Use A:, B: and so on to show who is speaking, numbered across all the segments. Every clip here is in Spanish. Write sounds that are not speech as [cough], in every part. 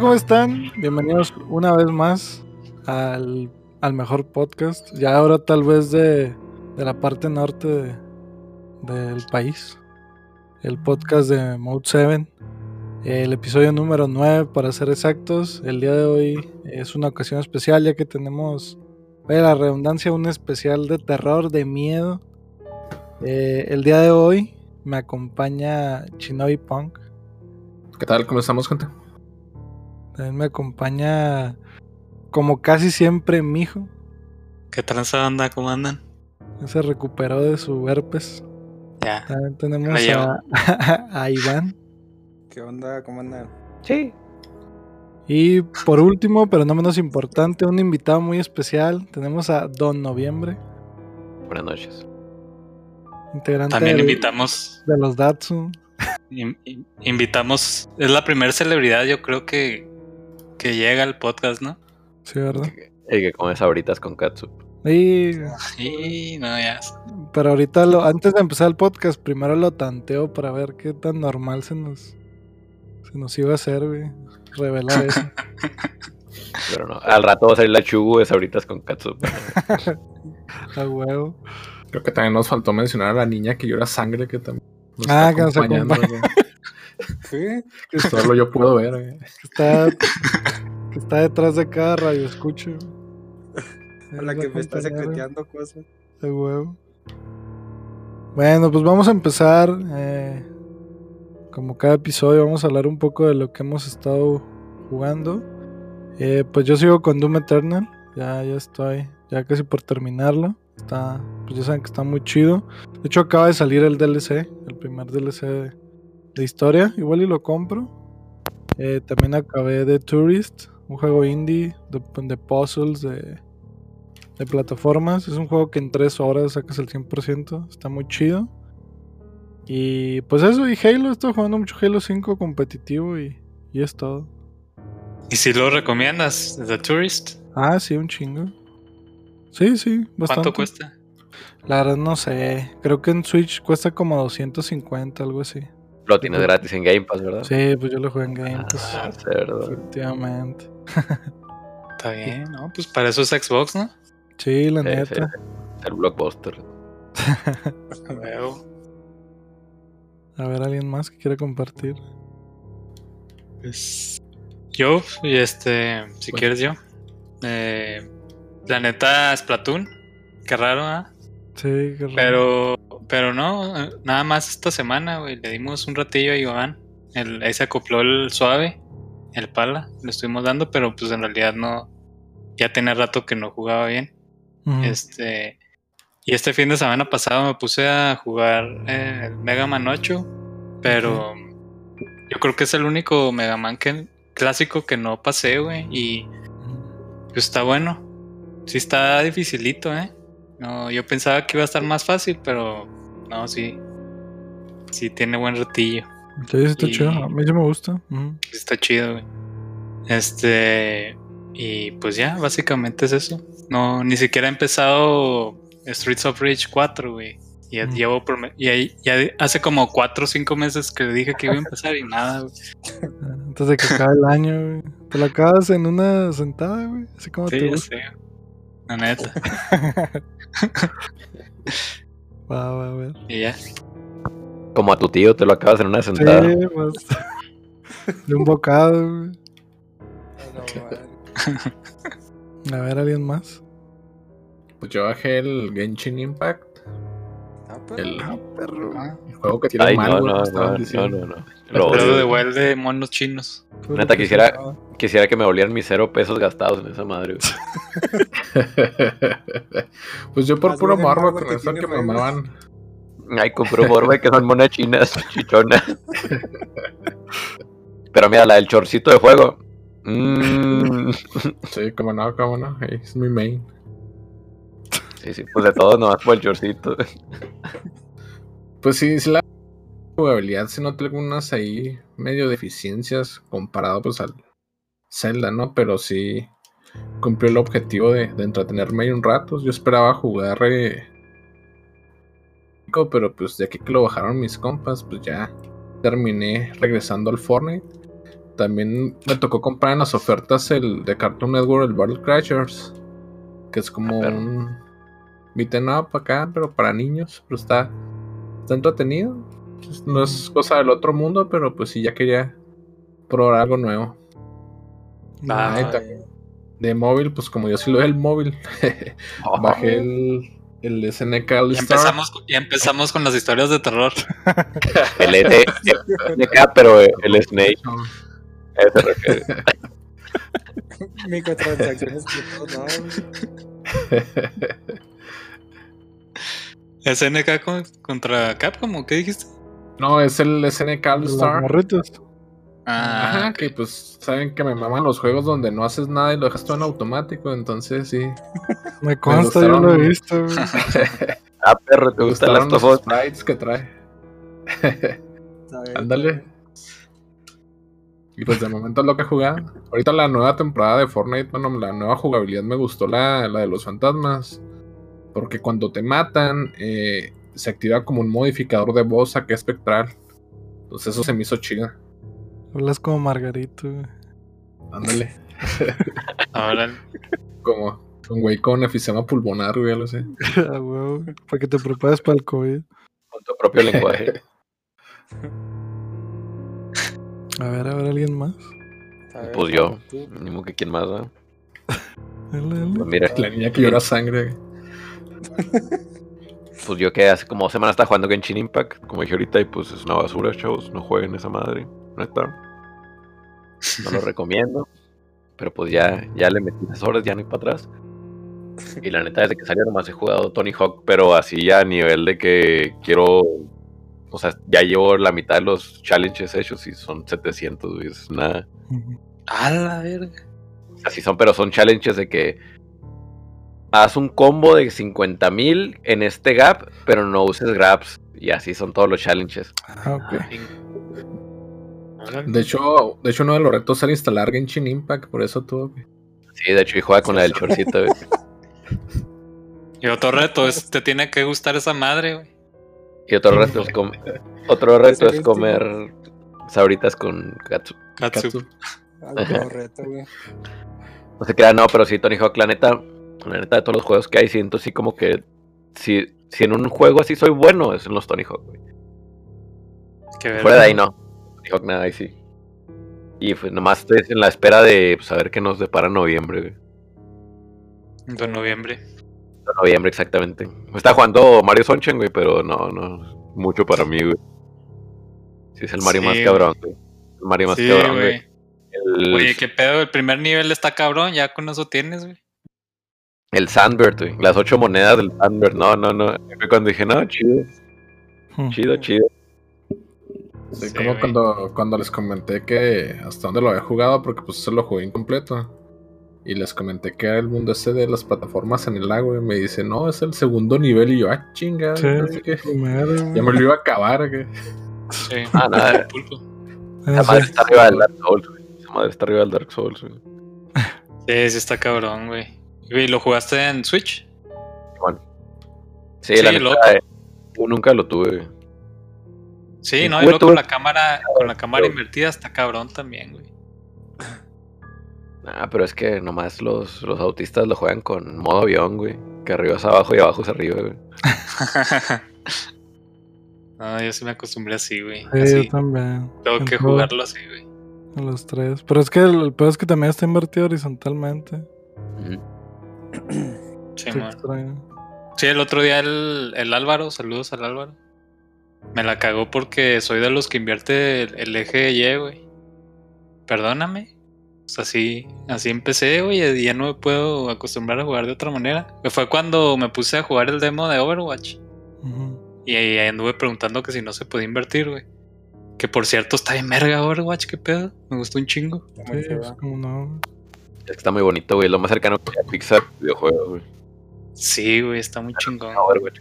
A: ¿cómo están? Bienvenidos una vez más al, al mejor podcast. Ya ahora tal vez de, de la parte norte de- del país. El podcast de Mode 7. El episodio número 9 para ser exactos. El día de hoy es una ocasión especial ya que tenemos, la redundancia, un especial de terror, de miedo. Eh, el día de hoy me acompaña Shinobi Punk.
B: ¿Qué tal? ¿Cómo estamos, gente?
A: También me acompaña, como casi siempre, mi hijo.
C: ¿Qué tranza banda? ¿Cómo andan?
A: Se recuperó de su herpes.
C: Ya.
A: También tenemos a, [laughs] a Iván.
D: ¿Qué onda? ¿Cómo andan?
A: Sí. Y por último, pero no menos importante, un invitado muy especial. Tenemos a Don Noviembre,
E: Buenas noches.
A: integrante
C: También
A: del-
C: invitamos,
A: de los Datsun. [laughs]
C: in- in- invitamos, es la primera celebridad yo creo que, que llega al podcast, ¿no?
A: Sí, ¿verdad?
E: El que come sabritas con katsu.
A: Y,
C: Y no, ya.
A: pero ahorita, lo, antes de empezar el podcast, primero lo tanteo para ver qué tan normal se nos, se nos iba a hacer, güey. Revelar eso. [laughs]
E: Pero no. Al rato va a salir la chugu de sabritas con katsu. [laughs]
A: a huevo.
B: Creo que también nos faltó mencionar a la niña que llora sangre que también nos
A: Ah,
B: está
A: que nos acompaña. [laughs]
B: solo yo puedo ver. güey.
A: que está, que está detrás de cada radio escucho.
D: A la que me está secreteando cosas.
A: De huevo. Bueno, pues vamos a empezar. eh, como cada episodio, vamos a hablar un poco de lo que hemos estado jugando. Eh, pues yo sigo con Doom Eternal. Ya, ya estoy, ya casi por terminarlo. Está, pues ya saben que está muy chido. De hecho, acaba de salir el DLC, el primer DLC de, de historia. Igual y lo compro. Eh, también acabé The Tourist, un juego indie de, de puzzles, de, de plataformas. Es un juego que en 3 horas sacas el 100%. Está muy chido. Y pues eso, y Halo. Estoy jugando mucho Halo 5 competitivo y, y es todo.
C: ¿Y si lo recomiendas? The Tourist.
A: Ah, sí, un chingo. Sí, sí, bastante.
C: ¿Cuánto cuesta?
A: La verdad no sé. Creo que en Switch cuesta como 250, algo así.
E: Lo tienes gratis en Game Pass, ¿verdad?
A: Sí, pues yo lo jugué en Game Pass.
E: Ah, cerdo.
A: Efectivamente.
C: Está bien, ¿no? Pues para eso es Xbox, ¿no?
A: Sí, la
E: Sí,
A: neta.
E: sí. El blockbuster.
A: A ver, alguien más que quiera compartir.
C: pues, yo, y este, si
B: Bueno.
C: quieres yo. Eh, Planeta Splatoon. Qué raro, ¿ah?
A: Sí, qué raro.
C: Pero, pero no, nada más esta semana, güey. Le dimos un ratillo a Iván. El, ahí se acopló el suave, el pala. Le estuvimos dando, pero pues en realidad no. Ya tenía rato que no jugaba bien. Este. Y este fin de semana pasado me puse a jugar eh, el Mega Man 8. Pero yo creo que es el único Mega Man que, clásico que no pasé, güey. Y pues está bueno. Sí está dificilito, ¿eh? No, yo pensaba que iba a estar más fácil, pero no, sí. Sí tiene buen ratillo.
A: Sí, sí está
C: y-
A: chido. A mí sí me gusta.
C: Sí Está chido, güey. Este... Y pues ya, básicamente es eso. No, ni siquiera he empezado Streets of Rage 4, güey. Y ya
A: Mm.
C: llevo prome- y ahí, ya hace como 4 o 5 meses que dije que iba a empezar y nada, güey.
A: Antes de que acabe el año, güey. Te lo acabas en una sentada, güey. Así como
C: Sí,
A: te
C: ya
A: gusta.
C: sé. La neta. [laughs]
A: Va, va, a ver.
C: Y ya.
E: Como a tu tío te lo acabas en una sentada.
A: Sí, pues. De un bocado, güey. [laughs] A ver, ¿alguien más?
B: Pues yo bajé el Genshin Impact.
D: Ah, pero-
B: El,
A: Perro.
B: el juego que tiene
E: Ay,
B: mal,
E: no, no,
B: que estaban
E: no, no,
B: diciendo.
E: no, no.
C: Pedo
E: odio.
C: de Well de monos chinos.
E: Neta, quisiera-. Quisiera que me volvieran mis cero pesos gastados en esa madre. [laughs]
B: pues yo por
D: Más
B: puro morbo con
D: que
B: eso que me mamaban.
E: Ay, compré un morbe que son monas chinas, [laughs] chichonas. Pero mira, la del chorcito de juego. Mm.
B: Sí, como no, como no. Es mi main.
E: Sí, sí, pues de todo, nomás por el chorcito. [laughs]
B: Pues sí, sí la jugabilidad se nota algunas ahí medio deficiencias comparado pues al Zelda, ¿no? Pero sí cumplió el objetivo de, de entretenerme ahí un rato. Yo esperaba jugar eh, pero pues de aquí que lo bajaron mis compas, pues ya terminé regresando al Fortnite. También me tocó comprar en las ofertas el de Cartoon Network, el Battle Crashers. Que es como
E: Ah,
B: un beaten up acá, pero para niños. Pero está, está entretenido. Pues, No es cosa del otro mundo, pero pues sí, ya quería probar algo nuevo.
C: Ah.
B: De móvil, pues como yo sí lo veo el móvil, [laughs]
E: Oh,
B: bajé el, el SNK All
C: Ya empezamos, ya empezamos con las historias de terror. [laughs]
E: El el SNK, pero el Snake, a eso refiere. [laughs]
D: Microtransacciones güey.
C: SNK con- contra Capcom, ¿o qué dijiste?
B: No, es el SNK All
A: Los
B: Star.
A: morritos.
C: Ah,
B: Ajá, que pues saben que me maman los juegos donde no haces nada y lo dejas todo en automático, entonces sí. [laughs]
A: Me consta, yo lo
B: gustaron.
A: he visto. güey. [laughs]
E: Ah, perro, ¿te
B: Me
E: gustan las
B: los sprites que trae. [laughs] Ándale. Y pues de momento es lo que he jugado. Ahorita la nueva temporada de Fortnite, bueno, la nueva jugabilidad me gustó la, la de los fantasmas. Porque cuando te matan, eh, se activa como un modificador de voz acá espectral. Entonces eso se me hizo chido.
A: Hablas como Margarito. güey.
B: Ándale. [laughs]
C: Ahora,
B: Como un güey con efisema pulmonar, güey, lo sé.
A: Ah, huevo, Para que te prepares para el COVID.
E: Con tu propio lenguaje.
A: A ver, a ver, alguien más.
D: Ver,
E: Pues yo. Ni que quién más, ¿no?
A: Dale, dale.
E: Pues mira,
B: La niña que llora sangre.
E: Pues yo que hace como dos semanas estaba jugando Genshin Impact, como dije ahorita, y pues es una basura, chavos. No jueguen esa madre, neta. No lo [laughs] recomiendo. Pero pues ya, ya le metí las horas, ya no hay para atrás. Y la neta, desde que salió nomás he jugado Tony Hawk, pero así ya a nivel de que quiero. O sea, ya llevo la mitad de los challenges hechos y son 700, güey. Es nada.
A: Ujú.
C: a la verga.
E: Así son, pero son challenges de que haz un combo de 50 mil en este gap, pero no uses grabs. Y así son todos los challenges.
A: Ah, ok.
B: De hecho, de hecho uno de los retos era instalar Genshin Impact, por eso todo.
E: Sí, de hecho, y juega con la del chorcito. güey. [laughs]
C: Y otro reto es, te tiene que gustar esa madre, güey.
E: Y otro reto es, com- otro reto es comer sabritas con katsu.
C: Katsu.
D: Algo reto, güey.
E: No se crea, no, pero sí, Tony Hawk, la neta, la neta de todos los juegos que hay, siento así como que si, si en un juego así soy bueno, es en los Tony Hawk, güey.
C: Qué.
E: Fuera de ahí no. Tony Hawk nada, ahí sí. Y pues nomás estoy en la espera de pues, saber qué nos depara noviembre, güey.
C: De noviembre.
E: De Noviembre, exactamente. Está jugando Mario Sunshine, güey, pero no, no. Mucho para mí, güey. Sí, es el Mario
C: Sí,
E: más cabrón, güey. El Mario más
C: Sí,
E: cabrón, güey.
C: güey.
E: El,
C: Oye, qué pedo, el primer nivel está cabrón, ya con eso tienes, güey.
E: El Sandbird, güey. Las ocho monedas del Sandbird. No, no, no. Fue cuando dije, no, chido,
A: Hmm.
E: chido, chido.
B: Sí,
C: Sí,
B: como
C: güey.
B: cuando, cuando les comenté que hasta dónde lo había jugado, porque pues se lo jugué incompleto. Y les comenté que era el mundo ese de las plataformas en el lago. Y me dice, no, es el segundo nivel. Y yo, ah, chinga.
A: Sí,
B: ya me lo iba a acabar. que-
C: Sí.
E: Ah, nada. Esa
A: Ese-
E: madre está arriba del Dark Souls, güey. Esa madre está arriba del Dark Souls, güey.
C: Sí, sí está cabrón, güey. ¿Y lo jugaste en Switch?
E: Sí,
C: Sí,
E: la neta, eh, yo nunca lo tuve, güey.
C: Sí, no, y luego con la cámara, con la cámara
E: Pero-
C: invertida está cabrón también, güey.
E: Ah, pero es que nomás los, los autistas lo juegan con modo avión, güey. Que arriba es abajo y abajo es arriba, güey. [laughs]
C: no, yo sí me acostumbré así, güey.
A: Sí,
C: Así.
A: yo también.
C: Tengo que jugarlo así, güey.
A: en los tres. Pero es que el, el peor es que también está invertido horizontalmente.
E: Ujú.
C: Sí, el otro día el, el Álvaro, saludos al Álvaro. Me la cagó porque soy de los que invierte el, el eje Y, güey. Perdóname. Pues así, así empecé, güey, y ya no me puedo acostumbrar a jugar de otra manera. Fue cuando me puse a jugar el demo de Overwatch. Y ahí anduve preguntando que si no se podía invertir, güey. Que por cierto está bien verga Overwatch, qué pedo. Me gustó un chingo.
A: Sí, como no.
E: Es que está muy bonito, güey. Lo más cercano que a Pixar videojuego, güey.
C: Sí, güey, está muy chingón.
E: A ver, güey.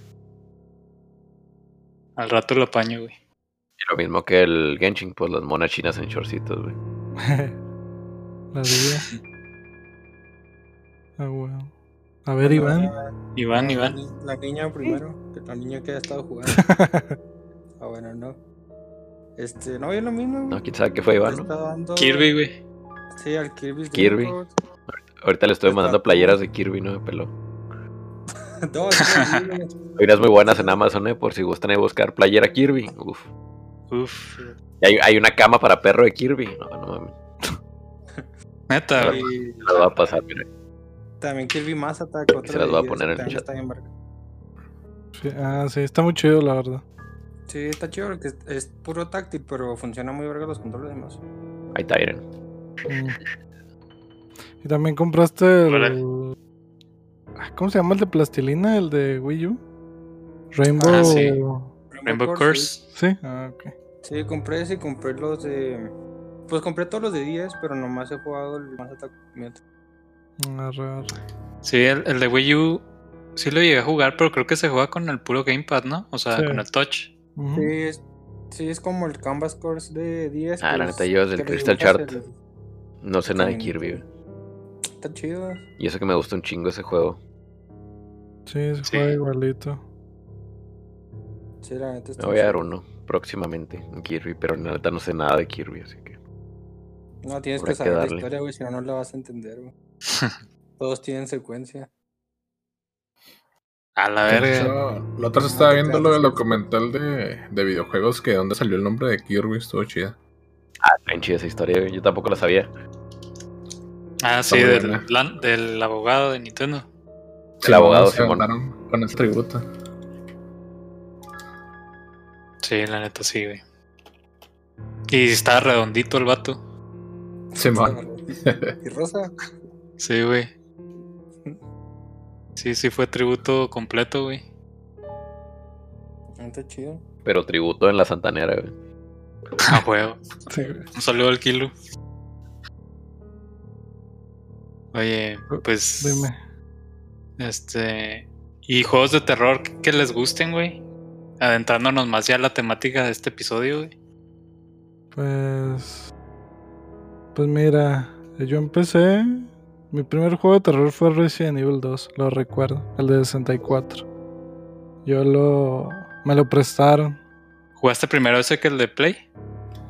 C: Al rato lo apaño, güey.
E: Y lo mismo que el Genshin, pues las monas chinas en shortcitos, güey. [laughs]
A: La vida. Ah, bueno. A ver, Iván.
C: Iván, Iván.
D: La niña primero, que la niña que ha estado jugando. [laughs] Ah, bueno, no. Este, no, es lo mismo.
E: No, quién sabe qué fue Iván, ¿no?
D: dando-
C: Kirby, güey.
D: Sí, al Kirby.
E: Kirby. Ahorita le estoy mandando playeras de Kirby, no me peló. [laughs]
D: no.
E: Hay unas muy buenas en Amazon, eh, por si gustan ahí buscar playera Kirby. Uf.
C: Uf.
E: Y hay, hay una cama para perro de Kirby. No, no mames. [laughs]
C: Neta.
D: Y
E: Las va a pasar, mira.
D: también Kirby Attack. otro
E: se las
D: de
E: voy a
D: 10,
E: poner en el chat.
A: Sí, ah, sí, está muy chido, la verdad.
D: Sí, está chido porque es, es puro táctil, pero funciona muy verga los controles demás.
E: Ahí está, Iren.
A: Mm. Y también compraste el. Ah, ¿Cómo se llama el de plastilina? El de Wii U. Rainbow.
C: Ah, sí. Rainbow
D: Course,
C: Curse.
A: Sí, ah, ok.
D: Sí, compré ese y compré los de. Pues compré todos los de 10, pero nomás he jugado el Mute.
A: Arre, arre.
C: Sí, el, el de Wii U sí lo llegué a jugar, pero creo que se juega con el puro gamepad, ¿no? O sea,
A: Sí.
C: con el touch.
A: Ujú.
D: Sí, es, sí, es como el Canvas Course de 10.
E: Ah, la
D: que
E: neta, yo el Crystal Chart.
D: el-
E: No sé nada de. Kirby.
D: Está chido.
E: Y eso que me gusta un chingo ese juego.
A: Sí, se
C: Sí.
A: juega igualito.
D: Sí, la neta está
E: Me voy a dar uno próximamente en Kirby, pero la neta no sé nada de Kirby, así que.
D: No, tienes
E: Habrá
D: que
E: que
D: saber la historia, güey, si no, no la vas a entender, güey. [laughs] Todos tienen secuencia.
C: A la verga.
B: la otra vez estaba viendo lo del documental de, de videojuegos que donde salió el nombre de Kirby, estuvo chida.
E: Ah, está bien chida esa historia, güey, yo tampoco la sabía.
C: Ah, sí, del, abogado de Nintendo.
E: El abogado,
B: se mandaron con ese tributo.
C: Sí, la neta sí, güey. Y está redondito el vato.
B: Simón. [laughs]
D: ¿Y Rosa?
C: Sí, güey. Sí, sí fue tributo completo, güey.
D: Está chido.
E: Pero tributo en la Santanera, güey.
C: A huevo.
A: Sí.
C: Un saludo al kilo. Oye, pues.
A: Dime.
C: Este. Y juegos de terror que les gusten, güey. Adentrándonos más ya a la temática de este episodio, güey.
A: Pues. Pues mira, yo empecé. Mi primer juego de terror fue Resident Evil 2, lo recuerdo, el de 64. Yo lo. Me lo prestaron.
C: ¿Jugaste primero ese que el de Play?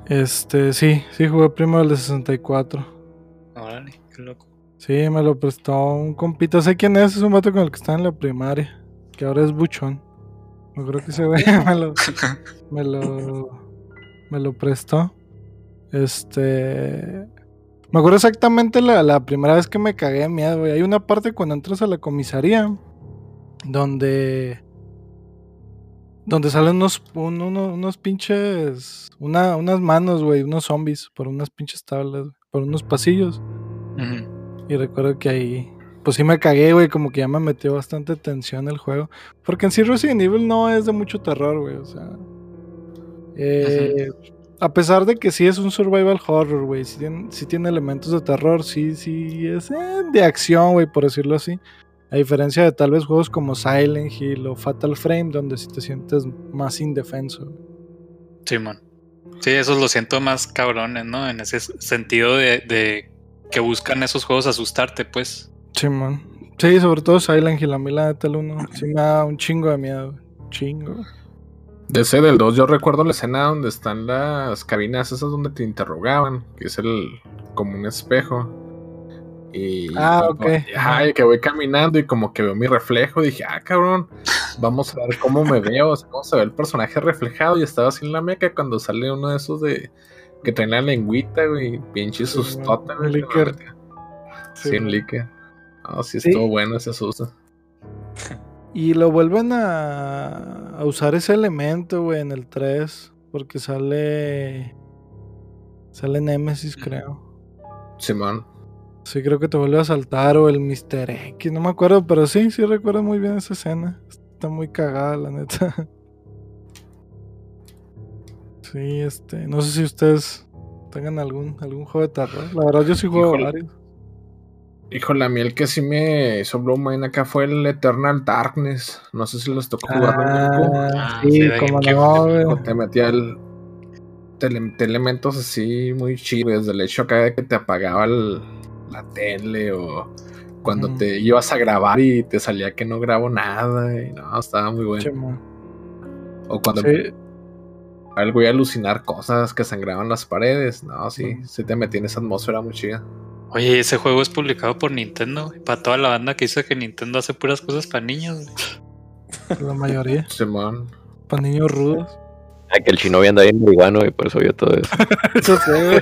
A: Este, sí, sí, jugué primero el de 64.
C: Órale, qué loco.
A: Sí, me lo prestó un compita. Sé quién es, es un vato con el que estaba en la primaria. Que ahora es buchón. No creo que se vea, [laughs] me lo, me lo, me lo prestó. Este. Me acuerdo exactamente la, la primera vez que me cagué de miedo, güey. Hay una parte cuando entras a la comisaría donde. Donde salen unos, un- uno- unos pinches. Una, unas manos, güey, unos zombies por unas pinches tablas, por unos pasillos. Y recuerdo que ahí, pues sí me cagué, güey, como que ya me metió bastante tensión el juego. Porque en sí Resident Evil no es de mucho terror, güey, o sea... eh, A pesar de que sí es un survival horror, güey, sí tiene, sí tiene elementos de terror, sí, sí es eh, de acción, güey, por decirlo así. A diferencia de tal vez juegos como Silent Hill o Fatal Frame, donde sí te sientes más indefenso.
C: Simón. Sí, esos lo siento más cabrones, ¿no? En ese sentido de, de que buscan esos juegos asustarte, pues.
A: Sí, man. Sí, sobre todo Silent Hill, a mí la neta el uno sí me da un chingo de miedo. Chingo.
B: De ese del 2 yo recuerdo la escena donde están las cabinas esas donde te interrogaban, que es el como un espejo. Y,
A: Ah,
B: y-
A: ok.
B: ajá, y que voy caminando y como que veo mi reflejo, dije, ah, cabrón, vamos a ver cómo me veo, o sea, cómo se ve el personaje reflejado. Y estaba así en la meca cuando sale uno de esos de que traen la lengüita, güey, pinche
A: Sí, un
B: güey.
A: líquido.
B: Sí,
A: Sí,
B: líquido. Ah, sí,
A: Sí.
B: estuvo bueno ese susto.
A: Y lo vuelven a, a usar ese elemento, güey, en el 3. Porque sale. Sale Nemesis, creo.
B: Simón.
A: Sí, creo que te vuelve a saltar. O el Mr. X, no me acuerdo. Pero sí, sí recuerdo muy bien esa escena. Está muy cagada, la neta. [laughs] Sí, este. No sé si ustedes tengan algún, algún juego de terror. La verdad, yo sí juego
B: Híjole.
A: varios.
B: Híjole, a mí el que sí me hizo blow mind acá fue el Eternal Darkness. No sé si les tocó jugarlo en el.
A: Ah,
C: Ah,
A: sí, como no.
B: O te metía el. Te, te elementos así muy chidos. Desde el hecho acá de que te apagaba el- la tele o cuando te ibas a grabar y te salía que no grabo nada. Y no, estaba muy bueno. O cuando
A: Sí.
B: algo y alucinar cosas que sangraban las paredes. No, sí, sí te metí en esa atmósfera muy chida.
C: Oye, ese juego es publicado por Nintendo, güey. Para toda la banda que dice que Nintendo hace puras cosas para niños, güey.
A: La mayoría.
B: Simón.
A: Para niños rudos.
E: Ah, que el Shinobi anda bien marihuano y por eso vio todo eso. [laughs]
A: Eso sé, güey.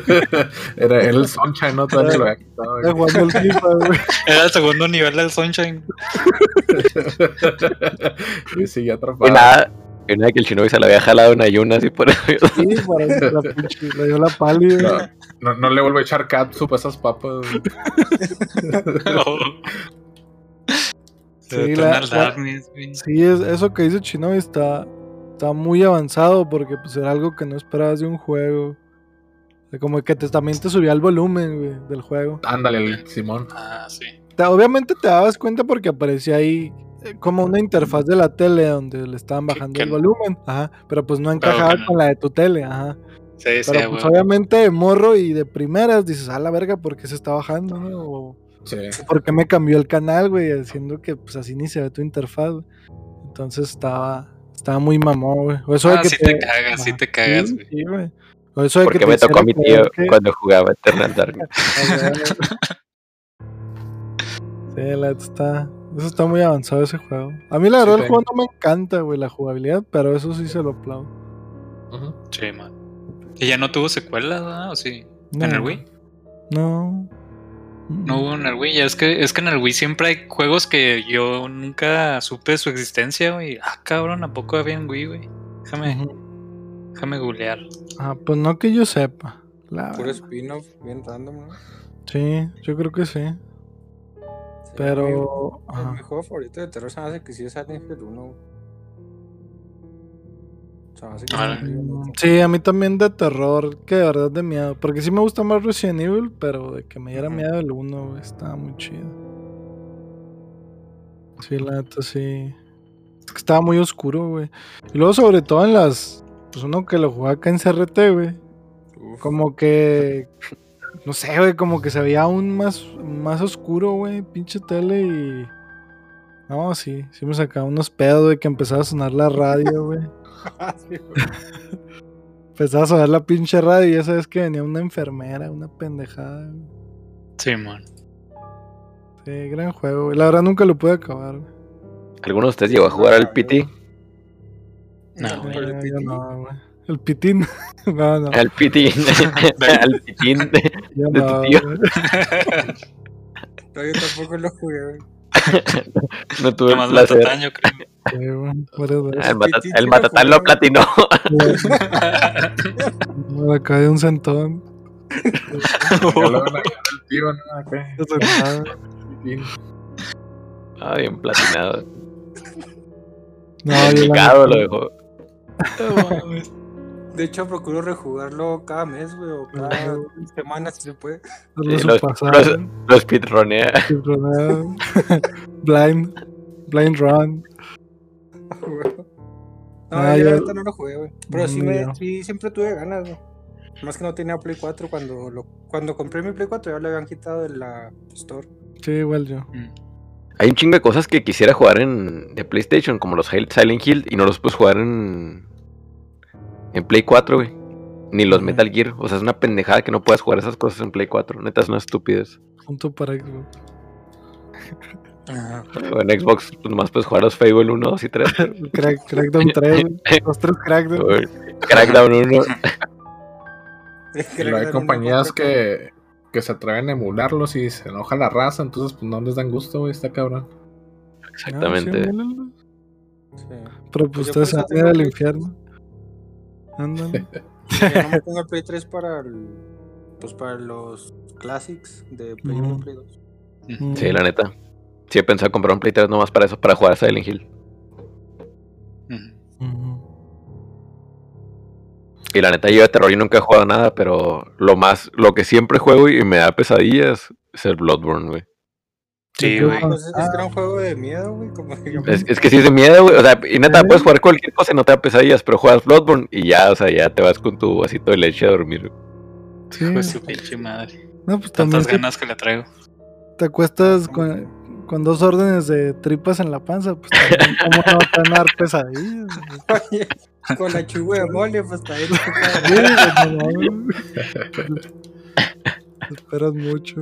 B: era, era el Sunshine, no todavía lo había quitado. Güey.
C: Era el segundo nivel del Sunshine. [laughs]
B: y sigue
E: Y
B: atrapado.
E: nada, y nada que el Shinobi se la había jalado en ayunas y por todo.
A: Sí, para la pinche. Le dio la pálida.
B: No, no, no le vuelvo a echar catsup a esas papas. güey. [laughs]
A: Sí,
C: Sí,
A: la-
C: la.
A: Sí, es, eso que dice Chinobi está, está muy avanzado porque pues era algo que no esperabas de un juego. O sea, como que te, también te subía el volumen güey, del juego.
B: Ándale, Simón.
C: Ah, sí.
A: Te- obviamente te dabas cuenta porque aparecía ahí eh, como una interfaz de la tele donde le estaban bajando el volumen. Ajá, pero pues no encajaba
C: no.
A: con la de tu tele. Ajá.
C: Sí, sí,
A: Pero
C: güey.
A: pues obviamente de morro y de primeras dices, a la verga, ¿por qué se está bajando? no? O,
B: Sí.
A: ¿Por qué me cambió el canal, güey? Haciendo que pues así ni se ve tu interfaz. güey. Entonces estaba, estaba muy mamón, güey. O eso de
C: Ah,
A: que
C: sí te cagas, sí
A: Ajá.
C: te cagas,
A: Sí,
C: güey.
A: sí, güey. O eso de que
E: Porque me tocó a mi tío
A: que-
E: cuando jugaba Eternal Darkness. [laughs]
A: Sí, la está. Eso está muy avanzado ese juego. A mí la verdad el juego no me encanta, güey, la jugabilidad, pero eso sí se lo aplaudo.
C: Sí, man. ¿Y ya no tuvo secuelas, ¿verdad? ¿O sí?
A: No,
C: ¿En el Wii?
A: No.
C: No hubo en el Wii. Ya es que, es que en el Wii siempre hay juegos que yo nunca supe su existencia, güey. Ah, cabrón, ¿a poco había en Wii, güey? Déjame,
A: Ujú.
C: déjame googlear.
A: Ah, pues no que yo sepa. La
D: Puro spin-off, bien random, ¿no?
A: Sí, yo creo que sí.
D: Sí,
A: Pero.
D: Mi, mi
A: ajá.
D: juego favorito de terror se me hace que sí es Silent Hill 1. Sí,
A: a mí también de terror, que de verdad de miedo. Porque sí me gusta más Resident Evil, pero de que me diera miedo el 1, güey, estaba muy chido. Sí, la neta sí. Es que estaba muy oscuro, güey. Y luego, sobre todo en las. Pues uno que lo jugaba acá en CRT, güey. Como que. No sé, güey, como que se veía aún más, más oscuro, güey. Pinche tele y. No, sí, sí me sacaba unos pedos, güey, que empezaba a sonar la radio, güey.
D: Sí. [laughs]
A: Empezaba a sonar la pinche radio y ya sabes que venía una enfermera, una pendejada. güey.
C: Sí, man.
A: Sí, gran juego, güey. La verdad nunca lo pude acabar, güey.
E: ¿Alguno de ustedes llegó a jugar al PT?
C: No,
D: No,
C: güey.
D: el
A: yo
D: PT.
A: no, güey. El pitín. [laughs] no, no.
E: Al PT. [laughs] al pitín. de-
A: yo
E: de tu
A: no,
E: tío.
D: No, yo tampoco lo jugué, güey.
E: No tuve el
C: Nomás
E: placer.
C: Matatán, yo creo.
E: Ah, El, Matatán lo platinó.
A: Me acabé de un centón.
B: Acá.
E: Ah, bien platinado.
A: No,
E: Picado lo dejó.
D: De hecho, procuro rejugarlo cada mes, güey, o cada semana si se puede.
E: Sí, los-
A: pasado,
E: Lo speedronea.
A: speedruneo. Blind. Blind run. [laughs]
D: No,
A: Ah,
D: yo
A: yo-
D: ahorita no lo jugué, güey. Pero sí,
A: Mm,
D: me, sí, siempre tuve ganas, güey. Más que no tenía Play 4 cuando lo, cuando compré mi Play 4 ya le habían quitado de la Store.
A: Sí, igual yo.
C: Mm.
E: Hay un chingo de cosas que quisiera jugar en de PlayStation, como los Silent Hill, y no los puedes jugar en, en Play 4, güey. Ni los
A: Ujú.
E: Metal Gear. O sea, es una pendejada que no puedas jugar esas cosas en Play 4. Neta, es una estupidez.
A: Junto para Xbox.
E: O en Xbox, pues nomás puedes jugar los Fable 1, 2 y 3. [laughs]
A: Crack, Crackdown 3. güey. Los tres Crackdown.
E: Crackdown 1.
B: Y luego hay compañías que, que se atreven a emularlos y se enoja la raza, entonces pues no les dan gusto, güey, está cabrón.
E: Exactamente.
A: Ah, sí.
D: Sí.
A: Pero
D: Pues
A: ustedes se van al infierno. Ándale. [laughs] [laughs]
D: Yo no me tengo el Play 3 para el, pues para los classics de Play 1
A: Ujú.
D: y Play 2.
A: Mm.
E: Sí, la neta. Sí, he pensado comprar un Play 3 nomás para eso, para jugar a Silent Hill. Y la neta, yo de terror yo nunca he jugado nada, pero lo más, lo que siempre juego y me da pesadillas es el Bloodborne, güey.
C: Sí, güey.
D: Es,
A: Ah.
D: que era un juego de miedo, güey. Que
E: Es, es que sí es de miedo, güey. O sea, y neta, puedes jugar cualquier cosa y no te da pesadillas, pero juegas Bloodborne y ya, o sea, ya te vas con tu vasito de leche a dormir.
A: Sí.
C: Hijo de su pinche madre.
A: No, pues
C: Tantas ganas que le traigo.
A: te acuestas con, con dos órdenes de tripas en la panza, pues también cómo no van a dar pesadillas.
D: Oye, Con la chuga de mole, pues está ahí.
A: Sí, güey, no mames. Esperas mucho.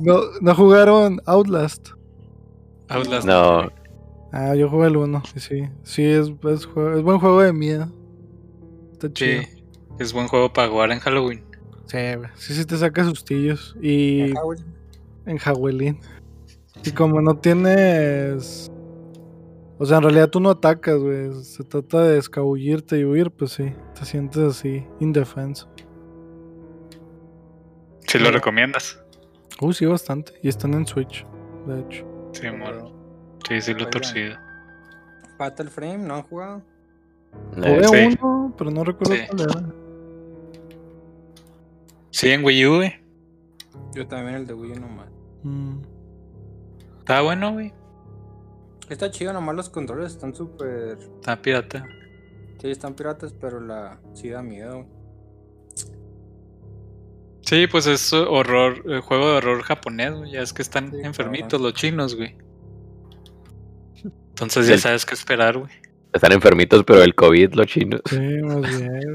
A: No, no jugaron Outlast.
C: Outlast.
E: No,
A: Ah, yo jugué el 1. Sí, sí, es, es, juego- es buen juego de miedo. Está chido.
C: Sí. Es buen juego para jugar en Halloween.
A: Sí. Sí, sí te saca sustillos. Y
D: Ajá, güey.
A: en Javelin. Y como no tienes. O sea, en realidad tú no atacas, güey. Se trata de escabullirte y huir, pues sí. Te sientes así, indefenso.
C: Si lo recomiendas.
A: Uh, sí, bastante. Y están en Switch, de hecho.
C: Sí, amor. Sí, sí lo he torcido.
D: Fatal Frame, ¿no han jugado?
A: Jugué
E: eh,
C: sí.
A: uno, pero no recuerdo
C: Sí.
A: cuál era.
C: Sí, en Wii U, güey.
D: Yo también el de Wii U nomás.
A: Mm.
C: Está bueno, güey.
D: Está chido, nomás los controles están súper...
C: Está pirata.
D: Sí, están piratas, pero la... sí da miedo.
C: Sí, pues es horror, eh, juego de horror japonés, güey. Ya es que están
D: Sí,
C: enfermitos
D: cabrón.
C: los chinos, güey. Entonces ya
E: El-
C: sabes qué esperar, güey.
E: están enfermitos, pero el COVID, los chinos.
A: Sí, más bien.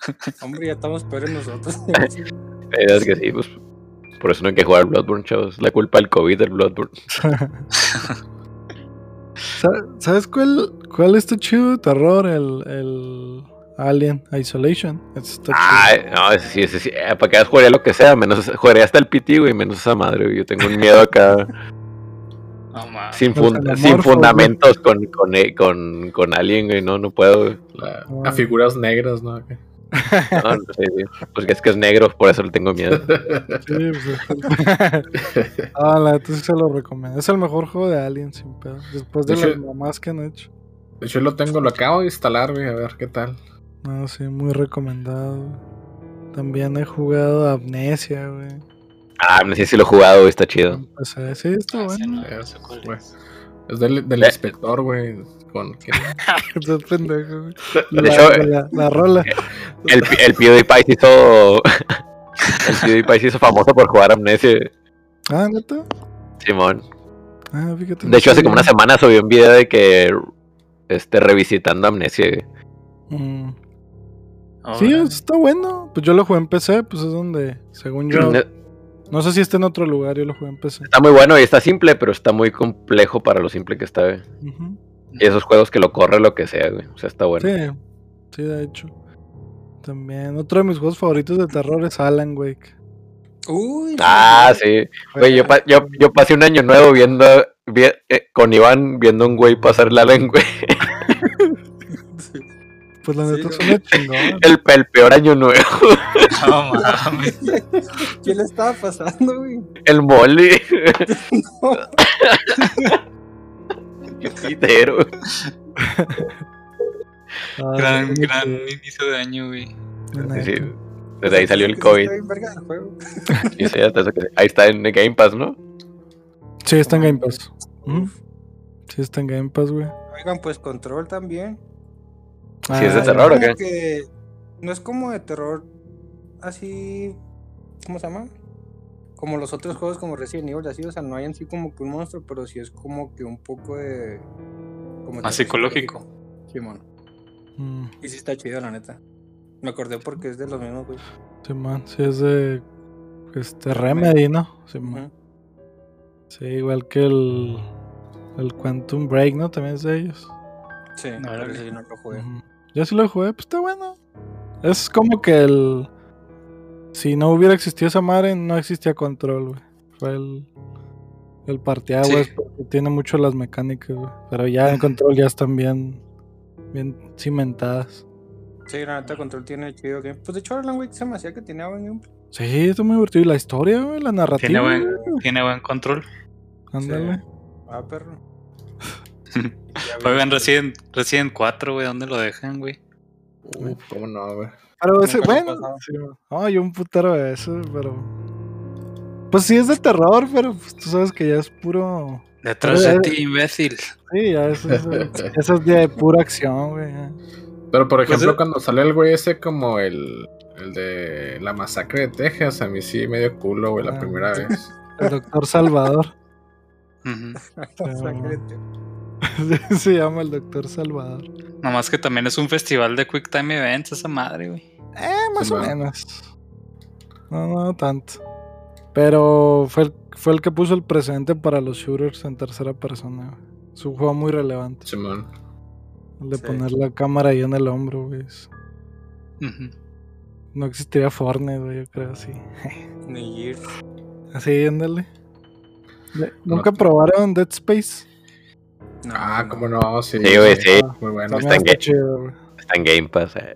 A: [laughs]
D: Hombre, ya estamos peores nosotros. [laughs]
E: Es que sí, pues. Por eso no hay que jugar Bloodborne, chavos. La culpa del COVID del Bloodborne. [laughs]
A: Sa- ¿Sabes cuál, cuál está chido terror? El, el Alien Isolation. Está
E: Ay, no, ese sí, ese sí. eh, para que hagas jugaría lo que sea, menos jugaría hasta el PT, güey, menos esa madre, güey. Yo tengo un miedo acá [laughs] sin, fun- sin fundamentos con, con, eh, con, con alguien, güey. No, no puedo.
B: La- a figuras negras, ¿no? [laughs]
E: No, no sé, güey. Pues es que es negro, por eso le tengo miedo.
A: Sí, pues, ah, la neta sí se lo recomiendo. Es el mejor juego de Alien, sin pedo. Después de
B: De
A: las mamás que han hecho.
B: De hecho, lo tengo, lo acabo de instalar, güey, a ver qué tal.
A: No, sí, muy recomendado. También he jugado Amnesia, güey.
E: Ah, sé si lo he jugado, güey, está chido.
A: Pues, sí, está
C: Ah, sí,
A: bueno.
C: no, no sé cuál
B: Güey.
C: es.
B: Es del, del
E: Eh.
B: inspector, güey. Con que- [laughs]
A: Estás pendejo, La,
E: hecho,
A: la- la rola.
E: El, el PewDiePie se hizo. [laughs] El PewDiePie se hizo famoso por jugar Amnesia,
A: Ah, neta.
E: Simón.
A: Ah, fíjate. no
E: De hecho, hace como una semana subió un video de que. Este, revisitando Amnesia. güey.
A: Mm. Sí,
C: Órale.
A: está bueno. Pues yo lo jugué en PC, pues es donde, según yo. No sé si está en otro lugar, yo lo jugué en PC.
E: Está muy bueno y está simple, pero está muy complejo para lo simple que está, güey.
A: Ujú.
E: Y esos juegos que lo corre lo que sea, güey. O sea, está bueno.
A: Sí, sí, de hecho. También, otro de mis juegos favoritos de terror es Alan Wake.
D: Uy,
E: Ah, sí. Güey, yo, pa- yo, yo pasé un año nuevo viendo. vi- eh, con Iván viendo un güey pasar la lengua. [laughs] [laughs]
A: Pues la
D: Sí,
A: neta
D: no.
A: suena chingón.
E: El, el peor año nuevo. [laughs]
C: No mames.
D: ¿Qué le estaba pasando, güey?
E: El mole. Qué [laughs] pitero.
A: Ah,
C: Gran, gran inicio de año, güey.
E: Sí, desde ahí salió el COVID. Ahí está en Game Pass, ¿no?
A: Sí, está en Game Pass. Ujú. Sí, está en Game Pass, güey.
D: Oigan, pues Control también.
E: Sí, es de
A: Ah,
E: terror, ¿o qué?
D: que no es como de terror así. ¿Cómo se llama? Como los otros juegos como Resident Evil, así, o sea, no hay en sí como que un monstruo, pero sí es como que un poco de. Como
C: Más
D: terror
C: psicológico.
D: Simón.
A: Mm,
D: Y sí está chido, la neta. Me acordé porque es de los mismos, güey.
A: sí, man. Sí, es de. Este, Remedy, ¿no? Sí, man.
D: Ujú.
A: Sí, igual que el. El Quantum Break, ¿no? También es de ellos.
D: Sí, pero
C: Órale.
D: ese sí no lo jugué.
A: Ujú. Yo sí lo jugué, pues está bueno. Es como que el. Si no hubiera existido esa madre, no existía control, güey. Fue el. El parteaguas,
C: Sí.
A: porque tiene mucho las mecánicas, güey. Pero ya en control ya están bien. Bien cimentadas.
D: Sí, la neta, Control tiene chido game. Pues de hecho, Alan Wake se me hacía que tenía buen gameplay.
A: Sí, está muy divertido. Y la historia, güey, la narrativa.
C: Tiene buen,
A: güey.
C: tiene buen control.
A: Ándale.
D: Sí. Ah, perro. [laughs]
C: Oigan, Resident, Resident 4, güey, ¿dónde lo dejan, güey?
B: Uf, ¿Cómo no, güey?
A: Pero ese, bueno. Sí, no, yo un putero de eso, pero. Pues sí es de terror, pero pues, tú sabes que ya es puro.
C: Detrás
A: Oye,
C: de
A: eh.
C: ti, imbécil.
A: Sí, ya eso es, eso es de pura acción, güey.
B: Pero por
C: Pues,
B: ejemplo,
C: eh,
B: cuando salió el güey ese como el, el de la masacre de Texas, a mí sí medio culo, güey, la
A: Ah,
B: primera vez.
A: El doctor Salvador. [laughs]
D: Sangre, tío. [laughs]
A: Se llama el Doctor Salvador.
C: Nomás que también es un festival de Quick Time Events, esa madre, güey.
A: Eh, más
B: Sí,
A: o menos. No, no tanto. Pero fue el, fue el que puso el precedente para los shooters en tercera persona. güey. Es un juego muy relevante.
B: Simón.
A: El de
D: Sí.
A: poner la cámara ahí en el hombro, güey. No existiría Fortnite, güey, yo creo, así.
D: Ni Gears.
A: Así, ándale. ¿Nunca probaron Dead Space?
D: No,
B: Ah,
D: no.
B: cómo no, sí.
E: Sí, güey, sí.
B: Muy bueno.
E: Está en
A: está
E: game.
A: chido, güey.
E: Está en Game Pass. Eh.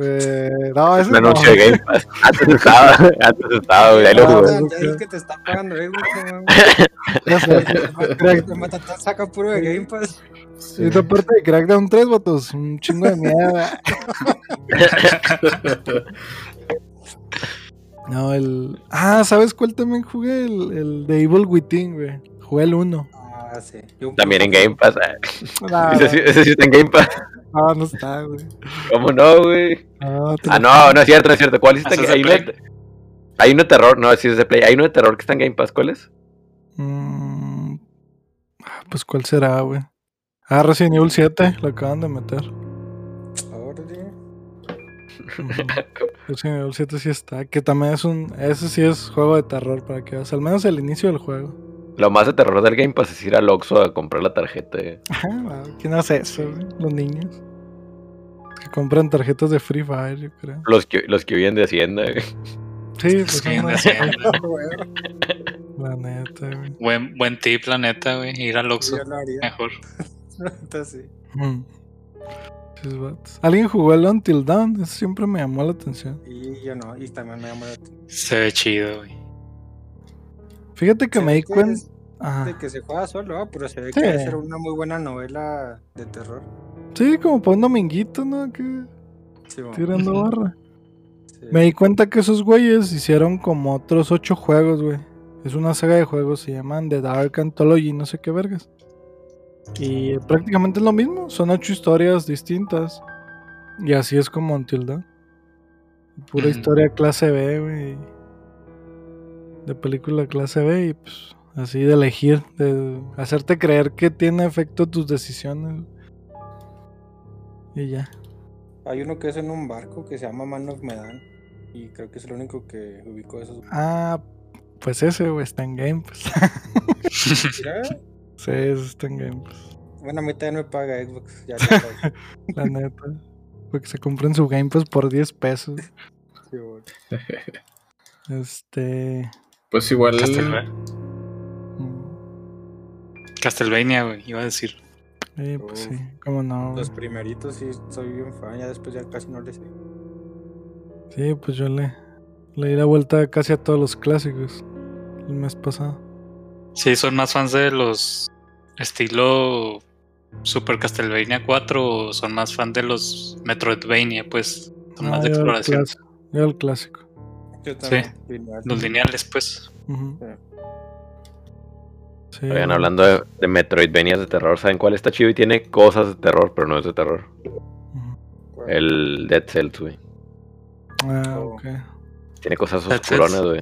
A: Eh, no,
E: Es un
A: no.
E: anuncio de Game Pass. [laughs] Antes estaba, antes estaba, güey. Ahí lo jugué.
A: Jugué.
D: ya es que te está pagando no.
A: Crack- [laughs]
D: Te mata- te saca puro de Game Pass.
B: Sí.
A: Y esta parte de Crackdown 3, vatos. Un chingo de mierda. [laughs] No, el. Ah, ¿sabes cuál también jugué? El, el de Evil Within, güey. Jugué el 1.
D: Ah, sí. Yo-
E: También en Game Pass. eh.
A: No, [laughs]
E: Ese, sí- ese sí está en Game Pass.
A: no, no está, güey.
E: ¿Cómo no, güey?
A: No,
E: Ah, no, no es cierto, no es cierto. ¿Cuál es
C: Ah,
E: este?
C: ¿ese es
E: Hay uno, de- hay uno de terror. No, sí es de Play. Hay uno de terror que está en Game Pass. ¿Cuál es?
A: Mm, ah, Pues, ¿cuál será, güey? Ah, Resident Evil 7, lo acaban de meter. [laughs] Resident Evil 7 sí está. Que también es un. Ese sí es juego de terror para que veas. Al menos el inicio del juego.
E: Lo más de terror del Game Pass es ir al Oxxo a comprar la tarjeta. eh.
A: Ajá, ¿Quién hace eso, güey? Los niños. Que compran tarjetas de Free Fire, yo creo.
E: Los que, los que viven de Hacienda. eh.
A: Sí,
C: Es
A: pues
C: que
A: son
C: anda
A: las-
C: haciendo.
A: la neta, güey.
C: Buen, buen tip, la neta, güey. Ir al Oxxo.
D: Yo lo haría.
C: Mejor. [laughs]
D: Entonces, sí.
A: Mm. ¿Alguien jugó el Until Dawn? Eso siempre me llamó la atención.
D: Y yo no. Y también me llamó la atención.
C: Se ve chido, güey.
A: Fíjate que
D: Se
A: me di cuenta.
D: De que se juega solo, ah, pero se ve
A: Sí.
D: que va a ser una muy buena novela de terror.
A: Sí, como para un dominguito, ¿no? Que
D: Sí, bueno,
A: tirando [laughs] barra.
D: sí.
A: Me di cuenta que esos güeyes hicieron como otros ocho juegos, güey. Es una saga de juegos, se llaman The Dark Anthology, no sé qué vergas. Y prácticamente es lo mismo, son ocho historias distintas. Y así es como Until Dawn. Pura historia clase B, güey. De película clase B y pues así de elegir, de hacerte creer que tiene efecto tus decisiones. Y ya.
D: Hay uno que es en un barco que se llama Man of Medan. Y creo que es el único que ubicó esos.
A: Ah, pues ese, güey, está en Game.
D: Mira, [laughs]
A: sí, ese está en Game Pass.
D: bueno, a mí también me paga Xbox. Ya [laughs] pago.
A: La neta. Porque se compren su Game Pass por 10 pesos.
D: Sí, bueno.
A: Este.
B: Pues igual.
C: Castlevania,
A: mm,
C: Castlevania, güey. Iba a decir.
A: Sí, pues
D: Uf.
A: sí, cómo no.
D: Los primeritos sí soy bien fan, ya después ya casi no les sé.
A: Sí, pues yo le, le di la vuelta casi a todos los clásicos el mes pasado.
C: Sí, son más fans de los estilo Super Castlevania 4 o son más fans de los Metroidvania, pues. Son más
A: No,
C: de exploración.
A: yo el clásico.
D: Yo también. lineal.
C: Los lineales, pues.
D: Sí.
A: Sí,
E: Oigan, hablando de, de Metroidvanias de terror, ¿saben cuál está chido y tiene cosas de terror, pero no es de terror? El Dead Cells, güey.
A: Ah,
D: Oh.
A: ok.
E: Tiene cosas oscuronas, güey.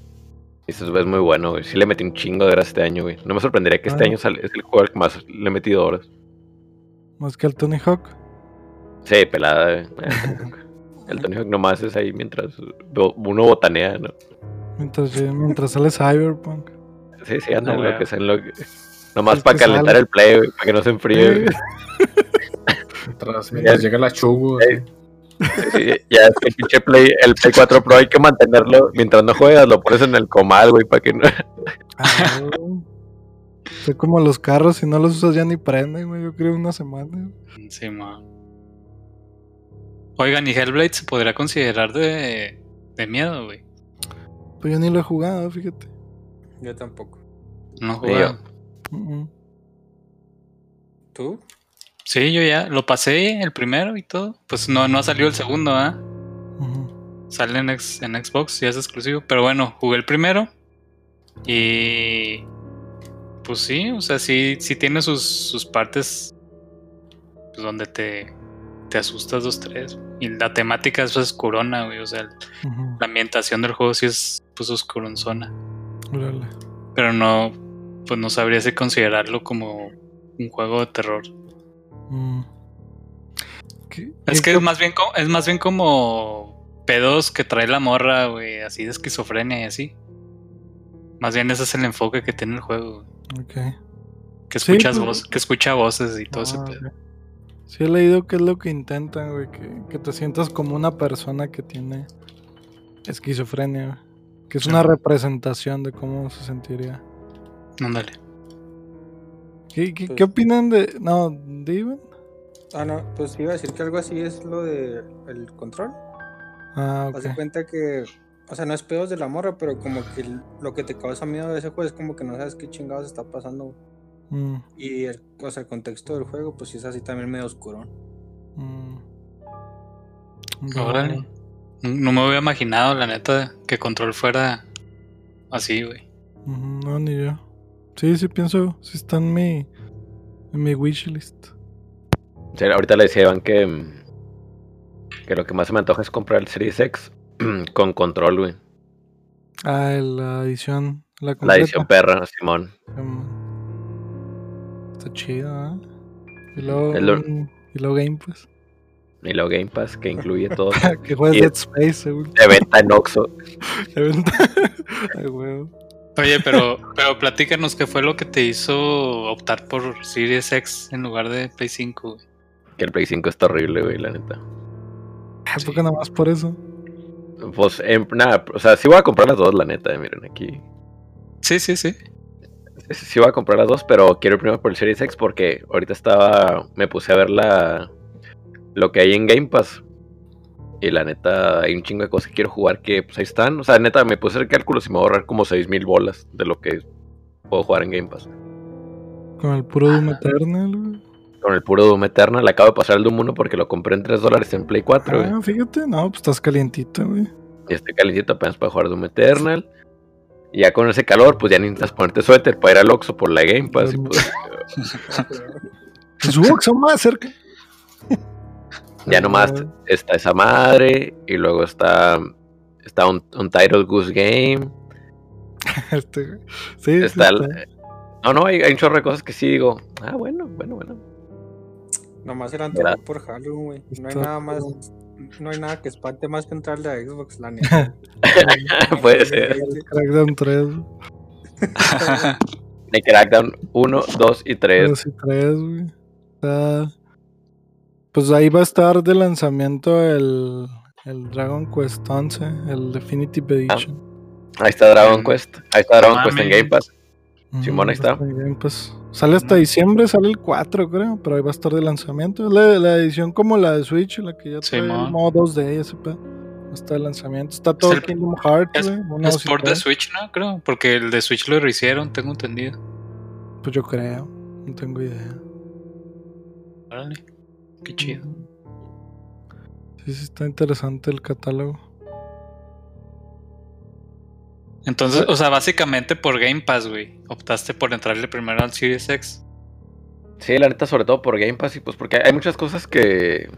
E: Y eso es muy bueno, güey. Sí le metí un chingo de horas este año, güey. No me sorprendería que este
A: Ah.
E: año sale- es el juego al que más le he metido horas.
A: Más que el Tony Hawk.
E: Sí, pelada, güey. [laughs] El Tony Hawk nomás es ahí mientras uno botanea, ¿no?
A: Mientras, mientras sale Cyberpunk.
E: Sí, sí, anda
C: No,
E: en lo que sea, en lo que... Nomás
A: Es
E: para
A: que
E: calentar
A: sale.
E: el play, güey, para que no se enfríe, güey.
B: Mientras, mientras llega la chugo.
E: Sí, ya es que el pinche Play, el Play 4 Pro hay que mantenerlo mientras no juegas, lo pones en el comal, güey, para que no.
A: Ah. Son como los carros, si no los usas ya ni prenden, güey. Yo creo una semana.
C: Sí, ma. Oigan, ¿y Hellblade se podría considerar de, de miedo, güey?
A: Pues yo ni lo he jugado, fíjate.
D: Yo tampoco.
C: No.
A: Mm, mm.
D: ¿Tú?
C: Sí, yo ya lo pasé el primero y todo. Pues no, no ha salido el segundo, ¿ah? Sale en, ex- en Xbox, ya es exclusivo. Pero bueno, jugué el primero. Y. Pues sí, o sea, sí, sí tiene sus, sus partes. Pues donde te, te asustas dos, tres. Y la temática es oscurona, güey. O sea, la ambientación del juego sí es pues oscuronzona.
A: Órale.
C: Pero no. Pues no sabría si considerarlo como un juego de terror.
A: Mm. ¿Qué-
C: Es que es más bien como, es más bien como pedos que trae la morra, güey, así de esquizofrenia y así. Más bien ese es el enfoque que tiene el juego, güey.
A: ok.
C: que
A: Sí,
C: escuchas
A: pues-
C: voz, que escucha voces y todo ese
A: Ah,
C: pedo.
A: Sí he leído que es lo que intentan, güey, que, que te sientas como una persona que tiene esquizofrenia, güey. Que es
C: Sí.
A: una representación de cómo se sentiría.
C: Ándale.
A: ¿Qué, qué,
D: Pues-
A: qué opinan de... No, Steven?
D: Ah, no, pues iba a decir que algo así es lo de el control.
A: Ah,
D: Haz de
A: ok.
D: cuenta que, o sea, no es pedos de la morra, pero como que el- lo que te causa miedo de ese juego es como que no sabes qué chingados está pasando.
A: Mm,
D: Y el, o sea, el contexto del juego, pues sí es así también medio oscuro.
A: mm.
C: Órale. No no me había imaginado, la neta, que Control fuera así, güey.
A: No, ni yo. Sí, sí pienso, sí está en mi, en mi wishlist.
E: Sí, ahorita le decía Iván que, mm, que lo que más se me antoja es comprar el Series X [clears throat] con control, güey.
A: Ah, la edición, la
E: edición perra, Simón.
A: Mm. Está chido, ¿eh? Y luego, y luego Game Pass.
E: Y luego Game Pass, que incluye [laughs] todo.
A: que juegues
E: Y-
A: Dead Space, según.
E: De venta en Oxxo. [laughs] [laughs]
A: Ay, huevo.
C: Oye, pero, pero platícanos qué fue lo que te hizo optar por Series X en lugar de Play 5, güey.
E: Que el Play 5 está horrible, güey, la neta.
A: ¿A poco nada más por eso?
E: Pues, em, nada, o sea, sí voy a comprar las dos, la neta, miren aquí.
C: Sí, sí, sí.
E: Sí, voy a comprar las dos, pero quiero ir primero por el Series X porque ahorita estaba, me puse a ver la, lo que hay en Game Pass. Y la neta, hay un chingo de cosas que quiero jugar que pues ahí están. O sea, neta, me puse a hacer cálculos y me voy a ahorrar como 6000 bolas de lo que puedo jugar en Game Pass.
A: Con el puro Doom Eternal, güey.
E: Con el puro Doom Eternal, acabo de pasar el Doom 1 porque lo compré en 3 dólares en Play 4, güey.
A: Ah, fíjate, no, pues estás calientito, güey.
E: Y estoy calientito apenas para jugar Doom Eternal. Y ya con ese calor, pues ya necesitas ponerte suéter para ir al Oxxo por la Game Pass. Y pues [laughs]
A: Pues que son más cerca.
E: ya nomás está esa madre. Y luego está, está un, un Title Goose Game. [laughs]
A: Este, güey. sí, sí,
E: Está
A: está.
E: el- no, no, hay, hay un chorro de cosas que sí digo. Ah, bueno, bueno, bueno.
D: Nomás era
E: Mira.
D: antojo por Halloween, güey. No hay
A: Está-
D: nada más, no hay nada que espante más que entrarle a Xbox, la [laughs] neta. [laughs]
E: Puede ser.
A: Crackdown 3. [laughs]
E: De Crackdown 1, 2 y 3.
A: 2 y 3, güey. Está- Pues ahí va a estar de lanzamiento el, el Dragon Quest 11, el Definitive Edition.
E: Ahí está Dragon
C: Mm.
E: Quest. Ahí está Dragon Quest en. Game Pass. Simón, ahí está.
A: en Game Pass. Sale hasta diciembre, sale el 4, creo, pero ahí va a estar de lanzamiento. Es la, la edición como la de Switch, la que ya trae el
C: Simón.
A: modo 2D y ese pedo. Va a estar de lanzamiento. Está todo
C: el-
A: Kingdom Hearts,
C: es- Es por de. Switch, ¿no? Creo. Porque el de Switch lo rehicieron, tengo entendido.
A: Pues yo creo. No tengo idea.
C: Órale. Qué chido.
A: Sí, sí, está interesante el catálogo.
C: Entonces, o sea, básicamente por Game Pass, güey. Optaste por entrarle primero al Series X.
E: Sí, la neta, sobre todo por Game Pass. Y pues porque hay muchas cosas que.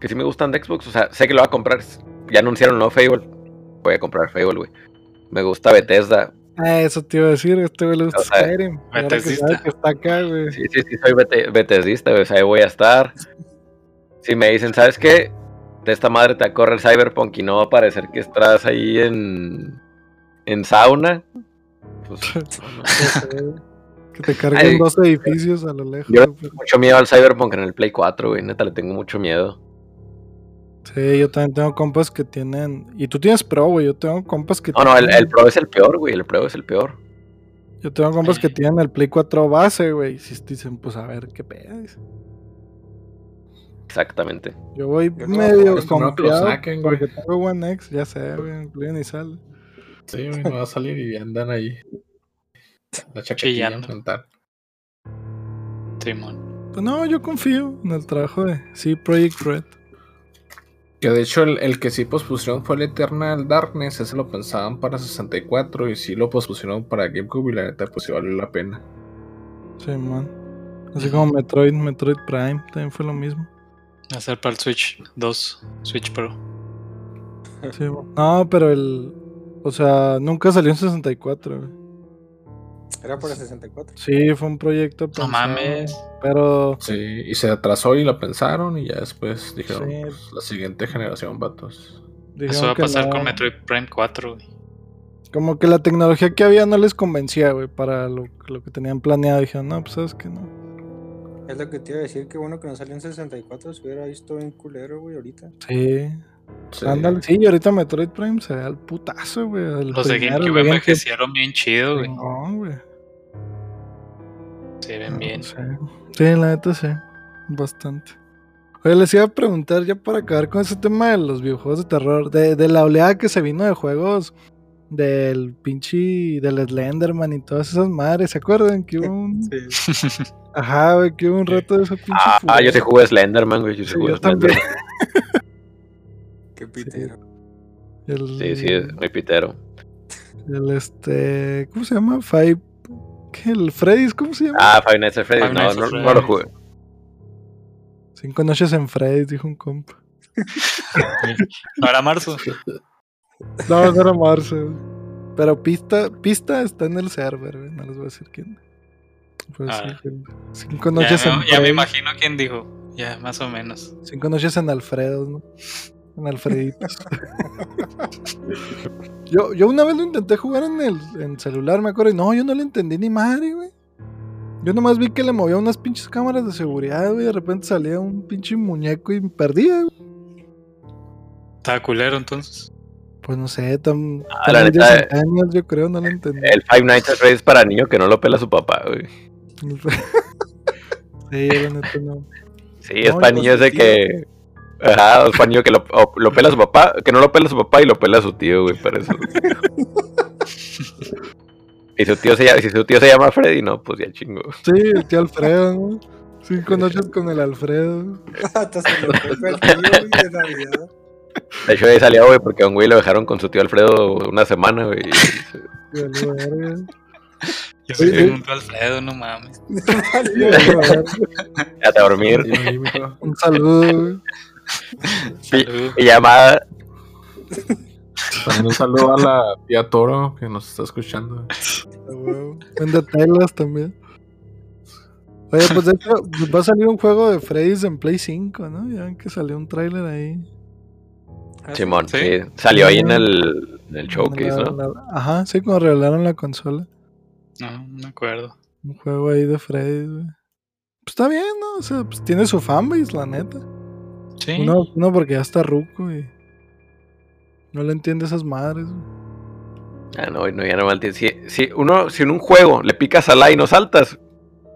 E: que sí me gustan de Xbox. O sea, sé que lo voy a comprar. Ya anunciaron nuevo Fable. Voy a comprar Fable, güey. Me gusta Bethesda.
A: Ah, eso te iba a decir, este güey le gusta
E: O sea,
A: Skyrim.
C: Bethesdista.
A: que está acá, güey.
E: Sí, sí, sí, soy Bete- Bethesdista, güey. O sea, ahí voy a estar. Si me dicen, ¿sabes qué? De esta madre te corre el Cyberpunk y no va a parecer que estás ahí en. En sauna. Pues. [laughs] no, no.
A: Que te carguen
E: Ay,
A: dos edificios a lo lejos.
E: yo-
A: güey.
E: Mucho miedo al Cyberpunk en el Play 4, güey. Neta, le tengo mucho miedo.
A: Sí, yo también tengo compas que tienen. Y tú tienes Pro, güey. Yo tengo compas que
E: No, no, el,
A: tienen-
E: el Pro es el peor, güey. El Pro es el peor.
A: Yo tengo compas que tienen el Play 4 base, güey. Y si dicen, pues a ver qué pedo.
E: Exactamente.
A: Yo voy
D: Yo
A: medio
B: es primero que lo
A: confiado
B: saquen, güey.
A: porque tengo One X, ya sé, güey. ni sale.
B: Sí, güey, no va a salir y andan ahí. La chaquetilla
C: Chillando.
B: mental.
C: Simón.
A: Pues no, yo confío en el trabajo de sí, Project Red.
B: Que de hecho el, el que sí pospusieron fue el Eternal Darkness, ese lo pensaban para 64 y sí lo pospusieron para GameCube y la neta pues sí valió la pena.
A: Sí, man. Así como Metroid, Metroid Prime, también fue lo mismo.
C: Ser para el Switch 2, Switch Pro.
A: Sí, man. No, pero el. O sea, nunca salió en 64, güey.
D: Era por el 64.
A: Sí, fue un proyecto
C: No mames.
A: Pero
B: Sí, y se atrasó y lo pensaron y ya después dijeron,
A: Sí.
B: pues, la siguiente generación, vatos.
A: dijeron
C: Eso va a pasar con Metroid Prime 4, güey.
A: Como que la tecnología que había no les convencía, güey, para lo, lo que tenían planeado. Dijeron, no, pues sabes que no.
D: Es lo que te iba a decir, que bueno que no salió en 64, se hubiera visto bien culero, güey, ahorita.
A: Sí,
B: Sí.
A: ándale. Sí, y ahorita Metroid Prime se da al putazo, güey. el
C: Los de GameCube
A: el
C: envejecieron bien chido, güey.
A: No, güey.
C: Se ven bien.
A: Sí. Sí, la neta sí. Bastante. Oye, les iba a preguntar ya para acabar con ese tema de los videojuegos de terror, de, de la oleada que se vino de juegos del pinche del Slenderman y todas esas madres, ¿se acuerdan? Que hubo un...
D: Sí.
A: Ajá, güey, que hubo un reto de esa pinche
E: Ah, yo sí jugué Slenderman, güey. Yo sí
A: Sí,
E: jugué
A: yo.
E: Slenderman. [laughs]
D: Pitero.
A: El,
E: Sí, sí, es muy pitero.
A: El este, ¿cómo se llama? Five ¿Qué? ¿El Freddy's? ¿Cómo se llama?
E: Ah, Five Nights at Freddy's.
C: Five
E: No, no, lo jugué.
A: Cinco noches en Freddy's, dijo un compa. [laughs]
C: No era marzo. [laughs]
A: No, no era marzo. güey. Pero pista, pista está en el server. No les voy a decir quién. Pues
C: Ah.
A: cinco
C: Ya,
A: noches en
C: me, ya me imagino quién dijo. Ya, más o menos.
A: Cinco noches en Alfredo, ¿no? En Alfreditos. [laughs] yo, yo una vez lo intenté jugar en el en celular, me acuerdo. Y no, yo no le entendí ni madre, güey. Yo nomás vi que le movía unas pinches cámaras de seguridad, güey. y De repente salía un pinche muñeco y me perdía, güey.
C: Estaba culero entonces.
A: Pues no sé, tan.
E: Ah,
A: tan
E: la neta,
A: yo creo, no lo entendí.
E: El Five Nights at Freddy's para niño que no lo pela su papá, güey. [laughs]
A: sí, la neta no.
E: Sí, es para niños de que. Ajá, niño que lo, lo pela su papá, que no lo pela su papá y lo pela su tío, güey, para eso. [laughs] y su tío se llama, si su tío se llama Freddy, no, pues ya chingo.
A: Sí, el tío Alfredo, ¿no? Cinco noches con el Alfredo. [laughs]
D: Hasta se fue el tío, güey, de Navidad.
E: De hecho, ahí salió, güey, porque a un güey lo dejaron con su tío Alfredo una semana, güey.
C: Yo soy un Alfredo, no mames. [laughs]
E: Hasta dormir.
A: Un saludo, güey.
E: Llamada.
B: También un saludo a la tía Toro que nos está escuchando.
A: Vende telas también. Oye, pues de hecho va a salir un juego de Freddy's en Play 5, ¿no? Ya ven que salió un tráiler ahí.
D: Ah,
E: Simón,
C: Sí.
E: sí. Salió ahí en el, en el showcase,
A: La-
E: ¿no?
A: la- Ajá, sí, cuando revelaron la consola.
C: No, no me acuerdo.
A: Un juego ahí de Freddy's, güey. Pues está bien, ¿no? O sea, pues tiene su fanbase, la neta.
C: Sí.
A: Uno, uno porque ya está ruco y no le entiende esas madres.
E: Ah, no, no, ya no mal. Si, si, uno, si en un juego le picas a la y no saltas,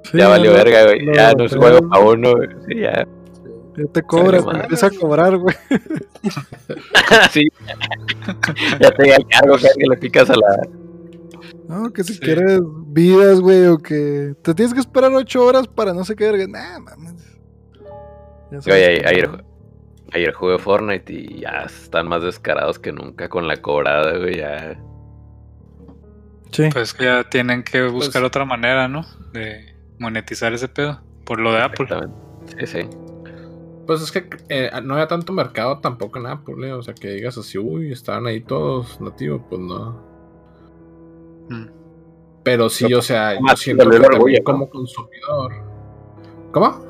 A: Sí,
E: ya valió verga, güey. Ya no es juego para uno, güey. Sí, ya.
A: Ya te cobra, te empieza a cobrar, güey. [laughs]
E: sí. ya te llega el cargo que alguien le picas a la.
A: No, que si
C: Sí.
A: quieres vidas, güey, o que te tienes que esperar ocho horas para no sé qué verga. Nah, mames. Ya sabes
E: Oye, ayer, ayer jugué Fortnite y ya están más descarados que nunca con la cobrada, güey. Ya.
A: Sí.
C: Pues que ya tienen que buscar
B: Pues-
C: otra manera, ¿no? De monetizar ese pedo. Por lo de Apple.
E: Sí, sí.
B: Pues es que eh, no había tanto mercado tampoco en Apple, eh, o sea que digas así, uy, estaban ahí todos nativos, pues no.
C: Mm.
B: Pero sí, o sea, yo siento
E: dolió
B: que
E: orgullo, ¿no?
B: como consumidor. ¿Cómo?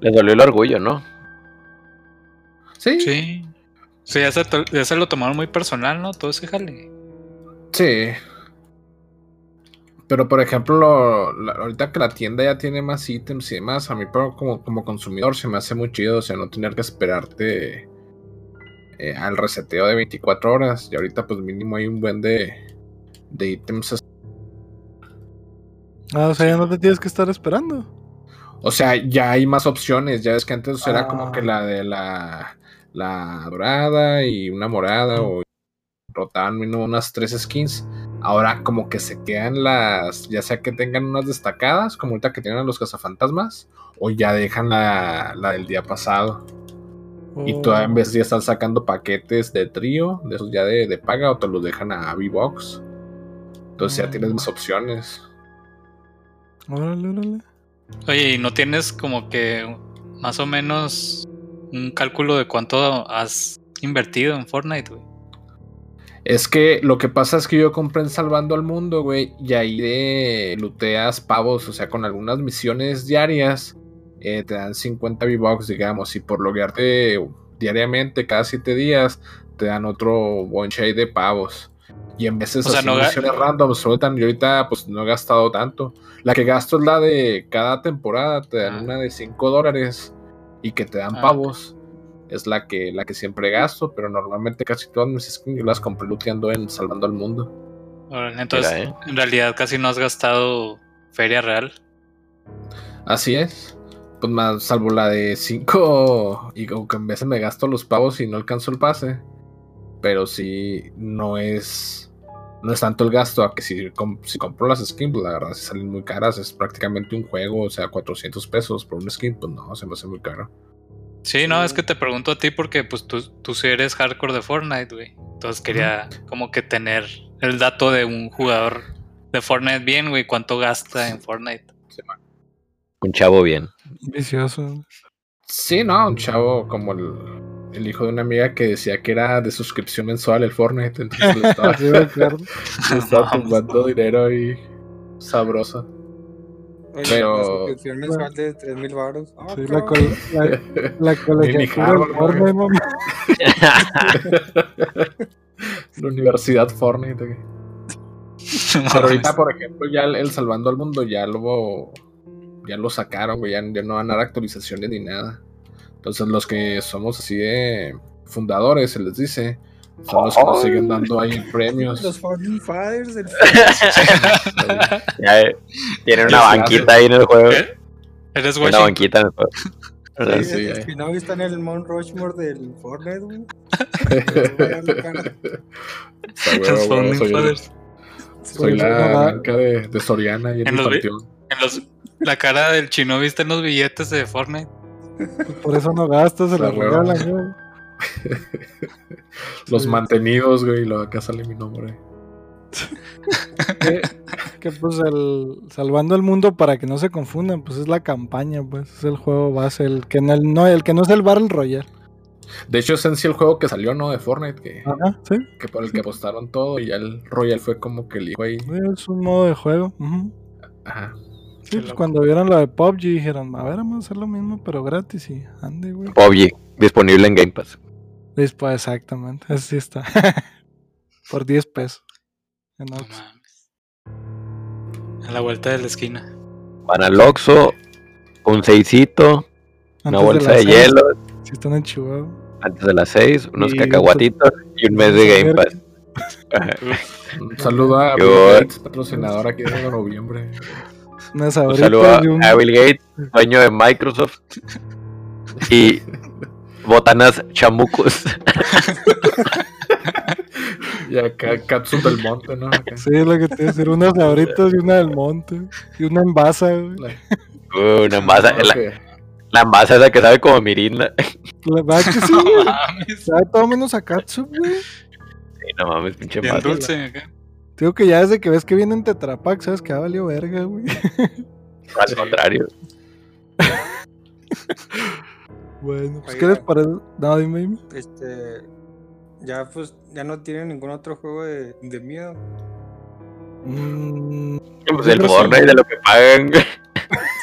E: Les dolió el orgullo, ¿no?
B: Sí.
C: Sí. Sí, ya se, to- ya se lo tomaron muy personal, ¿no? Todo ese jale.
B: Sí. Pero por ejemplo, lo- la- ahorita que la tienda ya tiene más ítems y demás, a mí pero como, como consumidor se me hace muy chido, o sea, no tener que esperarte eh, al reseteo de 24 horas. Y ahorita pues mínimo hay un buen de, de ítems.
A: Ah, o sea, ya no te tienes que estar esperando.
B: O sea, ya hay más opciones, ya es que antes era como
A: Ah.
B: que la de la, la dorada y una morada o rotaban mínimo unas tres skins. Ahora como que se quedan las, ya sea que tengan unas destacadas, como ahorita que tienen a los cazafantasmas, o ya dejan la, la del día pasado. Y todavía en vez de ya están sacando paquetes de trío, de esos ya de, de paga, o te los dejan a V-Box. Entonces ya
A: Mm.
B: tienes más opciones.
A: Órale, órale.
C: Oye, ¿y no tienes como que más o menos un cálculo de cuánto has invertido en Fortnite, güey?
B: Es que lo que pasa es que yo compré en Salvando al Mundo, güey, y ahí de luteas pavos, o sea, con algunas misiones diarias, eh, te dan 50 V-Bucks, digamos, y por loguearte diariamente, cada 7 días, te dan otro bonche de pavos. Y en veces
C: O sea,
B: así
C: no
B: misiones random sueltan, y ahorita pues no he gastado tanto. La que gasto es la de cada temporada, te dan
C: Ah.
B: una de 5 dólares y que te dan
C: Ah.
B: pavos. Es la que, la que siempre gasto, pero normalmente casi todas mis skins yo las compré looteando en Salvando al Mundo.
C: Entonces,
E: Mira, eh.
C: en realidad casi no has gastado feria real.
B: Así es. Pues más, salvo la de 5 [laughs] y como que en veces me gasto los pavos y no alcanzo el pase. Pero sí, no es. No es tanto el gasto a que si, com- si compro las skins, pues la verdad sí salen muy caras. Es prácticamente un juego, o sea, 400 pesos por un skin, pues no, se me hace muy caro.
C: Sí, no, es que te pregunto a ti porque pues tú, tú sí eres hardcore de Fortnite, güey. Entonces quería como que tener el dato de un jugador de Fortnite bien, güey. ¿Cuánto gasta en Fortnite?
E: Un chavo bien.
A: Vicioso.
B: Sí, no, un chavo como el, el hijo de una amiga que decía que era de suscripción mensual el Fortnite. Entonces le estaba, [laughs]
A: Sí, me acuerdo. [laughs]
B: le estaba
C: Vamos.
B: tumbando dinero y sabroso.
D: Oye,
B: Pero-
D: una suscripción mensual de 3000 baros.
A: Sí, la, col- la, [laughs] la colegiatura.
B: La Universidad Fortnite. Pero ahorita, por ejemplo, ya el, el Salvando al Mundo ya lo, ya lo sacaron, güey. Ya, ya no van a dar actualizaciones ni nada. Entonces, los que somos así de fundadores, se les dice, son los que nos siguen dando ahí premios.
D: Los Founding Fathers del [laughs]
E: eh, Tienen una banquita ahí en el juego.
C: ¿Eh? Eres
E: Una banquita en el juego.
B: Sí, sí,
D: El
B: ahí.
D: Spinoff está en el Mount Rushmore del Fortnite, güey. [laughs]
C: Los Founding
B: soy,
C: Fathers.
B: soy la
A: No,
B: banca de, de Soriana y en
C: En
B: el
C: los. En la cara del chino viste en los billetes de Fortnite.
A: Pues por eso no gastas, se la regalan, güey. [laughs]
B: Los
A: Sí.
B: mantenidos, güey, y luego acá sale mi nombre.
A: Que, que, pues el salvando el mundo para que no se confundan, pues es la campaña, pues es el juego base, el que no, el, no, el que no es el Battle Royale.
B: De hecho, es en sí el juego que salió, ¿no? De Fortnite, que,
A: Ajá, sí,
B: que por el que apostaron todo y ya el Royal fue como que el hijo ahí.
A: es un modo de juego.
B: Ajá.
A: Sí, pues cuando vieron lo de PUBG dijeron, a ver, vamos a hacer lo mismo, pero gratis y ande, güey.
E: PUBG, disponible en Game Pass.
A: Después, exactamente, así está. [laughs] Por 10 pesos. En
C: No mames. A la vuelta de la esquina.
E: Van al Oxxo, un seisito, una bolsa de hielo,
A: Si están en Chihuahua.
E: antes de las seis, unos
A: Y-
E: cacahuatitos y un mes de Game Pass. [laughs]
B: Un saludo a Bill
E: Yo-
B: Gates, patrocinador aquí de noviembre.
A: Unas
E: Un saludo a,
A: y un-
E: a Bill Gates, dueño de Microsoft. Y botanas chamucos. [laughs]
B: Y acá Katsu del Monte, ¿no? Acá.
A: Sí, es lo que te a decir, unas abritas y una del monte. Y una envasa, güey.
E: Uh, una masa, la,
B: Ok.
E: la masa esa que sabe como mirinda.
A: La verdad que [laughs] sí,
C: No
A: güey. Sabe todo menos a Katsu, güey.
E: Sí, no mames, pinche
C: Bien
E: masa.
C: dulce. acá.
A: Digo que ya desde que ves que viene en Tetrapack, sabes que ha valido verga, güey.
E: Al contrario. [laughs]
A: Bueno, pues
D: Oiga.
A: ¿qué les parece? No, dime, dime.
D: Este. Ya, pues, ya no tienen ningún otro juego de, de miedo.
A: Mm,
E: Pues el Fortnite
A: sí.
E: de lo que pagan. [laughs]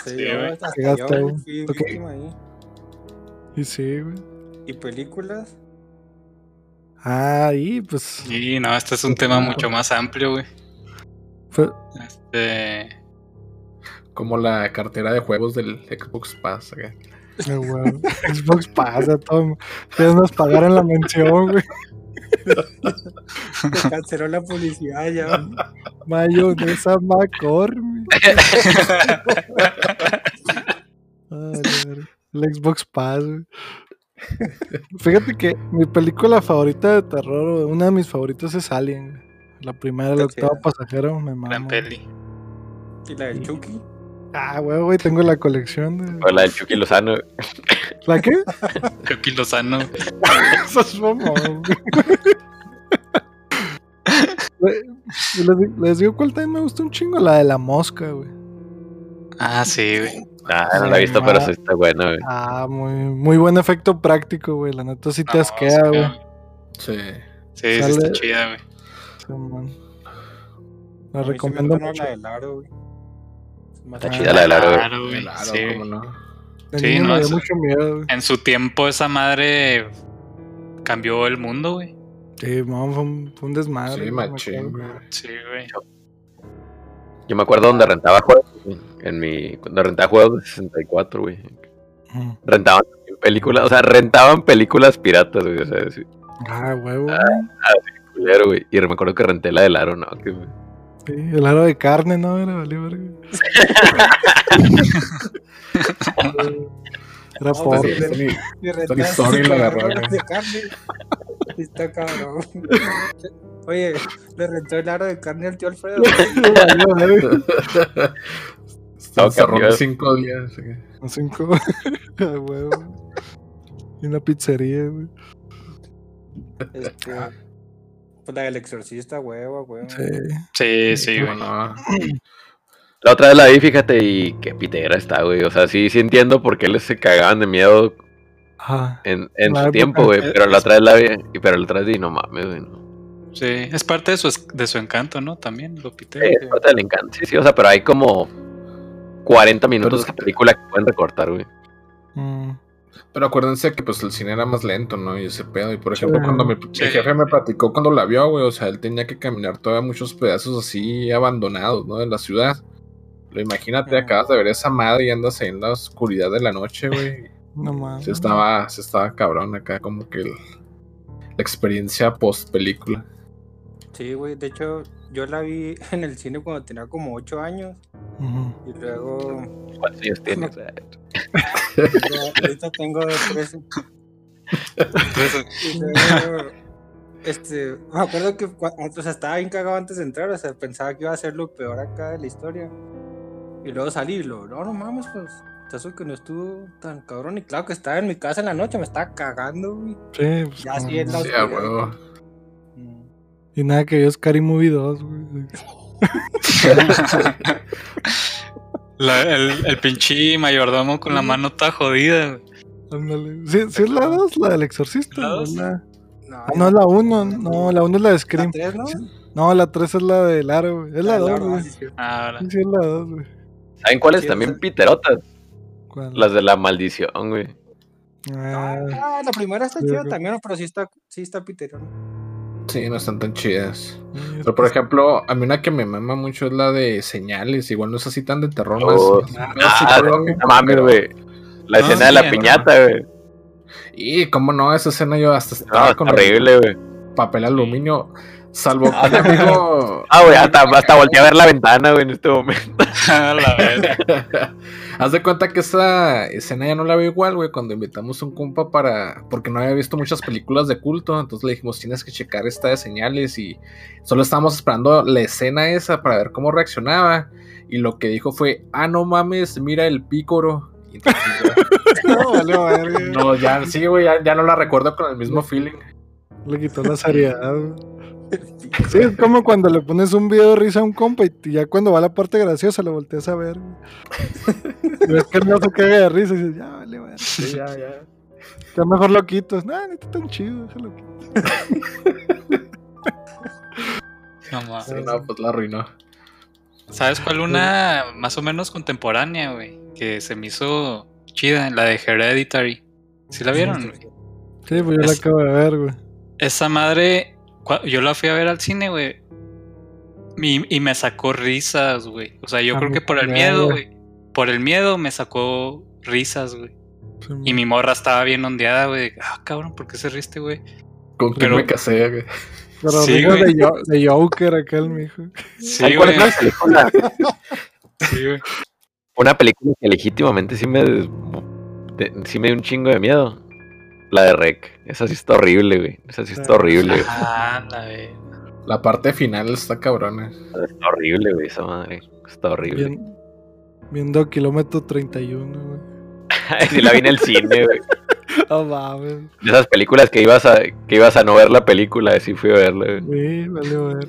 D: Sí,
C: Sí, güey.
D: hasta
A: Se
D: yo fui ahí.
A: y sí, güey.
D: ¿Y películas?
A: Ah, y pues.
C: Y no, este es un tema mucho más amplio, güey. Este.
B: Como la cartera de juegos del Xbox Pass.
A: ah, güey, Xbox pasa todo. Ustedes nos pagaron la mención, güey.
D: Se canceló la publicidad ya.
A: Mayonesa McCormick. [laughs] Ay. El Xbox Pass, güey. [laughs] Fíjate que mi película favorita de terror, una de mis favoritas es Alien. La primera, el octavo
D: chida.
A: pasajero, me mama.
C: Gran peli.
D: ¿Y la del Chucky?
A: Ah, güey, güey, tengo la colección de.
E: O la del Chucky Lozano.
A: ¿La qué? [laughs]
C: Chucky Lozano. [laughs]
A: Eso es mamón, les digo cuál también me gusta un chingo, la de la mosca, güey.
C: Ah, sí, güey.
E: Ah, no la he visto, pero sí está buena, güey.
A: Ah, muy, muy buen efecto práctico, güey. La neta sí te
C: No,
A: asquea,
C: sí,
A: güey.
B: Sí.
C: Sí, sí está chida, güey.
A: Simón.
D: A
A: La
D: sí
A: recomiendo mucho.
D: La del aro, güey.
E: Está chida la del aro, güey.
C: Claro, güey,
B: Claro,
C: sí.
B: cómo no.
C: Sí, no,
A: me dio
C: eso-
A: mucho miedo, güey.
C: En su tiempo esa madre cambió el mundo, güey.
A: Sí, mamá, fue un, fue un desmadre.
B: Sí, machín, güey.
C: Sí, güey.
E: Yo me acuerdo donde rentaba juegos, güey, en mi, cuando rentaba juegos de 64, güey. Rentaban películas, o sea, rentaban películas piratas, güey, o sea, sí,
A: Ah, huevo. güey.
E: culero, güey. Y me acuerdo que renté la del aro, ¿no? Que,
A: Sí, el aro de carne, ¿no? Era valió verga. [laughs] Era
D: No, pues, sí,
B: Tony, Story la agarró,
D: de carne. Sí, [laughs] Está cabrón. Oye, le rentó el aro de carne al tío Alfredo. [laughs]
B: Encerrado
E: cambiado.
B: cinco días.
A: cinco. [laughs] Ah, huevo. Y una pizzería, güey.
D: Este, pues la del exorcista, huevo, huevo.
A: Sí.
C: Sí, sí, güey.
B: no. [clears throat]
E: La otra vez la vi, fíjate, y qué pitera está, güey. O sea, sí, sí entiendo por qué les se cagaban de miedo
A: Ajá.
E: en, en su
A: época.
E: tiempo, güey. Pero la otra vez la vi, y pero la otra vez di, no mames, güey. No.
C: Sí, es parte de su, de su encanto, ¿no? También, lo pité.
E: Sí, es parte del encanto. Sí, sí, o sea, pero hay como 40 minutos de película que pueden recortar, güey.
A: Mm.
B: Pero acuérdense que pues el cine era más lento, ¿no? Y ese pedo. Y por ejemplo,
A: Sí.
B: cuando mi,
C: Sí.
B: mi jefe me platicó cuando la vio, güey, o sea, él tenía que caminar todavía muchos pedazos así abandonados, ¿no? De la ciudad. Lo imagínate, acabas de ver esa madre y andas ahí en la oscuridad de la noche, güey. [laughs]
A: No mames.
B: Se estaba, se estaba cabrón acá, como que el- la experiencia post película.
D: Sí, güey. De hecho, yo la vi [laughs] en el cine cuando tenía como 8 años. Y luego.
E: ¿Cuántos años tienes?
D: luego ahorita tengo 13. Y luego, este, me acuerdo que o sea, estaba bien cagado antes de entrar, o sea, pensaba que iba a ser lo peor acá de la historia. Y luego salí y lo, no, no mames, pues, eso que no estuvo tan cabrón. Y claro que estaba en mi casa en la noche, me estaba cagando, güey.
A: Sí, pues,
D: Ya
A: como-
D: sí, es la
B: Sí,
A: Y nada que vio Scary Movie 2, güey. [laughs]
C: La- el, el pinche mayordomo con la mano toda jodida, güey.
A: Ándale. ¿Sí, sí es la 2, la del exorcista?
C: ¿La
A: la-
D: No,
A: Ah, no, es la 1. No, la 1 es la de
D: la
A: Scream.
D: tres, ¿no?
A: No, la 3 es la del aro, güey. Es la 2,
D: Claro,
A: güey.
D: sí.
C: Ahora.
A: Sí, sí, es la 2, güey.
E: ¿Saben cuáles
D: Sí,
E: también piterotas?
A: ¿Cuál?
E: Las de la maldición, güey.
A: Ah,
D: Ah, la primera está chida también, pero sí está, sí está piterón.
B: Sí, no están tan chidas.
A: sí,
B: Pero por ejemplo, a mí una que me mama mucho es la de señales. Igual no es así tan de terror, más.
E: Oh,
B: más
E: Ah,
B: psicológico,
E: no mames,
B: pero-
E: güey. La
B: Ah,
E: escena de la piñata, güey.
B: Y cómo no, esa escena yo hasta estaba
E: es
B: con
E: horrible, güey.
B: papel aluminio. Salvo que un amigo. [laughs]
E: Ah, güey, hasta, hasta volteé a ver la ventana, güey, en este momento. [laughs]
C: A la. [laughs]
B: Haz de cuenta que esa escena ya no la veo igual, güey, cuando invitamos a un compa para... Porque no había visto muchas películas de culto, entonces le dijimos, tienes que checar esta de señales y solo estábamos esperando la escena esa para ver cómo reaccionaba. Y lo que dijo fue, ah, no mames, mira el pícoro. Y entonces ya-
A: No, verga.
B: no, ya, sí, güey, ya, ya no la recuerdo con el mismo feeling.
A: Le quitó la seriedad, güey. [laughs] Sí, es como cuando le pones un video de risa a un compa y ya cuando va la parte graciosa lo volteas a ver. [laughs] Y ves que no se caga de risa y dices, ya, vale, verga.
B: Sí, ya, ya.
A: Ya mejor lo quitas. No, no está tan chido, déjalo quito. [laughs]
C: No mames.
B: Sí, no, pues la arruinó.
C: ¿Sabes cuál una más o menos contemporánea, güey? Que se me hizo chida, la de Hereditary. ¿Sí la vieron? güey?
A: Sí, pues yo la acabo de ver, güey.
C: Esa madre, yo la fui a ver al cine, güey. Y, y me sacó risas, güey. O sea, yo
A: A
C: creo que por el miedo,
A: güey.
C: Por el miedo me sacó risas, güey.
A: Sí,
C: Y mi morra estaba bien ondeada, güey. Ah, cabrón, ¿por qué se riste, güey?
B: ¿Con quién
C: Pero-
B: me casé, güey?
A: Pero
C: Sí,
A: de, de Joker acá el mijo.
C: Sí,
E: ¿Saben cuál
C: güey.
E: película? [laughs]
C: Sí, güey.
E: Una película que legítimamente sí me, des- de- sí me dio un chingo de miedo. La de Rec. Esa sí está horrible, güey. Esa sí está horrible, güey.
C: La
B: parte final está cabrona.
E: Está horrible, güey, esa madre. Está horrible.
A: Bien- viendo kilómetro 31, güey. [laughs]
E: sí la vi en el cine, güey. [laughs]
A: No mames.
E: De esas películas que ibas a, que ibas a no ver la película, así fui a verla, güey.
A: Sí, vale, ver.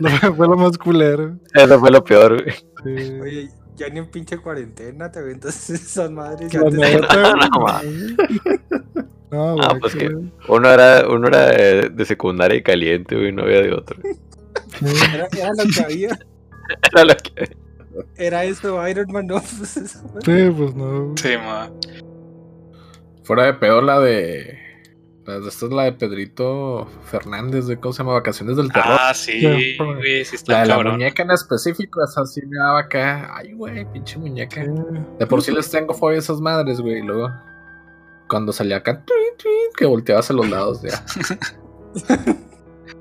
A: No, [laughs] fue lo más culero.
E: Eso fue lo peor, güey.
A: Sí.
D: Oye, ya ni en pinche cuarentena te aventas esas madres. Ya te-
A: neta,
E: No,
A: güey. No,
E: Ah, pues que-
A: güey.
E: Uno era, uno era de, de secundaria y caliente, güey, no había de otro.
D: Era, era lo que había. [laughs]
E: Era lo que-
D: Era eso, Iron Man, no. [laughs] pues,
A: Sí, pues no.
C: Sí, ma.
B: Fuera de pedo la de. Esta es la de Pedrito Fernández, de cómo se llama Vacaciones del Terror.
C: Ah, sí,
A: Sí.
C: güey, sí
B: la
C: está
B: de la
C: cabrón.
B: muñeca en específico, esa sí me daba acá. Ay, güey, pinche muñeca. De por sí les tengo fobia a esas madres, güey. Y luego, cuando salía acá, que volteabas a los lados, ya. [laughs]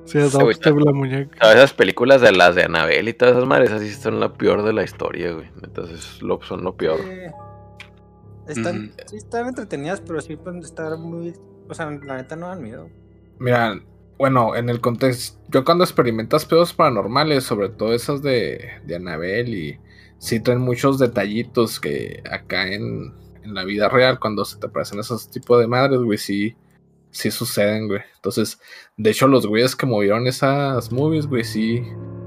A: Sí, es
E: güey,
A: la muñeca.
E: Esas películas de las de Anabel y todas esas madres, así son la peor de la historia, güey. Entonces lo, son lo peor.
D: Eh, están. Sí, están entretenidas, pero sí pueden estar muy. O sea, la neta no dan miedo.
B: Mira, bueno, en el contexto, yo cuando experimentas pedos paranormales, sobre todo esas de, de Anabel, y sí traen muchos detallitos que acá en, en la vida real, cuando se te aparecen esos tipos de madres, güey, sí, sí suceden, güey. Entonces, de hecho, los güeyes que movieron esas movies, güey, sí,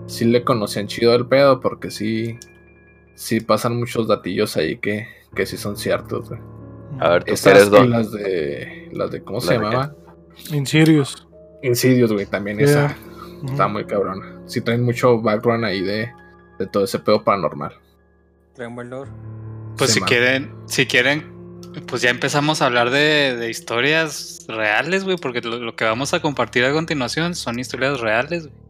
B: sí le conocían chido el pedo, porque sí, sí pasan muchos datillos ahí que, que sí son ciertos, güey.
E: A ver, tú
B: Esas
E: eres
B: y
E: don.
B: las de, las de, ¿cómo
E: ¿La
B: se llamaba?
A: Insidious.
B: Insidious, güey, también
A: Yeah.
B: esa. Está muy cabrona. Sí traen mucho background ahí de, de todo ese pedo paranormal.
D: Traen buen lore.
C: Pues
B: Sí,
C: si
B: man.
C: quieren, si quieren, pues ya empezamos a hablar de, de historias reales, güey, porque lo, lo que vamos a compartir a continuación son historias reales. güey.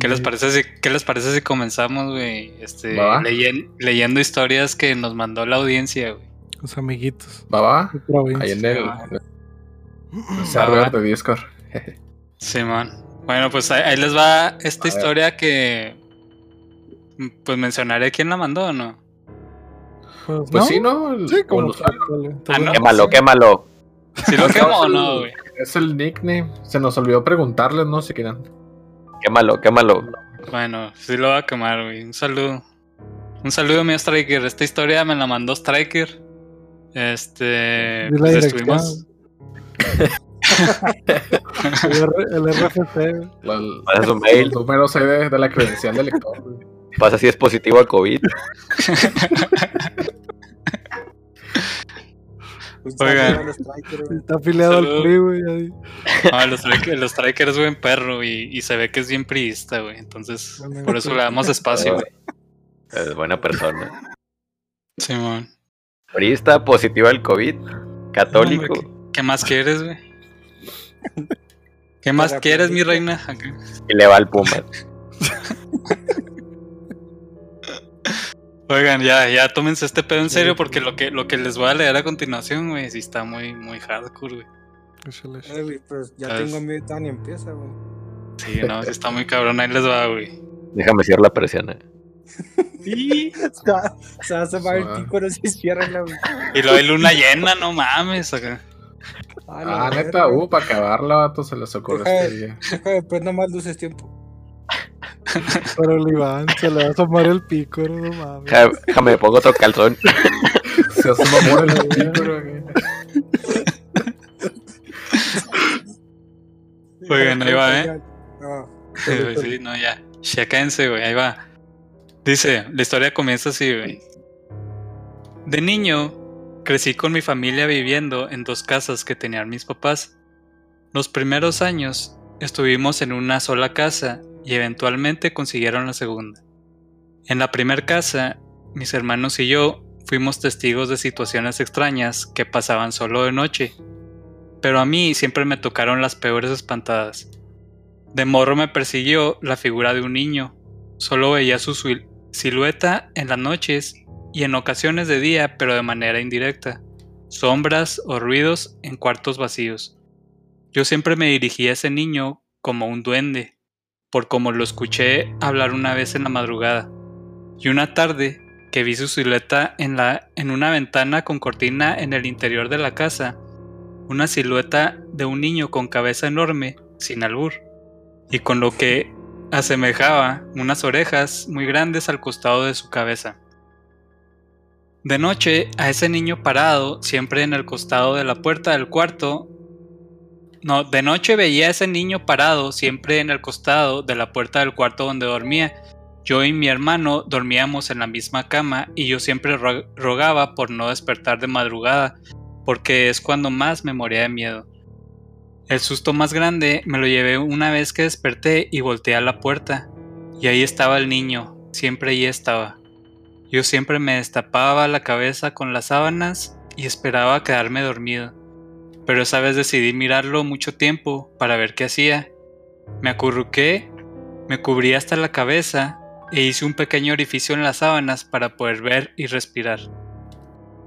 C: ¿Qué les parece si, qué les parece si comenzamos, güey? Este, leyen- leyendo historias que nos mandó la audiencia, güey.
A: Los amiguitos.
B: ¿Va, va? Ahí en el, server de Discord.
C: Simón. Bueno, pues ahí, ahí les va esta
B: A ver.
C: historia que. Pues mencionaré quién la mandó o no.
A: Pues,
B: Pues
A: ¿no?
B: sí, ¿no? El-
A: Sí, como
B: los-
C: Ah, no.
E: Quémalo, quémalo.
C: Si lo [laughs] quemo o no, güey.
B: Es el nickname. Se nos olvidó preguntarles, ¿no? Si quieren.
E: Quémalo, quémalo.
C: Bueno, sí lo voy a quemar, güey. Un saludo. Un saludo, mi Striker. Esta historia me la mandó Striker. Este. Pues, estuvimos. [laughs]
A: El, RFC.
E: Su mail.
B: Los números de la credencial del lector. Güey.
E: Pasa si es positivo al COVID.
D: Un
C: Oigan.
D: güey.
A: Está afiliado al. PRI, güey.
C: Ah, los, Striker, los es buen perro y, y se ve que es bien priista, güey. Entonces,
A: Bueno,
C: por eso le damos espacio, güey.
E: Es buena persona.
C: Simón.
E: Priista, positivo al COVID. Católico.
C: Hombre, ¿qué, qué más quieres, güey? ¿Qué más quieres, mi reina?
E: Y le va al Pumas. [laughs]
C: Oigan, ya, ya tómense este pedo en serio porque lo que, lo que les voy a leer a continuación, güey, sí está muy, muy hardcore, güey.
D: Eh, güey, pero ya
C: ¿Sabes?
D: tengo miedo y empieza, güey.
C: Sí, no, sí está muy cabrón, ahí les va, güey.
E: Déjame cierrar la persiana.
C: Y, [laughs]
D: Se va- se va a asomar el pico, no se cierra la, güey.
C: y lo de luna llena, no mames. Acá.
D: Ah,
B: Ah, neta, uh, para acabarla, vato, se les ocurre este día.
D: Deja de pues nomás luces tiempo.
A: Pero el Iván se le va a asomar el pico, no mames.
E: Déjame, me pongo otro calzón.
B: Se asoma por el [laughs] pico, güey.
C: Oigan, ahí va, ¿eh?
D: Ah,
C: Sí, no, ya. Chéquense, güey, ahí va. Dice, la historia comienza así, güey. De niño, crecí con mi familia viviendo en dos casas que tenían mis papás. Los primeros años estuvimos en una sola casa y eventualmente consiguieron la segunda. En la primera casa, mis hermanos y yo fuimos testigos de situaciones extrañas que pasaban solo de noche. Pero a mí siempre me tocaron las peores espantadas. De morro me persiguió la figura de un niño. Solo veía su sil- silueta en las noches y en ocasiones de día, pero de manera indirecta. Sombras o ruidos en cuartos vacíos. Yo siempre me dirigí a ese niño como un duende, por como lo escuché hablar una vez en la madrugada. Y una tarde que vi su silueta en, la, en una ventana con cortina en el interior de la casa, una silueta de un niño con cabeza enorme, sin albur y con lo que asemejaba unas orejas muy grandes al costado de su cabeza. De noche, a ese niño parado, siempre en el costado de la puerta del cuarto. No, de noche veía a ese niño parado, siempre en el costado de la puerta del cuarto donde dormía. Yo y mi hermano dormíamos en la misma cama y yo siempre ro- rogaba por no despertar de madrugada, porque es cuando más me moría de miedo. El susto más grande me lo llevé una vez que desperté y volteé a la puerta. Y ahí estaba el niño, siempre ahí estaba. Yo siempre me destapaba la cabeza con las sábanas y esperaba quedarme dormido. Pero esa vez decidí mirarlo mucho tiempo para ver qué hacía. Me acurruqué, me cubrí hasta la cabeza e hice un pequeño orificio en las sábanas para poder ver y respirar.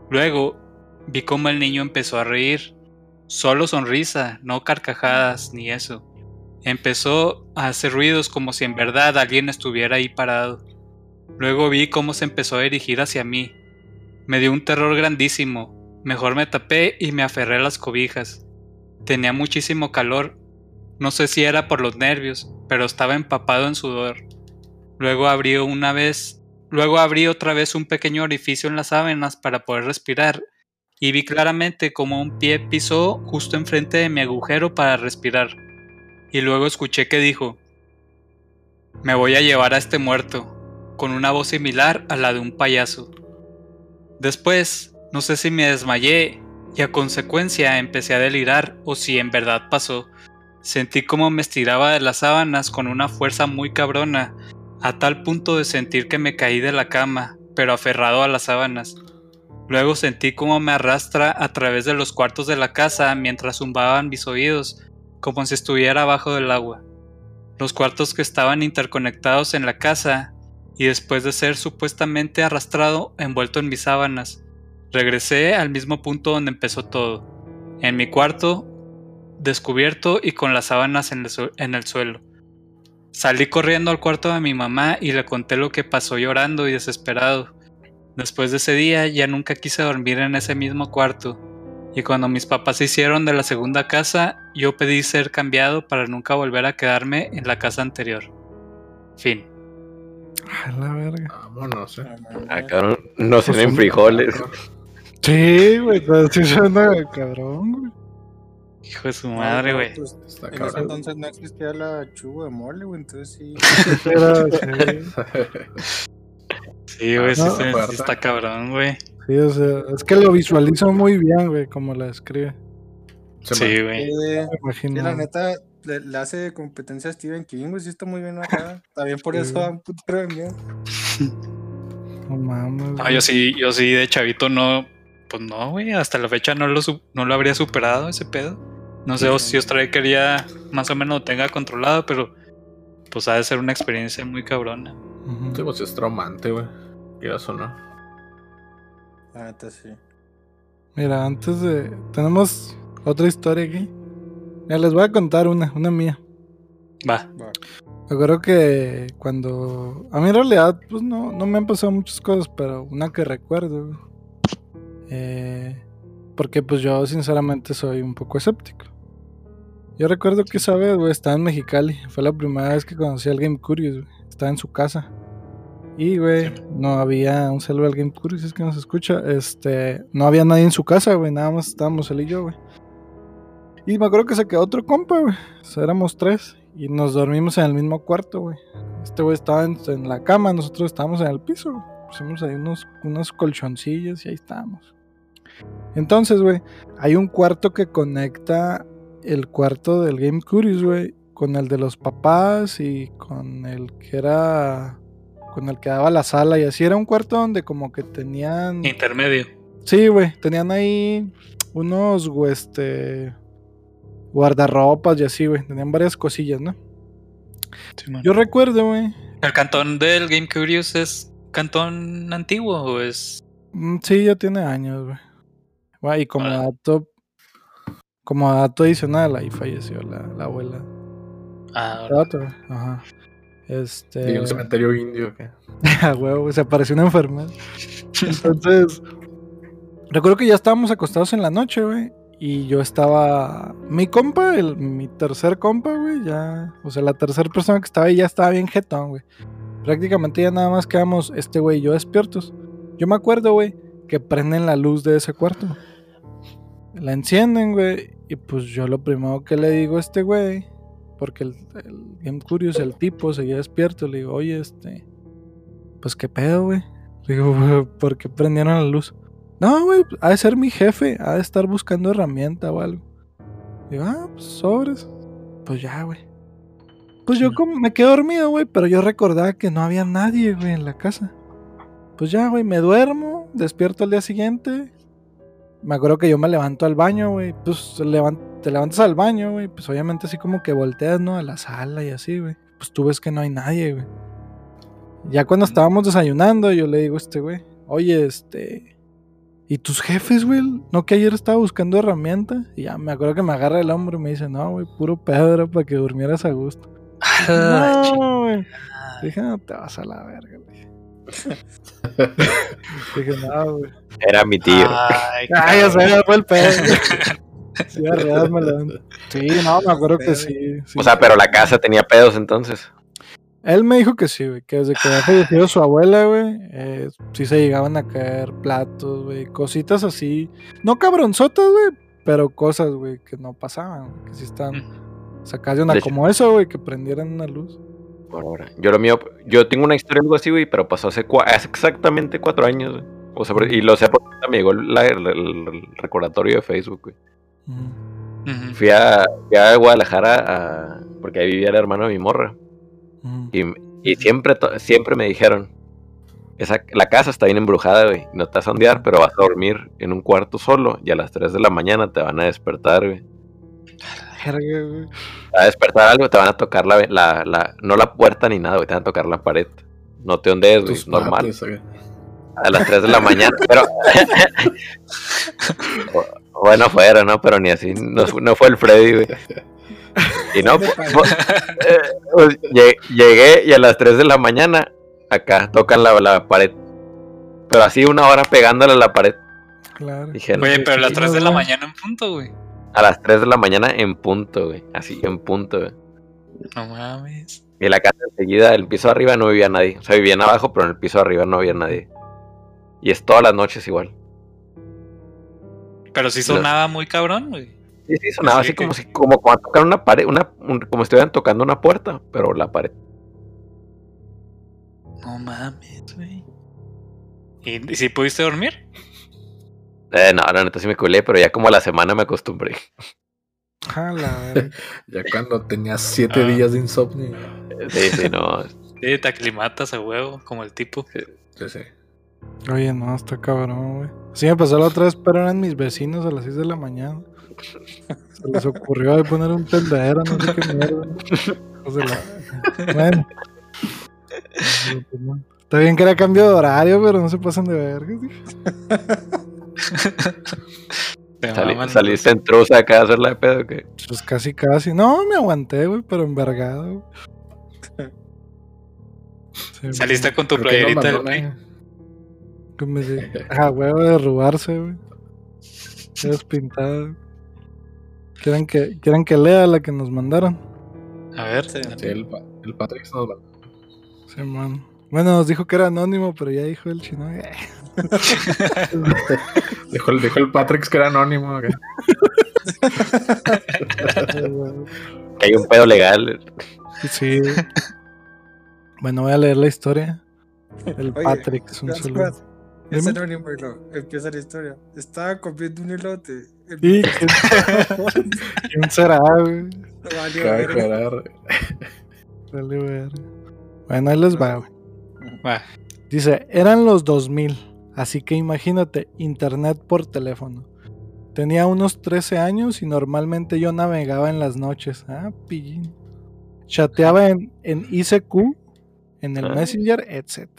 C: Luego vi cómo el niño empezó a reír. Solo sonrisa, no carcajadas ni eso. Empezó a hacer ruidos como si en verdad alguien estuviera ahí parado. Luego vi cómo se empezó a dirigir hacia mí. Me dio un terror grandísimo. Mejor me tapé y me aferré a las cobijas. Tenía muchísimo calor. No sé si era por los nervios, pero estaba empapado en sudor. Luego abrí una vez, luego abrí otra vez un pequeño orificio en las sábanas para poder respirar y vi claramente como un pie pisó justo enfrente de mi agujero para respirar. Y luego escuché que dijo, me voy a llevar a este muerto, con una voz similar a la de un payaso. Después, no sé si me desmayé y a consecuencia empecé a delirar o si en verdad pasó. Sentí como me estiraba de las sábanas con una fuerza muy cabrona, a tal punto de sentir que me caí de la cama, pero aferrado a las sábanas. Luego sentí como me arrastra a través de los cuartos de la casa mientras zumbaban mis oídos, como si estuviera abajo del agua. Los cuartos que estaban interconectados en la casa, y después de ser supuestamente arrastrado envuelto en mis sábanas, regresé al mismo punto donde empezó todo, en mi cuarto, descubierto y con las sábanas en el, su- en el suelo. Salí corriendo al cuarto de mi mamá y le conté lo que pasó llorando y desesperado. Después de ese día ya nunca quise dormir en ese mismo cuarto, y cuando mis papás se hicieron de la segunda casa, yo pedí ser cambiado para nunca volver a quedarme en la casa anterior. Fin.
A: A la verga.
B: Vámonos, eh.
E: Ah, cabrón, no se ven frijoles.
A: Sí, güey, pero sí suena cabrón, güey.
C: Hijo de su madre, güey.
D: Pues,
B: Está
D: en ese entonces no existía la chugo de mole, güey, entonces sí.
A: Sí, [laughs]
C: güey, sí,
A: no,
C: se- sí
B: fuerte.
C: está cabrón, güey.
A: sí, o sea, es que lo visualizo muy bien, güey, como la escribe.
B: Se
C: Sí, güey.
D: Eh,
A: Me
D: sí, la neta, le, le hace competencia a Stephen King, güey, sí está muy bien acá. También por eso da un putero de miedo.
A: No mames.
C: No,
A: güey.
C: yo sí, yo sí de chavito no, pues no, güey, hasta la fecha no lo, no lo habría superado ese pedo. No sé si Australia quería más o menos lo tenga controlado, pero pues ha de ser una experiencia muy cabrona.
B: Sí, pues es traumante, güey. Quieras o no.
D: La neta, sí.
A: Mira, antes de. Tenemos otra historia aquí. Ya les voy a contar una, una mía.
C: Va.
D: Va.
A: Me acuerdo que cuando. A mí en realidad, pues no, no me han pasado muchas cosas, pero una que recuerdo. güey. Eh, porque pues yo sinceramente soy un poco escéptico. Yo recuerdo que esa vez, güey, estaba en Mexicali. Fue la primera vez que conocí al Game Curious, güey. Estaba en su casa. Y, güey, no había un saludo al Game Curious, es que nos escucha. Este, no había nadie en su casa, güey. Nada más estábamos él y yo, güey. Y me acuerdo que se quedó otro compa, güey. O sea, éramos tres. Y nos dormimos en el mismo cuarto, güey. Este güey estaba en, en la cama, nosotros estábamos en el piso, güey. Pusimos ahí unos, unos colchoncillos y ahí estábamos. Entonces, güey, hay un cuarto que conecta el cuarto del Game Curious, güey, con el de los papás y con el que era. con el que daba la sala y así. Era un cuarto donde como que tenían.
C: Intermedio.
A: Sí, güey, tenían ahí unos, güey, este. guardarropas y así, güey. Tenían varias cosillas, ¿no? Yo recuerdo, güey.
C: ¿El cantón del Game Curious es cantón antiguo o es.?
A: mm, Sí, ya tiene años, güey. Y como dato. Como dato adicional, ahí falleció la, la abuela.
C: Ah,
A: Ajá. Este.
B: Y un cementerio indio, ¿qué? [laughs]
A: A huevo, güey, se apareció una enfermedad. [laughs] Entonces, recuerdo que ya estábamos acostados en la noche, güey. Y yo estaba. Mi compa, el, mi tercer compa, güey, ya. O sea, la tercera persona que estaba ahí ya estaba bien jetón, güey. Prácticamente ya nada más quedamos este güey y yo despiertos. Yo me acuerdo, güey, que prenden la luz de ese cuarto. La encienden, güey. Y pues yo lo primero que le digo a este güey. Porque el, el Game Curious, el tipo, seguía despierto. Le digo, oye, este. Pues qué pedo, güey. Le digo, "Güey, [laughs] ¿por qué prendieron la luz? No, güey, ha de ser mi jefe, ha de estar buscando herramienta o algo. Digo, ah, pues sobres. Pues ya, güey. Pues yo como me quedé dormido, güey, pero yo recordaba que no había nadie, güey, en la casa. Pues ya, güey, me duermo, despierto al día siguiente. Me acuerdo que yo me levanto al baño, güey. Pues te levan- te levantas al baño, güey. Pues obviamente así como que volteas, ¿no? A la sala y así, güey. Pues tú ves que no hay nadie, güey. Ya cuando estábamos desayunando, yo le digo a este güey, oye, este... ¿Y tus jefes, güey? ¿No que ayer estaba buscando herramienta? Y ya me acuerdo que me agarra el hombro y me dice, no, güey, puro pedo era para que durmieras a gusto. [laughs]
C: Ah,
A: No, güey. Dije, no te vas a la verga, le dije. [laughs] Dije, no, güey.
E: Era mi tío.
C: Ay, [laughs]
A: Ay, me fue el pedo. [laughs] Sí, me. Sí, no, me acuerdo que sí. sí.
E: O sea, pero la casa tenía pedos entonces.
A: Él me dijo que sí, güey, que desde que había fallecido su abuela, güey, eh, sí se llegaban a caer platos, güey, cositas así. No cabronzotas, güey, pero cosas, güey, que no pasaban, que sí estaban sacadas de una
E: De hecho-
A: como eso, güey, que prendieran una luz.
E: Por ahora. Yo lo mío, yo tengo una historia algo así, güey, pero pasó hace, cua- hace exactamente cuatro años, güey. O sea, y lo sé porque me llegó el, el recordatorio de Facebook, güey.
A: Ujú.
E: Fui a, fui a Guadalajara a- porque ahí vivía el hermano de mi morra.
A: ujú.
E: Y, y siempre, to- siempre me dijeron, esa, la casa está bien embrujada, güey. No te vas a ondear, pero vas a dormir en un cuarto solo y a las 3 de la mañana te van a despertar, güey.
A: Verga, güey.
E: A despertar algo, te van a tocar la, la, la- no la puerta ni nada, güey, te van a tocar la pared. No te ondees, güey, normal.
B: mates.
E: A las 3 de la mañana, pero... [laughs] Bueno, fuera, ¿no? Pero ni así, no, no fue el Freddy, güey. Y no, [laughs] eh, pues, lle- llegué y a las 3 de la mañana, acá, tocan la, la pared. Pero así una hora pegándole a la pared.
A: Claro.
E: Dijeron,
C: Oye, pero a las
A: Sí,
C: 3 de la
A: güey.
C: mañana en punto, güey.
E: A las 3 de la mañana en punto, güey. Así, en punto, güey.
C: No mames.
E: Y la casa enseguida, el piso de arriba no vivía nadie. O sea, vivían abajo, pero en el piso de arriba no había nadie. Y es todas las noches igual.
C: Pero sí sonaba muy cabrón, güey.
E: Sí, sí, sonaba
C: Así
E: así
C: que-
E: como si, como cuando tocan una pared, una, un- como si estuvieran tocando una puerta, pero la pared.
C: No mames, güey. ¿Y, y si pudiste dormir?
E: Eh, no, la neta sí me culé, pero ya como a la semana me acostumbré.
A: A la verga. [laughs]
B: Ya cuando tenías siete
C: Ah.
B: días de insomnio.
E: Sí, sí, no. [laughs]
C: Sí, te aclimatas a huevo, como el tipo.
B: Sí, sí.
A: Oye, no, está cabrón, güey. Sí me pasó la otra vez, pero eran mis vecinos a las 6 de la mañana. Se les ocurrió de poner un tendedero, no sé qué mierda. Hijos de la- Bueno. Está bien que era cambio de horario, pero no se pasan de verga. sí. [laughs]
E: Saliste en truza acá a hacerla de pedo que.
A: Pues casi, casi. No, me aguanté, güey, pero envergado. Sí, [laughs]
C: Saliste con tu
B: ¿Por qué no
C: playerita del
A: me di- [laughs] Ah, huevo de derrubarse, güey. Ya despintado. ¿Quieren que, ¿Quieren que lea la que nos mandaron?
C: A ver.
D: Sí.
B: Sí, el, el Patrick nos mandó.
A: Sí, man. Bueno, nos dijo que era anónimo, pero ya dijo el chino. eh. [laughs]
B: El- dijo el Patrick que era anónimo.
E: que hay un pedo legal.
A: Sí. Bueno, voy a leer la historia. El
D: Oye,
A: Patrick es un
D: más. Es anónimo y lo- empieza la historia. Estaba comiendo un elote.
A: Sí, ¿quién, quién [laughs] será, güey?
D: Verga.
B: aclarar.
A: Vale, ver. Bueno, ahí les va, güey.
C: Va.
A: Dice, eran los 2000, así que imagínate, internet por teléfono. Tenía unos 13 años y normalmente yo navegaba en las noches. Ah, pillín. Chateaba en, en ICQ, en el
E: Ah.
A: Messenger, etc.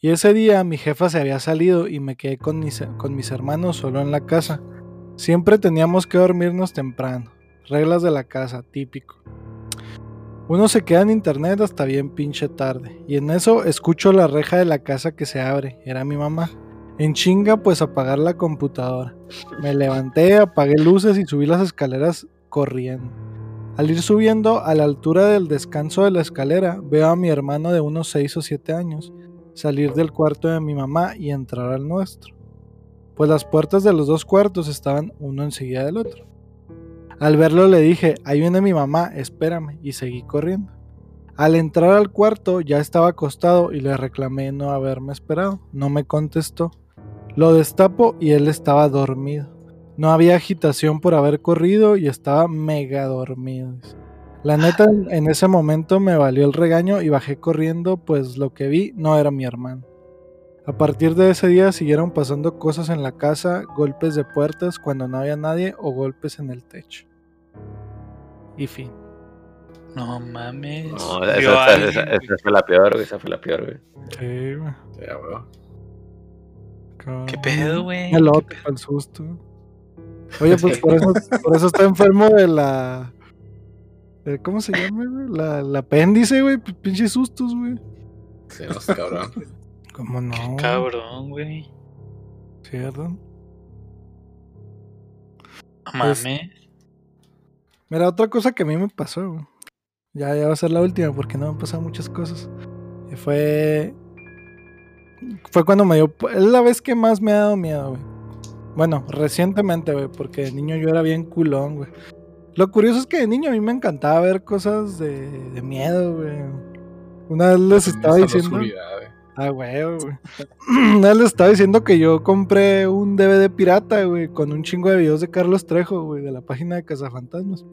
A: Y ese día mi jefa se había salido y me quedé con mis, con mis hermanos solo en la casa. Siempre teníamos que dormirnos temprano. Reglas de la casa, típico. Uno se queda en internet hasta bien pinche tarde. Y en eso escucho la reja de la casa que se abre. Era mi mamá. En chinga, pues apagar la computadora. Me levanté, apagué luces y subí las escaleras corriendo. Al ir subiendo a la altura del descanso de la escalera, veo a mi hermano de unos 6 o 7 años salir del cuarto de mi mamá y entrar al nuestro. Pues las puertas de los dos cuartos estaban uno enseguida del otro. Al verlo le dije, ahí viene mi mamá, espérame, y seguí corriendo. Al entrar al cuarto ya estaba acostado y le reclamé no haberme esperado. No me contestó. Lo destapo y él estaba dormido. No había agitación por haber corrido y estaba mega dormido. La neta, [laughs] en ese momento me valió el regaño y bajé corriendo, pues lo que vi no era mi hermano. A partir de ese día siguieron pasando cosas en la casa, golpes de puertas cuando no había nadie o golpes en el techo. Y fin.
C: No mames.
E: No, esa, fue la peor, güey. Esa fue la peor, güey.
A: Sí, güey.
B: Ya.
C: ¿Qué pedo, güey?
A: Elote para el susto. Oye, pues [laughs] por eso, por eso está enfermo de la. de- ¿Cómo se llama, güey? La, el apéndice, güey. Pinches sustos, güey.
B: Sí, no sé, cabrón.
A: ¿Cómo no?
C: Qué cabrón, güey.
A: ¿Cierto?
C: No
A: Pues-
C: mames.
A: Mira, otra cosa que a mí me pasó, güey. Ya, ya va a ser la última porque no me han pasado muchas cosas. Y fue. Fue cuando me dio. Es la vez que más me ha dado miedo, güey. Bueno, recientemente, güey, porque de niño yo era bien culón, güey. Lo curioso es que de niño a mí me encantaba ver cosas de, de miedo, güey. Una vez les estaba diciendo.
B: oscuridad.
A: Ah, güey, [clears throat] güey. Les estaba diciendo que yo compré un DVD pirata, güey, con un chingo de videos de Carlos Trejo, güey, de la página de Cazafantasmas.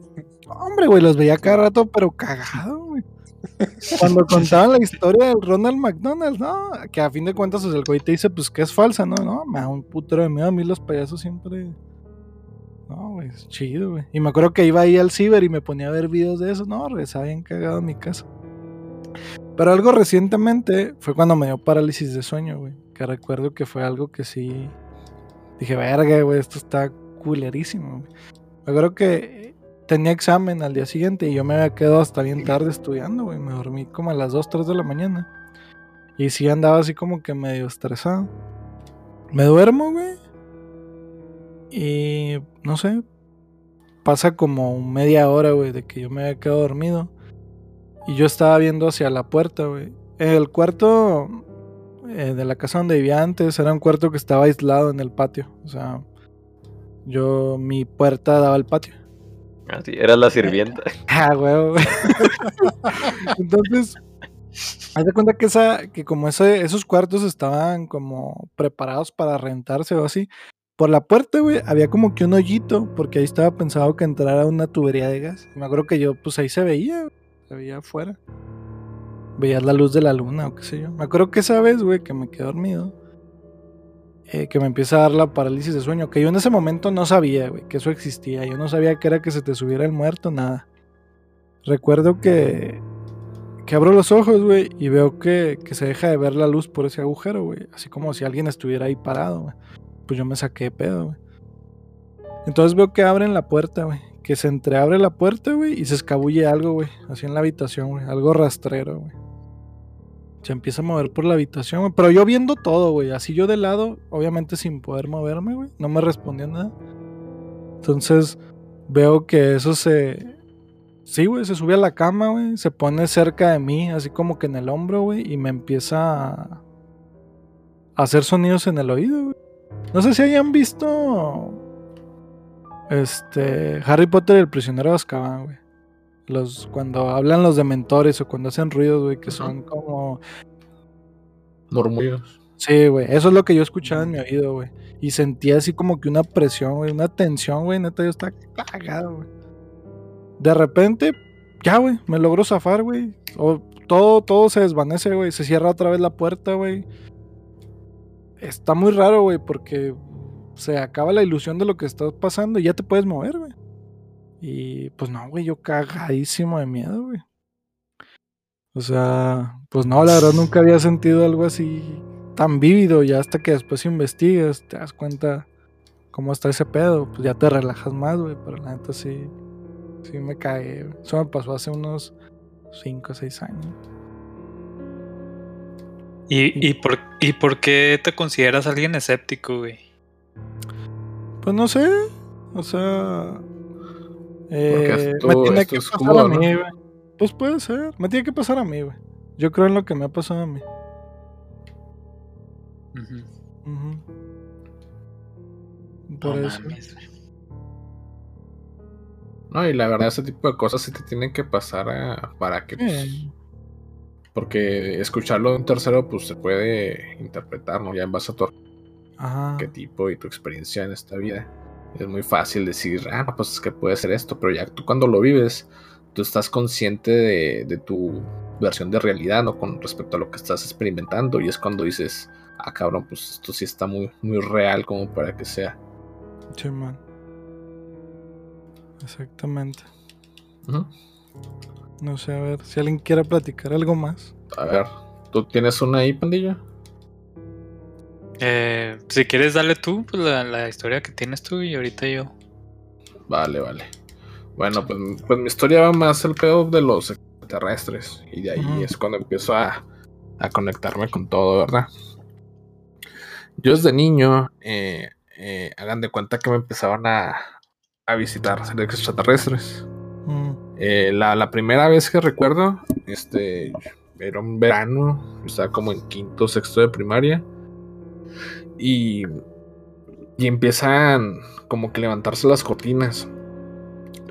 A: Hombre, güey, los veía cada rato, pero cagado, güey. Cuando [laughs] contaban la historia del Ronald McDonald, no, que a fin de cuentas pues, el güey te dice pues que es falsa, ¿no? No, me da un putero de miedo. A mí los payasos siempre. No, güey, es chido, güey. Y me acuerdo que iba ahí al ciber y me ponía a ver videos de eso. No, rezaba bien cagado en mi casa. Pero algo recientemente fue cuando me dio parálisis de sueño, güey. Que recuerdo que fue algo que sí. Dije, verga, güey, esto está culerísimo, güey. Me acuerdo que tenía examen al día siguiente y yo me había quedado hasta bien tarde estudiando, güey. Me dormí como a las 2, 3 de la mañana. Y sí andaba así como que medio estresado. Me duermo, güey. Y no sé. Pasa como media hora, güey, de que yo me había quedado dormido. Y yo estaba viendo hacia la puerta, güey. El cuarto eh, de la casa donde vivía antes era un cuarto que estaba aislado en el patio. O sea, yo, mi puerta daba al patio.
E: Así, eras la sirvienta. [laughs]
A: Ah, huevo. güey. [laughs] Entonces, haz de cuenta que esa, que como ese, esos cuartos estaban como preparados para rentarse o así. Por la puerta, güey, había como que un hoyito, porque ahí estaba pensado que entrara una tubería de gas. Me acuerdo que yo, pues ahí se veía, se veía afuera. Veías la luz de la luna o qué sé yo. Me acuerdo que esa vez, güey, que me quedé dormido, eh, que me empieza a dar la parálisis de sueño, que yo en ese momento no sabía, güey, que eso existía. Yo no sabía que era que se te subiera el muerto, nada. Recuerdo que, que abro los ojos, güey, y veo que, que se deja de ver la luz por ese agujero, güey. Así como si alguien estuviera ahí parado, güey. Pues yo me saqué de pedo, güey. Entonces veo que abren la puerta, güey. Que se entreabre la puerta, güey, y se escabulle algo, güey. Así en la habitación, güey. Algo rastrero, güey. Se empieza a mover por la habitación, güey. Pero yo viendo todo, güey. Así yo de lado, obviamente sin poder moverme, güey. No me respondió nada. Entonces veo que eso se... Sí, güey, se sube a la cama, güey. Se pone cerca de mí, así como que en el hombro, güey. Y me empieza a... hacer sonidos en el oído, güey. No sé si hayan visto... Este... Harry Potter y el prisionero de Azkaban, güey. Los, cuando hablan los dementores o cuando hacen ruidos, güey, que son como...
B: Murmullos.
A: Sí, güey. Eso es lo que yo escuchaba en mi oído, güey. Y sentía así como que una presión, güey. Una tensión, güey. Neta, yo estaba cagado, güey. De repente, ya, güey. Me logró zafar, güey. O- todo, todo se desvanece, güey. Se cierra otra vez la puerta, güey. Está muy raro, güey, porque se acaba la ilusión de lo que está pasando y ya te puedes mover, güey. Y pues no, güey, yo cagadísimo de miedo, güey. O sea, pues no, la verdad nunca había sentido algo así tan vívido. Ya hasta que después investigas, te das cuenta cómo está ese pedo. Pues ya te relajas más, güey. Pero la neta sí, sí me güey. Eso me pasó hace unos 5 o 6 años.
C: ¿Y, y, por, ¿Y por qué te consideras alguien escéptico, güey?
A: Pues no sé. O sea. eh, me tiene que pasar a
B: ¿no?
A: mí, güey. Pues puede ser. Me tiene que pasar a mí, güey. Yo creo en lo que me ha pasado a mí. Por
C: No
A: eso.
C: mames, güey.
B: No, y la verdad, ese tipo de cosas sí te tienen que pasar a- para que. pues, porque escucharlo de un tercero, pues se puede interpretar, ¿no? Ya en base a tu
A: Ajá.
B: arquetipo y tu experiencia en esta vida. Es muy fácil decir, ah, pues es que puede ser esto, pero ya tú cuando lo vives, tú estás consciente de, de tu versión de realidad, ¿no? Con respecto a lo que estás experimentando, y es cuando dices, ah, cabrón, pues esto sí está muy, muy real como para que sea.
A: Sí, man. Exactamente. No sé, a ver, si alguien quiere platicar algo más.
B: A ver, ¿tú tienes una ahí, pandilla?
C: Eh, si quieres, dale tú pues, la, la historia que tienes tú y ahorita yo.
B: Vale, vale. Bueno, pues, pues mi historia va más el pedo de los extraterrestres. Y de ahí es cuando empiezo a, a conectarme con todo, ¿verdad? Yo desde niño, eh, eh, hagan de cuenta que me empezaban a, a visitar seres extraterrestres.
A: Mm,
B: Eh, la, la primera vez que recuerdo, este, era un verano, estaba como en quinto, sexto de primaria, y, y empiezan como que levantarse las cortinas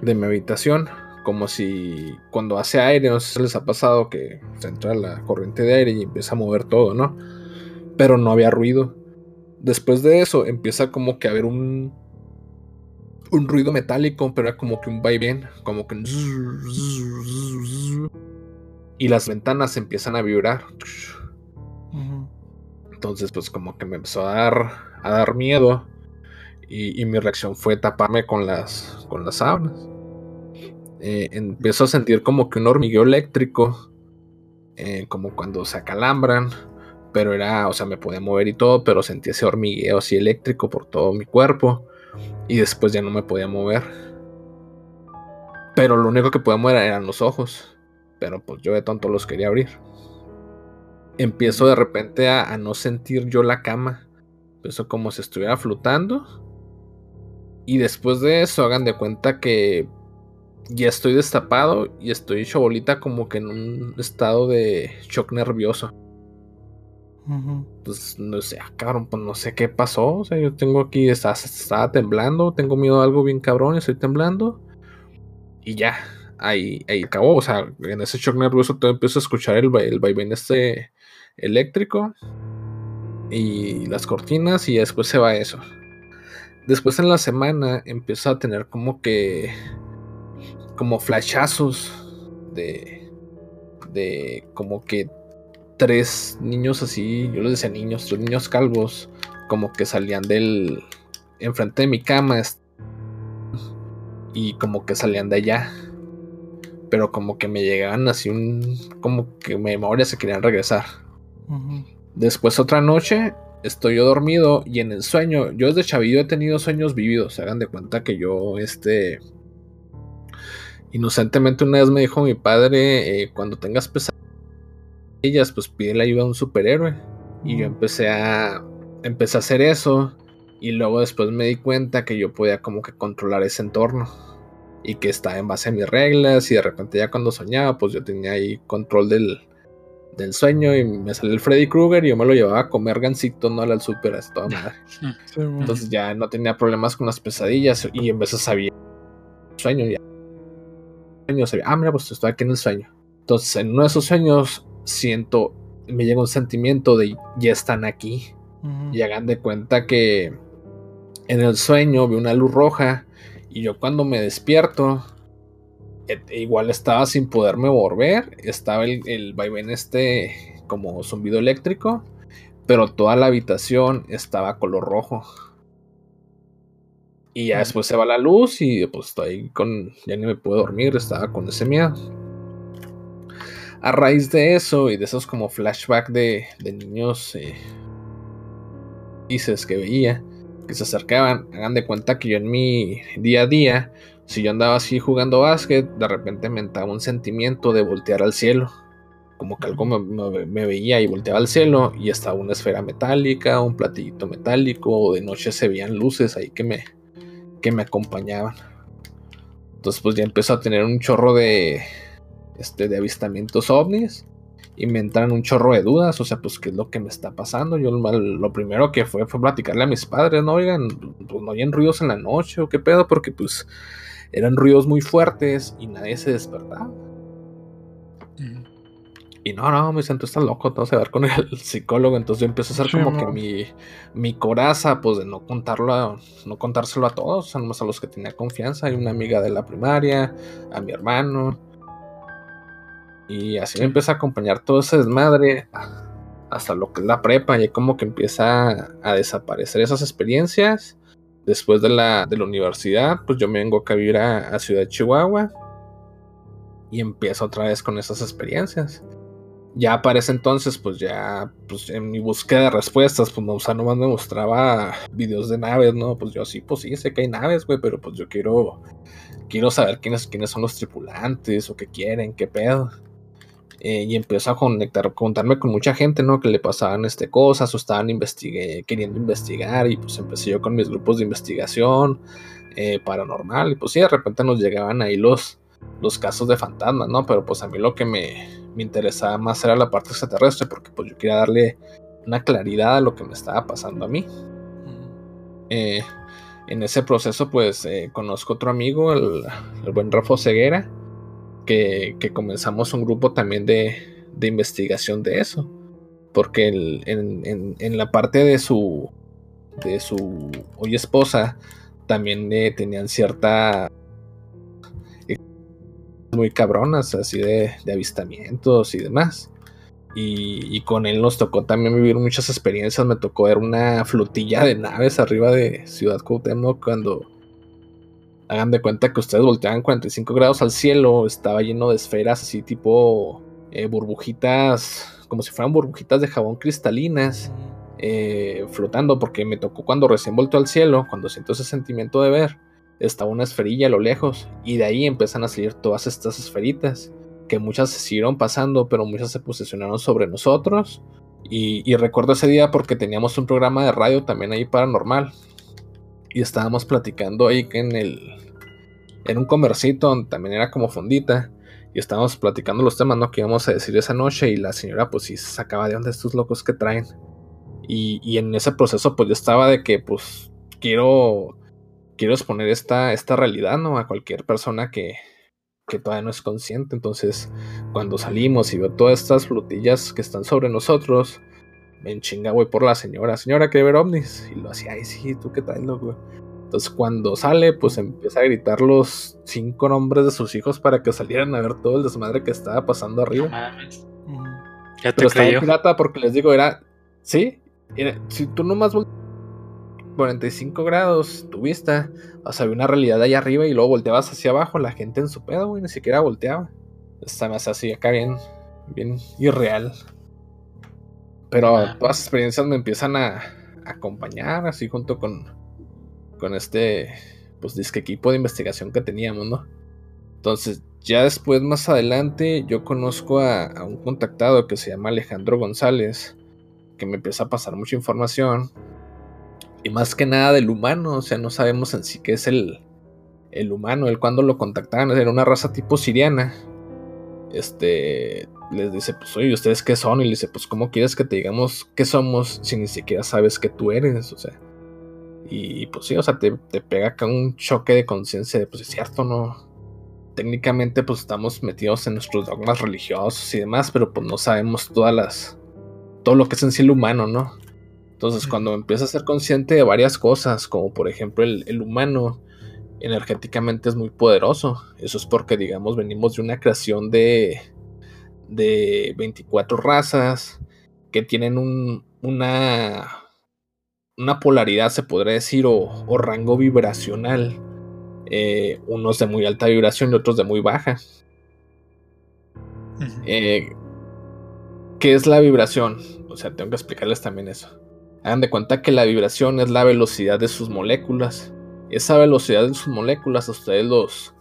B: de mi habitación, como si cuando hace aire, no sé si les ha pasado que se entra la corriente de aire y empieza a mover todo, ¿no? Pero no había ruido. Después de eso empieza como que a haber un, un ruido metálico, pero era como que un vaivén, como que... Y las ventanas empiezan a vibrar. Entonces, pues como que me empezó a dar, a dar miedo. Y, mi reacción fue taparme con las, con las sábanas. Eh, empiezo a sentir como que un hormigueo eléctrico. eh, como cuando se acalambran. Pero era, o sea, me podía mover y todo, pero sentía ese hormigueo así eléctrico por todo mi cuerpo. Y después ya no me podía mover. Pero lo único que podía mover eran los ojos. Pero pues yo de tonto los quería abrir. Empiezo de repente a, a no sentir yo la cama. Empiezo como si estuviera flotando. Y después de eso, hagan de cuenta que ya estoy destapado y estoy hecho bolita como que en un estado de shock nervioso. Pues no sé, ah, cabrón, pues no sé qué pasó. O sea, yo tengo aquí, estaba, estaba temblando, tengo miedo a algo bien cabrón, estoy temblando. Y ya, ahí, ahí acabó. O sea, en ese shock nervioso todo empiezo a escuchar el, el vaivén este eléctrico y las cortinas y después se va eso. Después en la semana empiezo a tener como que como flashazos de de como que tres niños así, yo les decía niños, tres niños calvos, como que salían del enfrente de mi cama y como que salían de allá. Pero como que me llegaban así un como que mi memoria se querían regresar. Después otra noche estoy yo dormido y en el sueño, yo desde chavillo he tenido sueños vividos, hagan de cuenta que yo este inocentemente una vez me dijo mi padre, eh, cuando tengas pesadillas, pues pídele ayuda a un superhéroe. Y yo empecé a empecé a hacer eso y luego después me di cuenta que yo podía como que controlar ese entorno y que estaba en base a mis reglas y de repente ya cuando soñaba, pues yo tenía ahí control del del sueño y me salió el Freddy Krueger y yo me lo llevaba a comer gansito, no al super, a toda madre. [laughs] Entonces ya no tenía problemas con las pesadillas y en de sabía sueño ya. Sueño, sabía, ah, mira, pues estoy aquí en el sueño. Entonces en uno de esos sueños siento, me llega un sentimiento de ya están aquí. Y hagan de cuenta que en el sueño vi una luz roja y yo cuando me despierto, igual estaba sin poderme volver, estaba el, el vaivén este como zumbido eléctrico, pero toda la habitación estaba color rojo. Y ya después se va la luz y pues estoy con, ya ni me puedo dormir, estaba con ese miedo. A raíz de eso y de esos como flashback de, de niños eh, dices que veía que se acercaban, hagan de cuenta que yo en mi día a día, si yo andaba así jugando básquet, de repente me entraba un sentimiento de voltear al cielo. Como que algo me, me- veía y volteaba al cielo y estaba una esfera metálica, un platillito metálico, o de noche se veían luces ahí que me, que me acompañaban. Entonces pues ya empezó a tener un chorro de, este, de avistamientos ovnis y me entran un chorro de dudas, o sea, pues qué es lo que me está pasando. Yo lo, lo primero que fue fue platicarle a mis padres, no oigan, pues no oyen ruidos en la noche o qué pedo, porque pues eran ruidos muy fuertes y nadie se despertaba. Y no, no, me siento estás loco, tengo que ver con el [laughs] psicólogo. Entonces yo empiezo a hacer
A: Sí,
B: como que mi, mi coraza, pues de no contarlo, a- no contárselo a todos, o sea, nomás a los que tenía confianza. Hay una amiga de la primaria, a mi hermano. Y así me empieza a acompañar todo ese desmadre hasta lo que es la prepa. Y como que empieza a desaparecer esas experiencias. Después de la, de la universidad, pues yo me vengo a vivir a, a Ciudad Chihuahua. Y empiezo otra vez con esas experiencias ya para ese entonces, pues ya, pues en mi búsqueda de respuestas, pues no, o sea, nomás me mostraba videos de naves, ¿no? Pues yo sí, pues sí, sé que hay naves, güey, pero pues yo quiero, quiero saber quiénes, quiénes son los tripulantes o qué quieren, qué pedo. Eh, y empiezo a conectar, contarme con mucha gente, ¿no? Que le pasaban este, cosas o estaban investigue, queriendo investigar y pues empecé yo con mis grupos de investigación eh, paranormal y pues sí, de repente nos llegaban ahí los, los casos de fantasmas, ¿no? Pero pues a mí lo que me, me interesaba más era la parte extraterrestre porque pues yo quería darle una claridad a lo que me estaba pasando a mí. Eh, en ese proceso pues eh, conozco otro amigo, el, el buen Rafa Ceguera, que, comenzamos un grupo también de, de investigación de eso. Porque en, en- la parte de su, de su hoy esposa también eh, tenían cierta muy cabronas, así de, de avistamientos y demás. Y, y con él nos tocó también vivir muchas experiencias. Me tocó ver una flotilla de naves arriba de Ciudad Cuauhtémoc cuando hagan de cuenta que ustedes volteaban 45 grados al cielo, estaba lleno de esferas así tipo eh, burbujitas, como si fueran burbujitas de jabón cristalinas eh, flotando, porque me tocó cuando recién volteó al cielo, cuando siento ese sentimiento de ver, estaba una esferilla a lo lejos, y de ahí empiezan a salir todas estas esferitas, que muchas se siguieron pasando, pero muchas se posicionaron sobre nosotros. Y, y recuerdo ese día porque teníamos un programa de radio también ahí paranormal. Y estábamos platicando ahí en el. En un comercito donde también era como fondita. Y estábamos platicando los temas, ¿no? Que íbamos a decir esa noche. Y la señora, pues sí, se sacaba de onda estos locos que traen. Y, y en ese proceso, pues yo estaba de que, pues, quiero. Quiero exponer esta, esta realidad, ¿no? A cualquier persona que, que todavía no es consciente. Entonces, cuando salimos y veo todas estas flotillas que están sobre nosotros, me enchinga, voy por la señora. Señora, ¿quiere ver ovnis? Y lo hacía, ay, sí, ¿tú qué tal, loco? Entonces, cuando sale, pues empieza a gritar los cinco nombres de sus hijos para que salieran a ver todo el desmadre que estaba pasando arriba.
C: Ya te
B: Pero estaba
C: creyó.
B: pirata porque les digo, era. Sí, era- si tú nomás vol- 45 grados tu vista, o sea, había una realidad ahí arriba y luego volteabas hacia abajo, la gente en su pedo, güey, ni siquiera volteaba. Está más así acá bien, bien irreal. Pero
C: Ah.
B: todas las experiencias me empiezan a, a acompañar, así junto con, con este, pues, disque equipo de investigación que teníamos, ¿no? Entonces, ya después, más adelante, yo conozco a, a un contactado que se llama Alejandro González, que me empieza a pasar mucha información. Y más que nada del humano, o sea, no sabemos en sí qué es el, el humano. Él cuando lo contactaban era una raza tipo siriana. Este, les dice, pues, oye, ¿ustedes qué son? Y le dice, pues, ¿cómo quieres que te digamos qué somos si ni siquiera sabes que tú eres? O sea, y pues sí, o sea, te, te pega acá un choque de conciencia de, pues, es cierto, ¿no? técnicamente pues estamos metidos en nuestros dogmas religiosos y demás, pero pues no sabemos todas las todo lo que es en sí el humano, ¿no? Entonces, cuando empiezas a ser consciente de varias cosas, como por ejemplo el, el humano energéticamente es muy poderoso. Eso es porque, digamos, venimos de una creación de, de 24 razas que tienen un, una, una polaridad, se podría decir, o, o rango vibracional eh, unos de muy alta vibración y otros de muy baja. Eh, ¿Qué es la vibración? O sea, tengo que explicarles también eso. Hagan de cuenta que la vibración es la velocidad de sus moléculas. Esa velocidad de sus moléculas a ustedes los,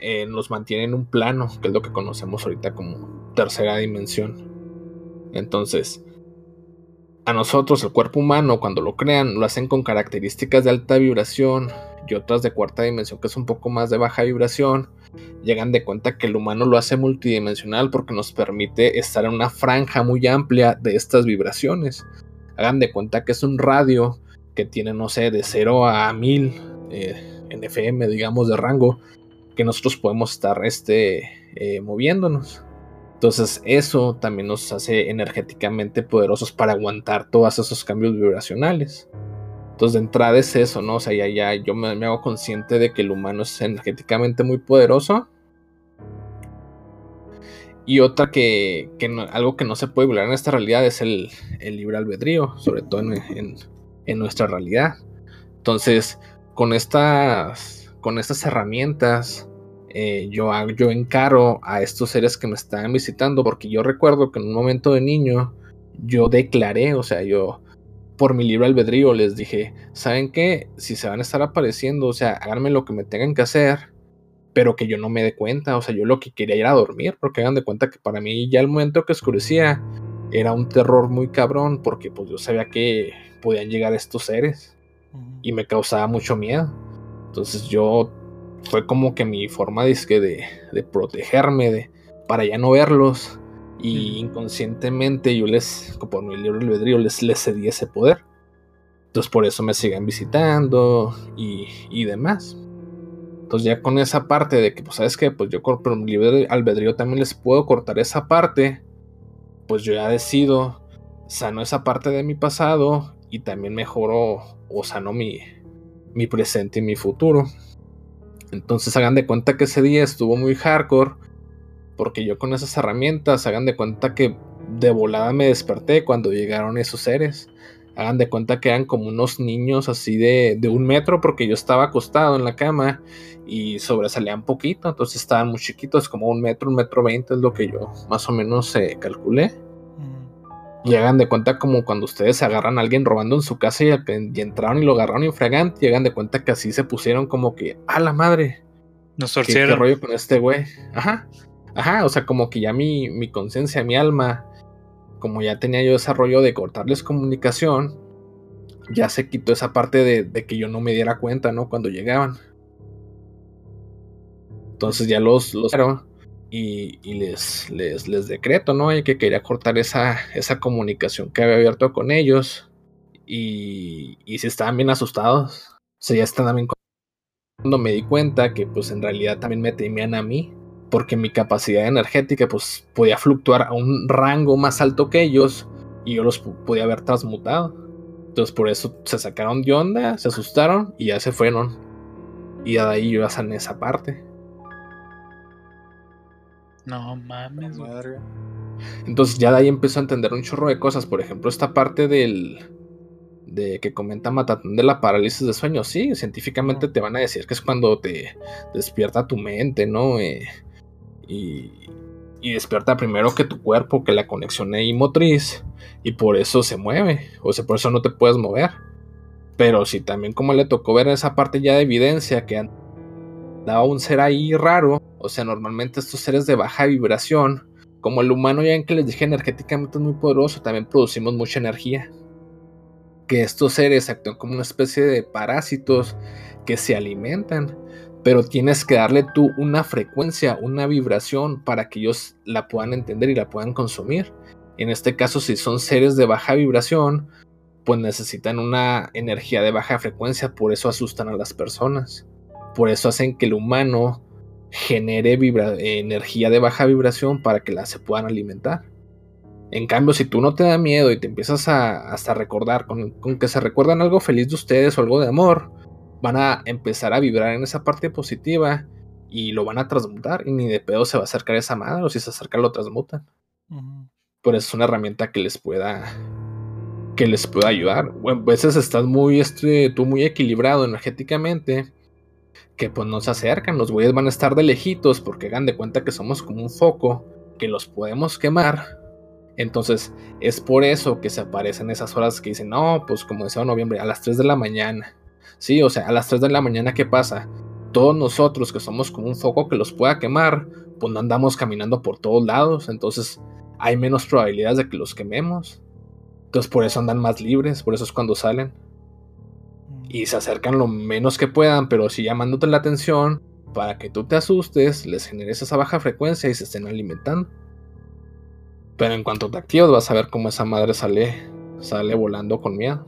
B: eh, los mantiene en un plano, que es lo que conocemos ahorita como tercera dimensión. Entonces, a nosotros, el cuerpo humano, cuando lo crean, lo hacen con características de alta vibración y otras de cuarta dimensión que es un poco más de baja vibración. Llegan de cuenta que el humano lo hace multidimensional porque nos permite estar en una franja muy amplia de estas vibraciones. Hagan de cuenta que es un radio que tiene, no sé, de 0 a 1000 eh, en FM, digamos, de rango, que nosotros podemos estar este, eh, moviéndonos. Entonces eso también nos hace energéticamente poderosos para aguantar todos esos cambios vibracionales. Entonces de entrada es eso, ¿no? O sea, ya, ya yo me, me hago consciente de que el humano es energéticamente muy poderoso. Y otra que, que algo que no se puede violar en esta realidad es el, el libre albedrío, sobre todo en- en nuestra realidad. Entonces, con estas, con estas herramientas, eh, yo, yo encaro a estos seres que me están visitando, porque yo recuerdo que en un momento de niño yo declaré, o sea, yo por mi libre albedrío les dije, ¿saben qué? Si se van a estar apareciendo, o sea, háganme lo que me tengan que hacer, pero que yo no me dé cuenta, o sea, yo lo que quería era dormir, porque hagan de cuenta que para mí ya el momento que oscurecía era un terror muy cabrón, porque pues yo sabía que podían llegar estos seres y me causaba mucho miedo. Entonces yo fue como que mi forma dizque, de, de protegerme de, para ya no verlos. Y inconscientemente yo les, por mi libre albedrío, les, les cedí ese poder. Entonces por eso me siguen visitando y, y demás. Entonces ya con esa parte de que, pues, ¿sabes qué? Pues yo por mi libre albedrío también les puedo cortar esa parte. Pues yo ya decido, sano esa parte de mi pasado y también mejoro o sano mi, mi presente y mi futuro. Entonces hagan de cuenta que ese día estuvo muy hardcore. Porque yo con esas herramientas, hagan de cuenta que de volada me desperté cuando llegaron esos seres. Hagan de cuenta que eran como unos niños así de, de un metro porque yo estaba acostado en la cama y sobresalían poquito. Entonces estaban muy chiquitos, como un metro, un metro veinte es lo que yo más o menos eh, calculé. Y hagan de cuenta como cuando ustedes agarran a alguien robando en su casa y, y entraron y lo agarraron infragante. Y hagan de cuenta que así se pusieron como que, a la madre,
C: Nos
B: ¿qué, qué
C: torcieron.
B: rollo con este güey? Ajá, ajá, o sea, como que ya mi, mi conciencia, mi alma, como ya tenía yo ese rollo de cortarles comunicación, ya se quitó esa parte de, de que yo no me diera cuenta, ¿no? Cuando llegaban. Entonces ya los, los y, les, les, les decreto, ¿no? Y que quería cortar esa, esa comunicación que había abierto con ellos. Y, y si estaban bien asustados. O sea, ya estaban bien cuando me di cuenta que pues en realidad también me temían a mí. Porque mi capacidad energética pues podía fluctuar a un rango más alto que ellos. Y yo los podía haber transmutado. Entonces por eso se sacaron de onda, se asustaron y ya se fueron. Y de ahí yo ya sané esa parte.
C: No mames, güey.
D: Madre.
B: Entonces ya de ahí empezó a entender un chorro de cosas. Por ejemplo, esta parte del. de que comenta Matatán de la parálisis de sueño. Sí, científicamente te van a decir que es cuando te despierta tu mente, ¿no? Eh, y, y despierta primero que tu cuerpo, que la conexión ahí motriz. Y por eso se mueve. O sea, por eso no te puedes mover. Pero si también como le tocó ver esa parte ya de evidencia que andaba un ser ahí raro. O sea, normalmente estos seres de baja vibración como el humano ya en que les dije energéticamente es muy poderoso, también producimos mucha energía. Que estos seres actúan como una especie de parásitos que se alimentan, pero tienes que darle tú una frecuencia, una vibración para que ellos la puedan entender y la puedan consumir. En este caso, si son seres de baja vibración, pues necesitan una energía de baja frecuencia, por eso asustan a las personas. Por eso hacen que el humano genere vibra- energía de baja vibración para que la se puedan alimentar. En cambio, si tú no te da miedo y te empiezas a hasta recordar, con, con que se recuerdan algo feliz de ustedes o algo de amor, van a empezar a vibrar en esa parte positiva y lo van a transmutar y ni de pedo se va a acercar esa madre o si se acerca lo transmutan. Por eso es una herramienta que les pueda que les pueda ayudar. Bueno, a veces estás muy este, tú muy equilibrado energéticamente que pues no se acercan, los güeyes van a estar de lejitos porque hagan de cuenta que somos como un foco que los podemos quemar. Entonces es por eso que se aparecen esas horas que dicen, no, pues como decía noviembre, a las 3 de la mañana. Sí, o sea, a las 3 de la mañana, ¿qué pasa? Todos nosotros que somos como un foco que los pueda quemar, pues no andamos caminando por todos lados, entonces hay menos probabilidades de que los quememos. Entonces por eso andan más libres, por eso es cuando salen y se acercan lo menos que puedan, pero sí llamándote la atención para que tú te asustes, les generes esa baja frecuencia y se estén alimentando. Pero en cuanto te activas vas a ver cómo esa madre sale, sale volando con miedo.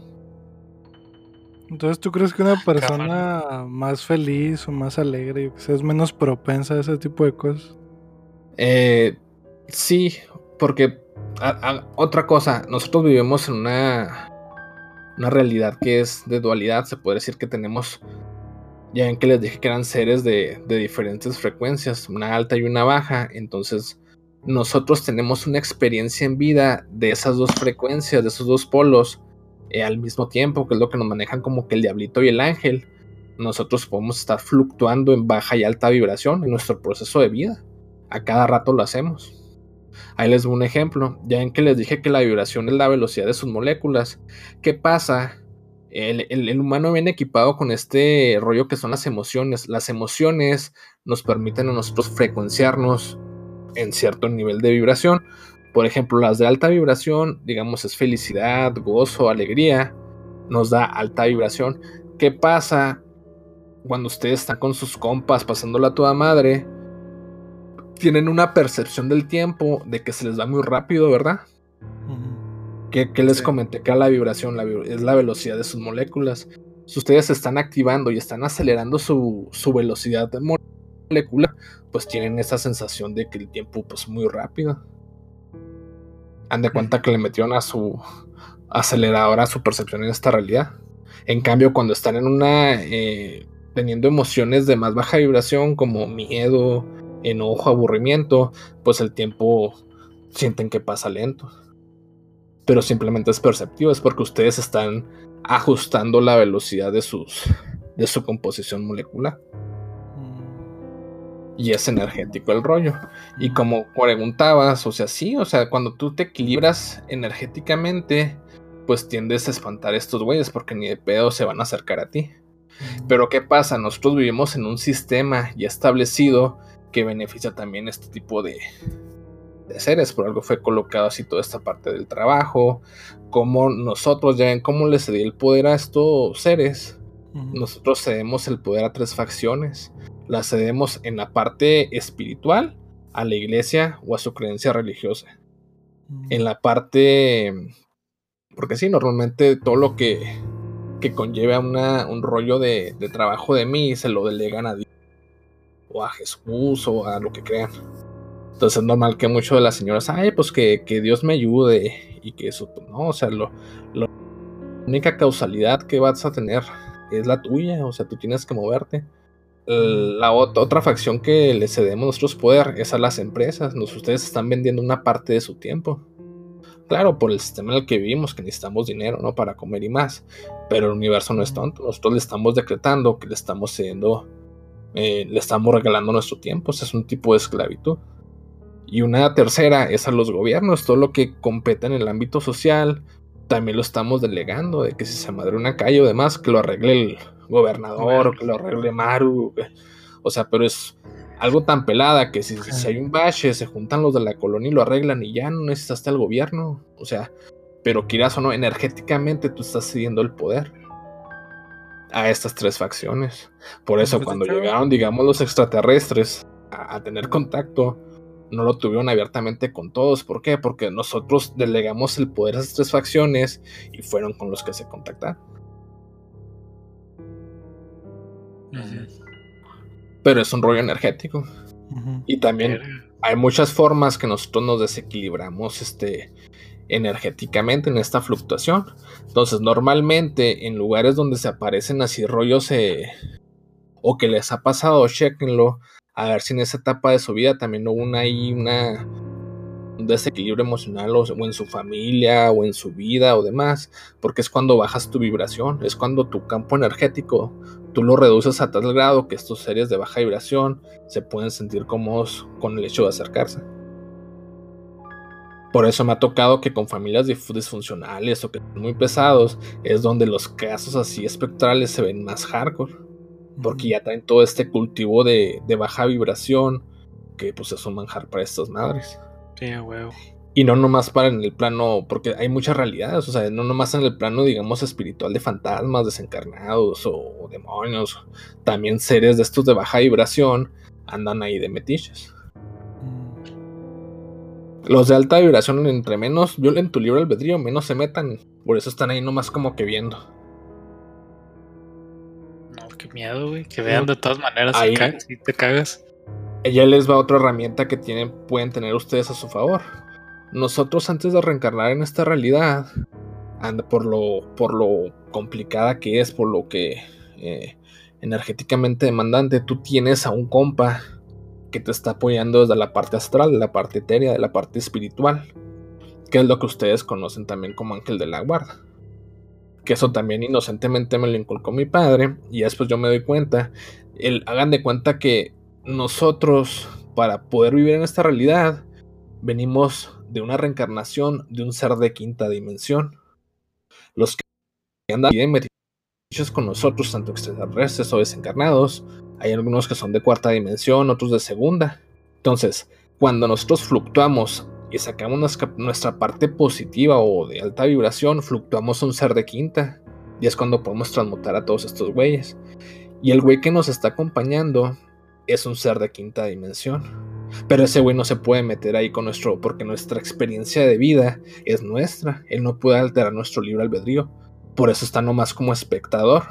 A: Entonces, ¿tú crees que una persona más feliz o más alegre, que sé, es menos propensa a ese tipo de cosas?
B: Eh, Sí, porque otra cosa, nosotros vivimos en una, una realidad que es de dualidad, se puede decir que tenemos, ya ven que les dije que eran seres de, diferentes frecuencias, una alta y una baja, entonces nosotros tenemos una experiencia en vida de esas dos frecuencias, de esos dos polos, eh, al mismo tiempo, que es lo que nos manejan como que el diablito y el ángel. Nosotros podemos estar fluctuando en baja y alta vibración en nuestro proceso de vida. A cada rato lo hacemos. Ahí les doy un ejemplo. Ya en que les dije que la vibración es la velocidad de sus moléculas. ¿Qué pasa? El, humano viene equipado con este rollo que son las emociones. Las emociones nos permiten a nosotros frecuenciarnos en cierto nivel de vibración. Por ejemplo, las de alta vibración, digamos, es felicidad, gozo, alegría, nos da alta vibración. ¿Qué pasa cuando ustedes están con sus compas pasándola a toda madre? Tienen una percepción del tiempo de que se les va muy rápido, ¿verdad? ¿Qué, les comenté? Que la vibración es la velocidad de sus moléculas. Si ustedes están activando y están acelerando su, su velocidad molecular, pues tienen esa sensación de que el tiempo pues muy rápido. Han de cuenta que le metieron a su aceleradora su percepción en esta realidad. En cambio, cuando están en una. Eh, teniendo emociones de más baja vibración, como miedo, enojo, aburrimiento, pues el tiempo sienten que pasa lento. Pero simplemente es perceptivo, es porque ustedes están ajustando la velocidad de, sus, de su composición molecular y es energético el rollo. Y como preguntabas, o sea, sí, o sea, cuando tú te equilibras energéticamente, pues tiendes a espantar a estos güeyes porque ni de pedo se van a acercar a ti. Pero ¿qué pasa? Nosotros vivimos en un sistema ya establecido que beneficia también este tipo de, de seres. Por algo fue colocado así toda esta parte del trabajo. Como nosotros, ya ven cómo les cedí el poder a estos seres. Nosotros cedemos el poder a tres facciones la cedemos en la parte espiritual a la iglesia o a su creencia religiosa. En la parte... Porque sí, normalmente todo lo que, que conlleve a una, un rollo de, de, trabajo de mí se lo delegan a Dios o a Jesús o a lo que crean. Entonces es normal que muchos de las señoras, ay, pues que, que Dios me ayude y que eso, pues, no, o sea, lo, la única causalidad que vas a tener es la tuya, o sea, tú tienes que moverte la otra facción que le cedemos nuestros poder es a las empresas. ustedes están vendiendo una parte de su tiempo. Claro, por el sistema en el que vivimos, que necesitamos dinero, ¿no? Para comer y más. Pero el universo no es tonto. Nosotros le estamos decretando que le estamos cediendo, eh, le estamos regalando nuestro tiempo. es un tipo de esclavitud. Y una tercera es a los gobiernos. Todo lo que compete en el ámbito social, también lo estamos delegando. De que si se madre una calle o demás, que lo arregle el gobernador o que lo arregle Maru. O sea, pero es algo tan pelada que si, hay un bache, se juntan los de la colonia y lo arreglan y ya no necesitaste al gobierno. O sea, pero quieras o no, energéticamente tú estás cediendo el poder a estas tres facciones. Por eso, pues, cuando llegaron, digamos, los extraterrestres a, tener contacto, no lo tuvieron abiertamente con todos. ¿Por qué? Porque nosotros delegamos el poder a esas tres facciones y fueron con los que se contactaron. Pero es un rollo energético. Y también hay muchas formas que nosotros nos desequilibramos este, energéticamente en esta fluctuación. Entonces, normalmente en lugares donde se aparecen así rollos eh, o que les ha pasado, chequenlo. A ver si en esa etapa de su vida también hubo una, ahí una, un desequilibrio emocional o, en su familia o en su vida o demás, porque es cuando bajas tu vibración, es cuando tu campo energético tú lo reduces a tal grado que estos seres de baja vibración se pueden sentir cómodos con el hecho de acercarse. Por eso me ha tocado que con familias disfuncionales o que son muy pesados es donde los casos así espectrales se ven más hardcore. Porque ya traen todo este cultivo de, de baja vibración que pues es un manjar para estas madres.
C: Sí, huevo.
B: Y no nomás para en el plano, porque hay muchas realidades, o sea, no nomás en el plano, digamos, espiritual de fantasmas, desencarnados o demonios, también seres de estos de baja vibración andan ahí de metiches. Los de alta vibración, entre menos violen tu libro albedrío, menos se metan. Por eso están ahí nomás como que viendo.
C: No, qué miedo, güey. Que vean de todas maneras si te cagas.
B: ella les va otra herramienta que tienen, pueden tener ustedes a su favor. Nosotros antes de reencarnar en esta realidad, anda por lo, por lo complicada que es, por lo que eh, energéticamente demandante, tú tienes a un compa que te está apoyando desde la parte astral, de la parte etérea, de la parte espiritual, que es lo que ustedes conocen también como ángel de la guarda. Que eso también inocentemente me lo inculcó mi padre, y después yo me doy cuenta, el, hagan de cuenta que nosotros, para poder vivir en esta realidad, venimos de una reencarnación de un ser de quinta dimensión. Los que andan con nosotros, tanto extraterrestres o desencarnados, hay algunos que son de cuarta dimensión, otros de segunda. Entonces, cuando nosotros fluctuamos y sacamos nuestra, parte positiva o de alta vibración, fluctuamos un ser de quinta. Y es cuando podemos transmutar a todos estos güeyes. Y el güey que nos está acompañando es un ser de quinta dimensión. Pero ese güey no se puede meter ahí con nuestro, porque nuestra experiencia de vida es nuestra. Él no puede alterar nuestro libre albedrío. Por eso está nomás como espectador.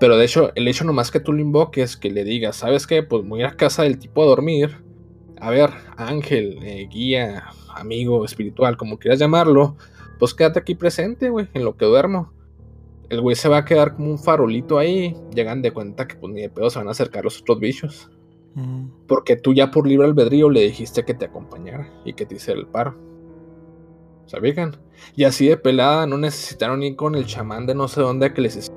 B: Pero de hecho, el hecho nomás que tú lo invoques, que le digas, ¿sabes qué? Pues voy a casa del tipo a dormir. A ver, ángel, eh, guía, amigo, espiritual, como quieras llamarlo, pues quédate aquí presente, güey, en lo que duermo. El güey se va a quedar como un farolito ahí. Llegan de cuenta que pues ni de pedo se van a acercar los otros bichos. Porque tú ya por libre albedrío le dijiste que te acompañara y que te hiciera el paro. ¿Sabían? Y así de pelada no necesitaron ir con el chamán de no sé dónde que les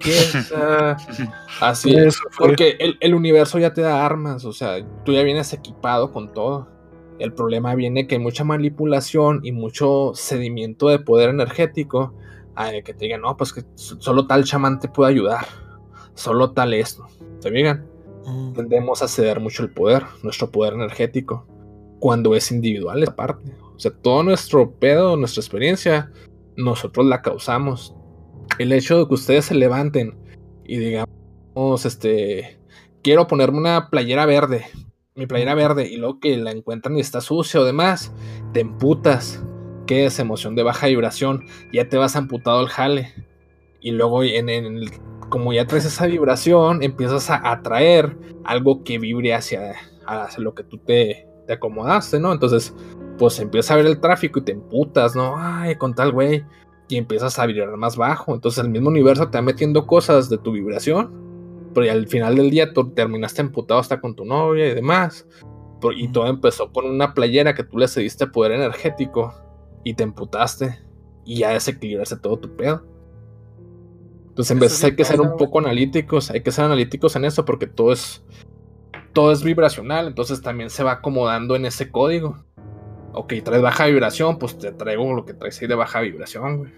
B: [laughs] Así es. Porque el, universo ya te da armas, o sea, tú ya vienes equipado con todo. El problema viene que hay mucha manipulación y mucho sedimiento de poder energético. que te digan, no, pues que solo tal chamán te puede ayudar. Solo tal esto. ¿Se fijan? Mm. Tendemos a ceder mucho el poder, nuestro poder energético, cuando es individual aparte. O sea, todo nuestro pedo, nuestra experiencia, nosotros la causamos el hecho de que ustedes se levanten y digamos, este, quiero ponerme una playera verde, mi playera verde, y luego que la encuentran y está sucia o demás, te emputas. Que es emoción de baja vibración, ya te vas amputado al jale. Y luego, en, el, como ya traes esa vibración, empiezas a atraer algo que vibre hacia, hacia lo que tú te, te acomodaste, ¿no? Entonces, pues empieza a ver el tráfico y te emputas, ¿no? Ay, con tal güey y empiezas a vibrar más bajo. Entonces el mismo universo te va metiendo cosas de tu vibración. Pero al final del día tú terminaste emputado hasta con tu novia y demás. Y todo empezó con una playera que tú le cediste poder energético y te emputaste. Y ya desequilibrarse todo tu pedo. Entonces en vez hay que ser un poco analíticos, hay que ser analíticos en eso porque todo es todo es vibracional, entonces también se va acomodando en ese código ok, traes baja vibración, pues te traigo lo que traes ahí de baja vibración, güey.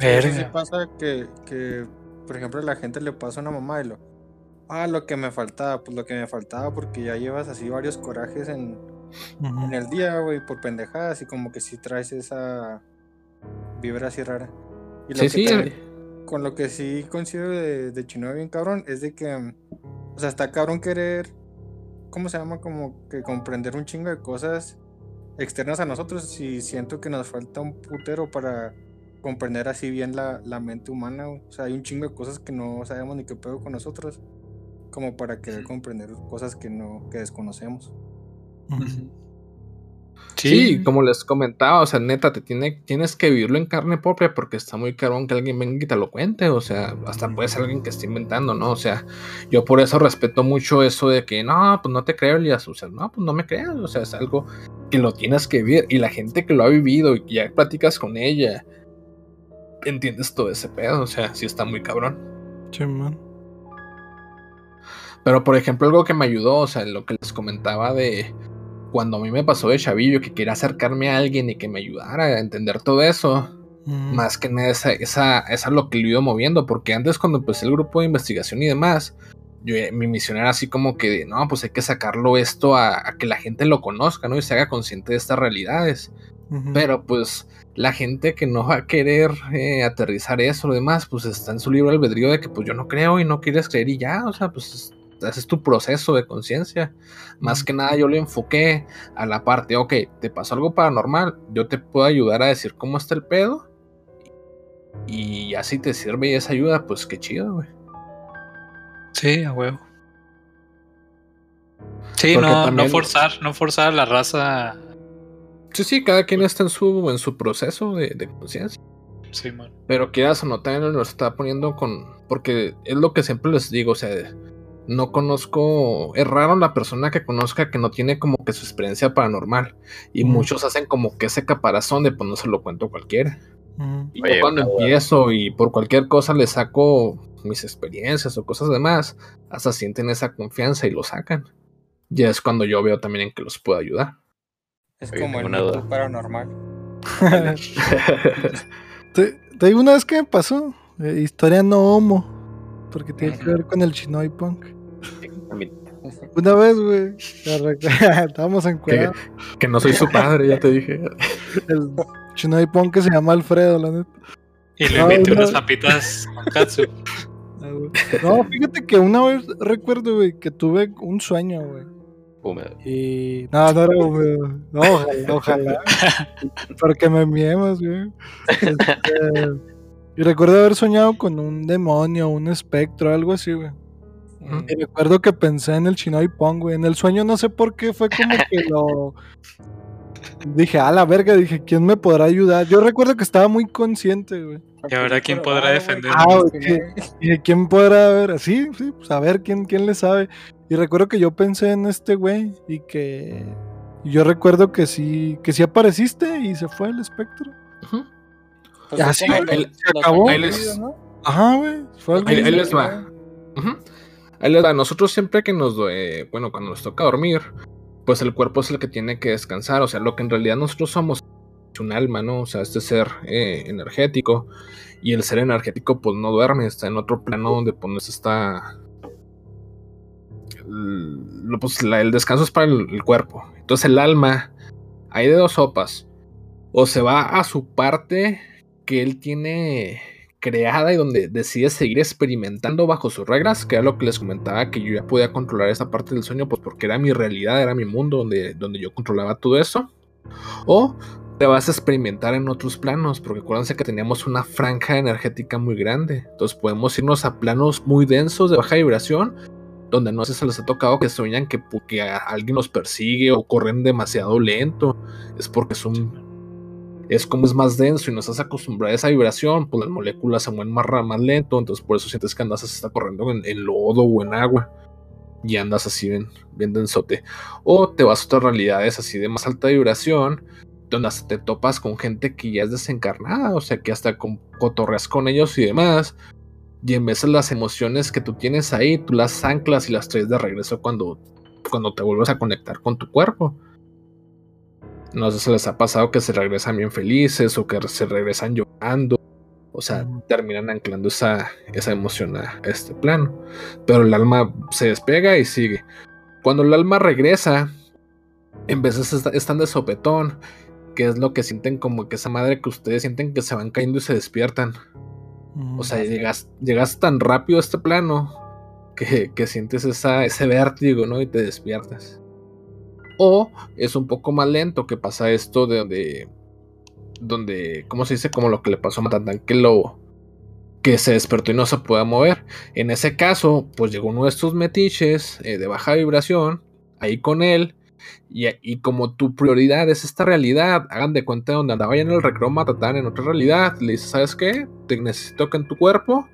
D: Sí, pasa que, que, por ejemplo, a la gente le pasa a una mamá y lo. Ah, lo que me faltaba, pues lo que me faltaba, porque ya llevas así varios corajes en, en el día, güey, por pendejadas, y como que si traes esa vibra así rara. Y sí, sí. Con lo que sí coincido de, de Chino bien cabrón, es de que, o sea, está cabrón querer ¿cómo se llama? Como que comprender un chingo de cosas externas a nosotros y siento que nos falta un putero para comprender así bien la, mente humana. O sea, hay un chingo de cosas que no sabemos ni qué pedo con nosotros, como para querer comprender cosas que no, que desconocemos.
B: Sí. como les comentaba, o sea, neta, te tiene, tienes que vivirlo en carne propia porque está muy caro que alguien venga y te lo cuente, o sea, hasta puede ser alguien que esté inventando, ¿no? O sea, yo por eso respeto mucho eso de que, no, pues no te creo, Elias, o sea, no, pues no me creas, o sea, es algo que lo tienes que vivir y la gente que lo ha vivido y ya platicas con ella, entiendes todo ese pedo, o sea, sí está muy cabrón. Sí, man. Pero, por ejemplo, algo que me ayudó, o sea, lo que les comentaba de cuando a mí me pasó de chavillo que quería acercarme a alguien y que me ayudara a entender todo eso, mm. más que nada esa, esa, esa, es lo que lo iba moviendo, porque antes cuando empecé el grupo de investigación y demás, yo, eh, mi misión era así como que, no, pues hay que sacarlo esto a, que la gente lo conozca, ¿no? Y se haga consciente de estas realidades. Pero pues la gente que no va a querer eh, aterrizar eso, lo demás, pues está en su libro albedrío de que pues yo no creo y no quieres creer y ya, o sea, pues es tu proceso de conciencia. Más que nada yo le enfoqué a la parte, ok, te pasó algo paranormal, yo te puedo ayudar a decir cómo está el pedo. Y así te sirve y esa ayuda, pues qué chido, güey.
C: Sí, a huevo. Sí,
B: Porque
C: no, no forzar, no forzar a la raza.
B: Sí, sí, cada quien está en su, en su proceso de, de conciencia.
C: Sí, man.
B: Pero quieras o no, también nos está poniendo con. Porque es lo que siempre les digo, o sea, no conozco. Es raro la persona que conozca que no tiene como que su experiencia paranormal. Y muchos hacen como que ese caparazón de pues no se lo cuento a cualquiera. Y
E: Oye,
B: yo cuando empiezo y por cualquier cosa le saco mis experiencias o cosas demás, hasta sienten esa confianza y lo sacan. Ya es cuando yo veo también en que los puedo ayudar.
D: Es
E: Oye,
D: como el paranormal. [laughs]
A: te, te digo una vez que me pasó. eh, historia no homo. Porque tiene que ver con el chinoy punk. Una vez, güey. [laughs] Estábamos en cueva.
B: que no soy su padre, ya te dije.
A: El chinoy punk que se llama Alfredo, la neta.
C: Y le
A: No,
C: invité
A: no.
C: unas papitas con katsu.
A: Ah. No, fíjate que una vez recuerdo, güey, que tuve un sueño, güey.
E: húmedo.
A: Y. No, no era húmedo. No, ojalá, ojalá. [laughs] Porque me miemos, güey. Este, y recuerdo haber soñado con un demonio, un espectro, algo así, güey.
D: Mm.
A: Y recuerdo que pensé en el Chinoy Pong, güey. En el sueño no sé por qué, fue como que lo. [laughs] Dije, a la verga, dije, ¿quién me podrá ayudar? Yo recuerdo que estaba muy consciente, güey.
C: Y ahora, ¿quién podrá defenderme?
A: Ah, Dije, ¿quién podrá ver? Sí, sí, pues a ver quién, quién le sabe. Y recuerdo que yo pensé en este güey y que. y yo recuerdo que sí, que sí apareciste y se fue el espectro.
D: Pues
A: Ya,
D: es
A: sí, se acabó.
B: Ahí les-.
A: Ajá, güey.
B: Ahí, les va. Ujú. Ahí les va. Nosotros siempre que nos, eh, bueno, cuando nos toca dormir, pues el cuerpo es el que tiene que descansar. O sea, lo que en realidad nosotros somos es un alma, ¿no? O sea, este ser eh, energético. Y el ser energético, pues no duerme, está en otro plano donde pues no está. el- lo- pues, la- el descanso es para el, el cuerpo. Entonces el alma, hay de dos sopas. O se va a su parte que él tiene creada y donde decide seguir experimentando bajo sus reglas, que era lo que les comentaba, que yo ya podía controlar esa parte del sueño, pues porque era mi realidad, era mi mundo donde, donde yo controlaba todo eso. O te vas a experimentar en otros planos, porque acuérdense que teníamos una franja energética muy grande. Entonces podemos irnos a planos muy densos de baja vibración, donde no sé si les ha tocado que sueñan que porque alguien los persigue o corren demasiado lento. Es porque es un es como es más denso y no estás acostumbrado a esa vibración, pues las moléculas se mueven más, más lento, entonces por eso sientes que andas así, está corriendo en, en lodo o en agua y andas así bien, bien densote. O te vas a otras realidades así de más alta vibración, donde hasta te topas con gente que ya es desencarnada, o sea que hasta con, cotorreas con ellos y demás. Y en vez de las emociones que tú tienes ahí, tú las anclas y las traes de regreso cuando, cuando te vuelves a conectar con tu cuerpo. No sé si les ha pasado que se regresan bien felices o que se regresan llorando. O sea, terminan anclando esa, esa emoción a este plano. Pero el alma se despega y sigue. Cuando el alma regresa, en veces está- están de sopetón, que es lo que sienten como que esa madre que ustedes sienten que se van cayendo y se despiertan.
A: Ujú.
B: O sea, llegas, llegas tan rápido a este plano que, que sientes esa, ese vértigo, ¿no? Y te despiertas. O es un poco más lento que pasa esto de donde, donde, ¿cómo se dice? Como lo que le pasó a Matatán, que lo que se despertó y no se puede mover. En ese caso, pues llegó uno de estos metiches eh, de baja vibración ahí con él. Y, y como tu prioridad es esta realidad, hagan de cuenta donde andaba ya en el recreo Matatán en otra realidad, le dices, ¿sabes qué? Te necesito que en tu cuerpo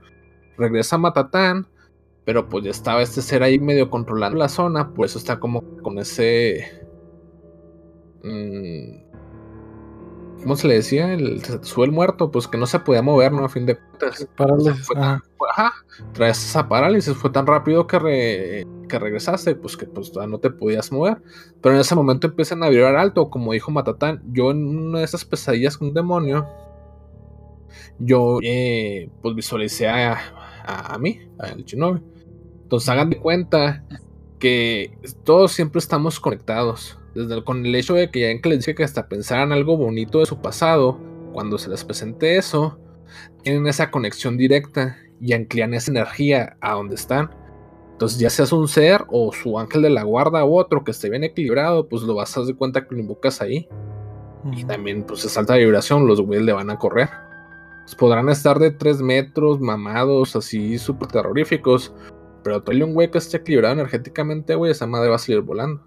B: regresa Matatán, pero pues ya estaba este ser ahí medio controlando la zona, por eso está como con ese... mm, ¿Cómo se le decía? El, se sube el muerto, pues que no se podía mover, ¿no? A fin de cuentas.
A: Parálisis, ajá.
B: ajá, traes esa parálisis, fue tan rápido que, re- que regresaste, pues que pues no te podías mover. Pero en ese momento empiezan a vibrar alto, como dijo Matatán. Yo en una de esas pesadillas con un demonio, yo eh, pues visualicé a, a, a mí, al Shinobi. Entonces hagan de cuenta que todos siempre estamos conectados. Desde el- con el hecho de que ya en que les dije que hasta pensaran algo bonito de su pasado, cuando se les presente eso, tienen esa conexión directa y anclan esa energía a donde están. Entonces, ya seas un ser o su ángel de la guarda u otro que esté bien equilibrado, pues lo vas a dar cuenta que lo invocas ahí. Y también, pues es alta vibración, los güeyes le van a correr. Pues, podrán estar de 3 metros, mamados, así súper terroríficos. Pero tú un güey que esté equilibrado energéticamente, güey, esa madre va a salir volando.